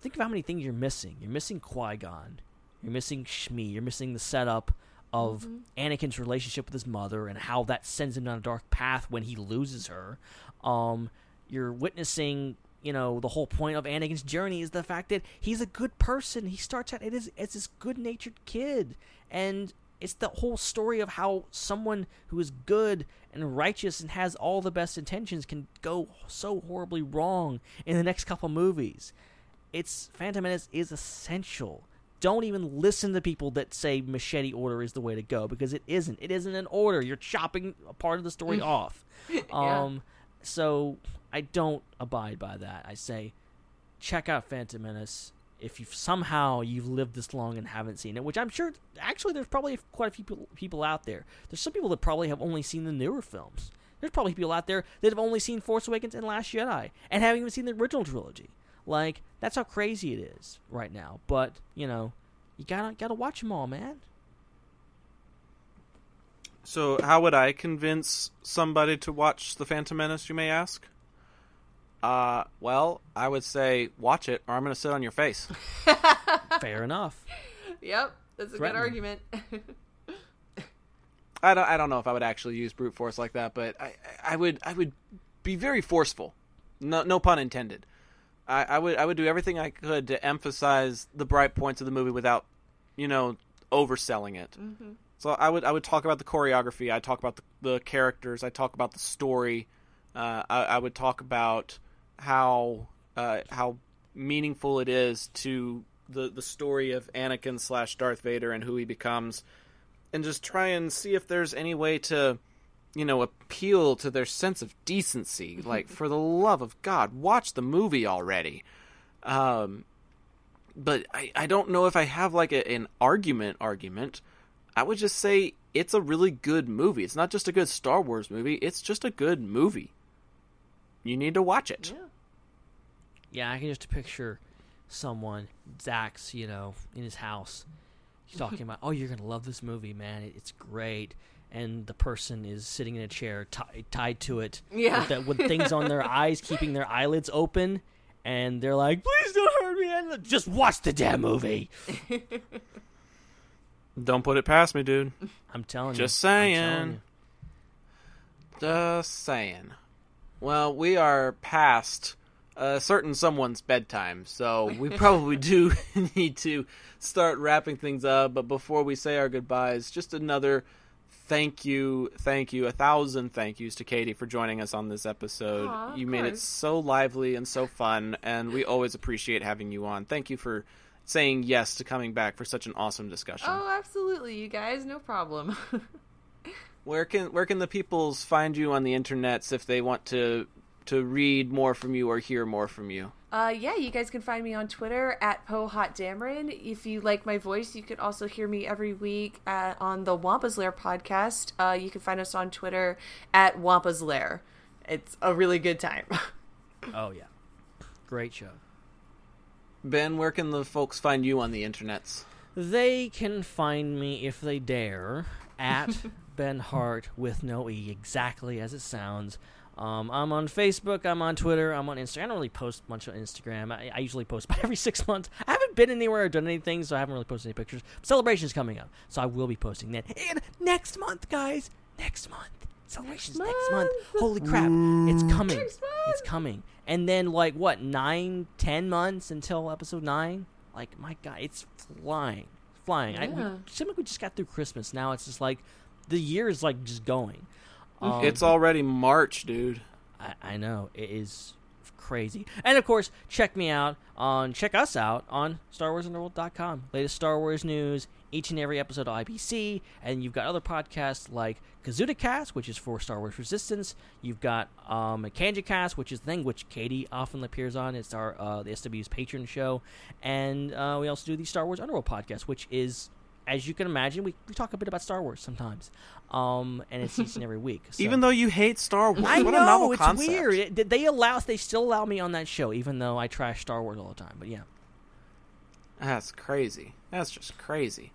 [SPEAKER 13] think of how many things you're missing. You're missing Qui Gon. You're missing Shmi. You're missing the setup of Anakin's relationship with his mother and how that sends him down a dark path when he loses her. Um, you're witnessing, you know, the whole point of Anakin's journey is the fact that he's a good person. He starts out it is as this good-natured kid, and it's the whole story of how someone who is good and righteous and has all the best intentions can go so horribly wrong in the next couple movies. It's Phantom Menace is essential. Don't even listen to people that say machete order is the way to go because it isn't. It isn't an order. You're chopping a part of the story off.
[SPEAKER 17] Yeah.
[SPEAKER 13] Um, so I don't abide by that. I say check out Phantom Menace if you somehow you've lived this long and haven't seen it, which I'm sure actually there's probably quite a few people, people out there. There's some people that probably have only seen the newer films. There's probably people out there that have only seen Force Awakens and Last Jedi and haven't even seen the original trilogy. Like that's how crazy it is right now. But you know, you gotta gotta watch them all, man.
[SPEAKER 12] So, how would I convince somebody to watch The Phantom Menace, you may ask? Uh, well, I would say watch it or I'm going to sit on your face.
[SPEAKER 13] Fair enough.
[SPEAKER 17] Yep, that's a good argument.
[SPEAKER 12] I don't, I don't know if I would actually use brute force like that, but I, I would I would be very forceful. No, no pun intended. I, I would I would do everything I could to emphasize the bright points of the movie without, you know, overselling it.
[SPEAKER 17] Mhm.
[SPEAKER 12] So I would I would talk about the choreography. I talk about the, the characters. I talk about the story. Uh, I, I would talk about how uh, how meaningful it is to the the story of Anakin slash Darth Vader and who he becomes, and just try and see if there's any way to, you know, appeal to their sense of decency. like for the love of God, watch the movie already. Um, but I, I don't know if I have like a, an argument argument. I would just say it's a really good movie. It's not just a good Star Wars movie, it's just a good movie. You need to watch it.
[SPEAKER 13] Yeah, I can just picture someone, Zax, you know, in his house. He's talking about, "Oh, you're gonna love this movie, man. It- It's great." And the person is sitting in a chair ti- tied to it,
[SPEAKER 17] Yeah.
[SPEAKER 13] with, the, with things on their eyes, keeping their eyelids open, and they're like, "Please don't hurt me." And just watch the damn movie.
[SPEAKER 12] Don't put it past me, dude.
[SPEAKER 13] I'm telling
[SPEAKER 12] Just
[SPEAKER 13] you. I'm telling
[SPEAKER 12] saying. Just saying. Well, we are past a certain someone's bedtime, so we probably do need to start wrapping things up. But before we say our goodbyes, just another thank you, thank you, a thousand thank yous to Katie for joining us on this episode.
[SPEAKER 17] Aw, of
[SPEAKER 12] you made it so lively and so fun, and we always appreciate having you on. Thank you for saying yes to coming back for such an awesome discussion.
[SPEAKER 17] oh, absolutely, you guys, no problem.
[SPEAKER 12] Where can where can the peoples find you on the internets if they want to to read more from you or hear more from you?
[SPEAKER 17] Uh, yeah, you guys can find me on Twitter at PoeHotDameron. If you like my voice, you can also hear me every week at, on the Wampa's Lair podcast. Uh, you can find us on Twitter at Wampa's Lair. It's a really good time.
[SPEAKER 13] Oh yeah, great show.
[SPEAKER 12] Ben, where can the folks find you on the internets?
[SPEAKER 13] They can find me if they dare at Ben Hart with no e, exactly as it sounds. Um, I'm on Facebook. I'm on Twitter. I'm on Instagram. I don't really post much on Instagram. I, I usually post about every six months. I haven't been anywhere or done anything, so I haven't really posted any pictures. Celebration's coming up, so I will be posting that. And next month, guys, next month. Celebrations next month. Holy crap! It's coming. It's coming. And then like what nine, ten months until episode nine? Like my god, it's flying, flying. I, we, seemed like we just got through Christmas. Now it's just like the year is like just going. Um,
[SPEAKER 12] it's already March, dude.
[SPEAKER 13] I, I know it is crazy. And of course, check me out on check us out on StarWarsUnderworld.com. Latest Star Wars news, each and every episode of IPC, and you've got other podcasts like KazudaCast, which is for Star Wars Resistance. You've got um, KanjiCast, which is the thing which Katie often appears on. It's our uh, the SW's patron show, and uh, we also do the Star Wars Underworld podcast, which is as you can imagine, we, we talk a bit about Star Wars sometimes, um, and it's each and every week. So.
[SPEAKER 12] Even though you hate Star Wars,
[SPEAKER 13] I
[SPEAKER 12] what
[SPEAKER 13] know it's
[SPEAKER 12] concept.
[SPEAKER 13] weird. It- they allow they still allow me on that show, even though I trash Star Wars all the time. But yeah,
[SPEAKER 12] That's crazy. That's just crazy.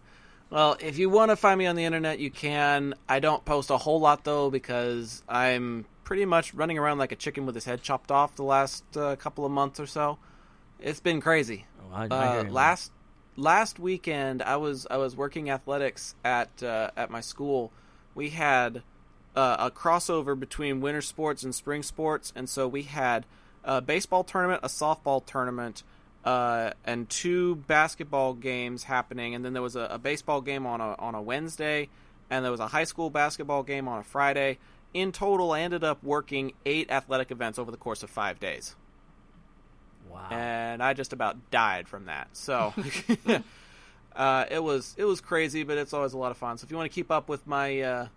[SPEAKER 12] Well, if you want to find me on the internet, you can. I don't post a whole lot though because I'm pretty much running around like a chicken with his head chopped off the last uh, couple of months or so. It's been crazy.
[SPEAKER 13] Oh, I- I
[SPEAKER 12] uh,
[SPEAKER 13] you.
[SPEAKER 12] last last weekend, I was I was working athletics at uh, at my school. We had uh, a crossover between winter sports and spring sports, and so we had a baseball tournament, a softball tournament, uh, and two basketball games happening. And then there was a, a baseball game on a on a Wednesday, and there was a high school basketball game on a Friday. In total, I ended up working eight athletic events over the course of five days.
[SPEAKER 13] Wow.
[SPEAKER 12] And I just about died from that. So uh, it was it was crazy, but it's always a lot of fun. So if you want to keep up with my uh,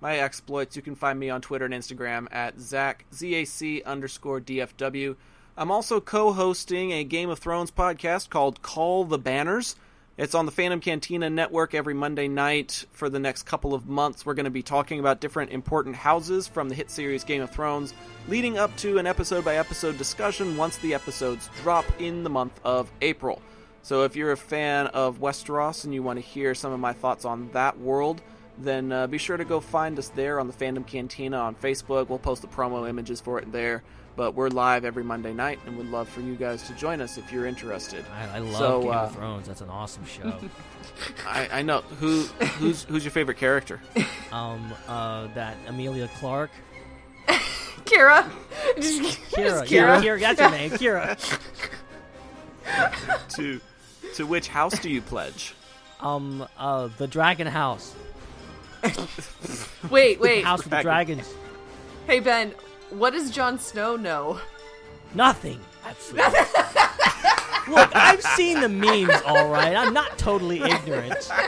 [SPEAKER 12] my exploits, you can find me on Twitter and Instagram at Zac Z-A-C underscore DFW. I'm also co-hosting a Game of Thrones podcast called Call the Banners. It's on the Phantom Cantina network every Monday night for the next couple of months. We're going to be talking about different important houses from the hit series Game of Thrones, leading up to an episode by episode discussion once the episodes drop in the month of April. So if you're a fan of Westeros and you want to hear some of my thoughts on that world, then uh, be sure to go find us there on the Fandom Cantina on Facebook. We'll post the promo images for it there. But we're live every Monday night, and would love for you guys to join us if you're interested.
[SPEAKER 13] I, I love
[SPEAKER 12] So,
[SPEAKER 13] Game
[SPEAKER 12] uh,
[SPEAKER 13] of Thrones. That's an awesome show.
[SPEAKER 12] I, I know who who's who's your favorite character.
[SPEAKER 13] um, uh, that Emilia Clarke.
[SPEAKER 17] Kira.
[SPEAKER 13] Kira,
[SPEAKER 17] Kira.
[SPEAKER 13] yeah, Kira, that's her name, Kira.
[SPEAKER 12] to to which house do you pledge?
[SPEAKER 13] Um, uh, the Dragon House.
[SPEAKER 17] Wait, wait.
[SPEAKER 13] House with the dragons.
[SPEAKER 17] Hey Ben, what does Jon Snow know?
[SPEAKER 13] Nothing. Absolutely. Look, I've seen the memes, all right. I'm not totally ignorant.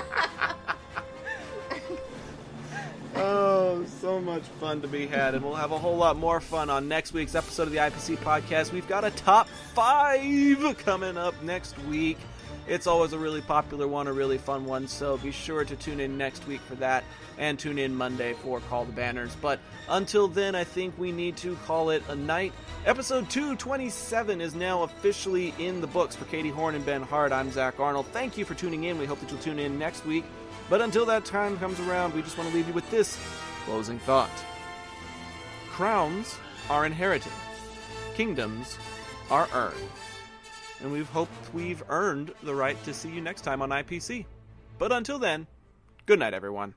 [SPEAKER 12] Oh, so much fun to be had, and we'll have a whole lot more fun on next week's episode of the IPC podcast. We've got a top five coming up next week. It's always a really popular one, a really fun one, so be sure to tune in next week for that, and tune in Monday for Call the Banners. But until then, I think we need to call it a night. Episode 227 is now officially in the books for Katie Horn and Ben Hart. I'm Zac Arnold. Thank you for tuning in. We hope that you'll tune in next week. But until that time comes around, we just want to leave you with this closing thought Crowns are inherited, kingdoms are earned. And we've hoped we've earned the right to see you next time on IPC. But until then, good night, everyone.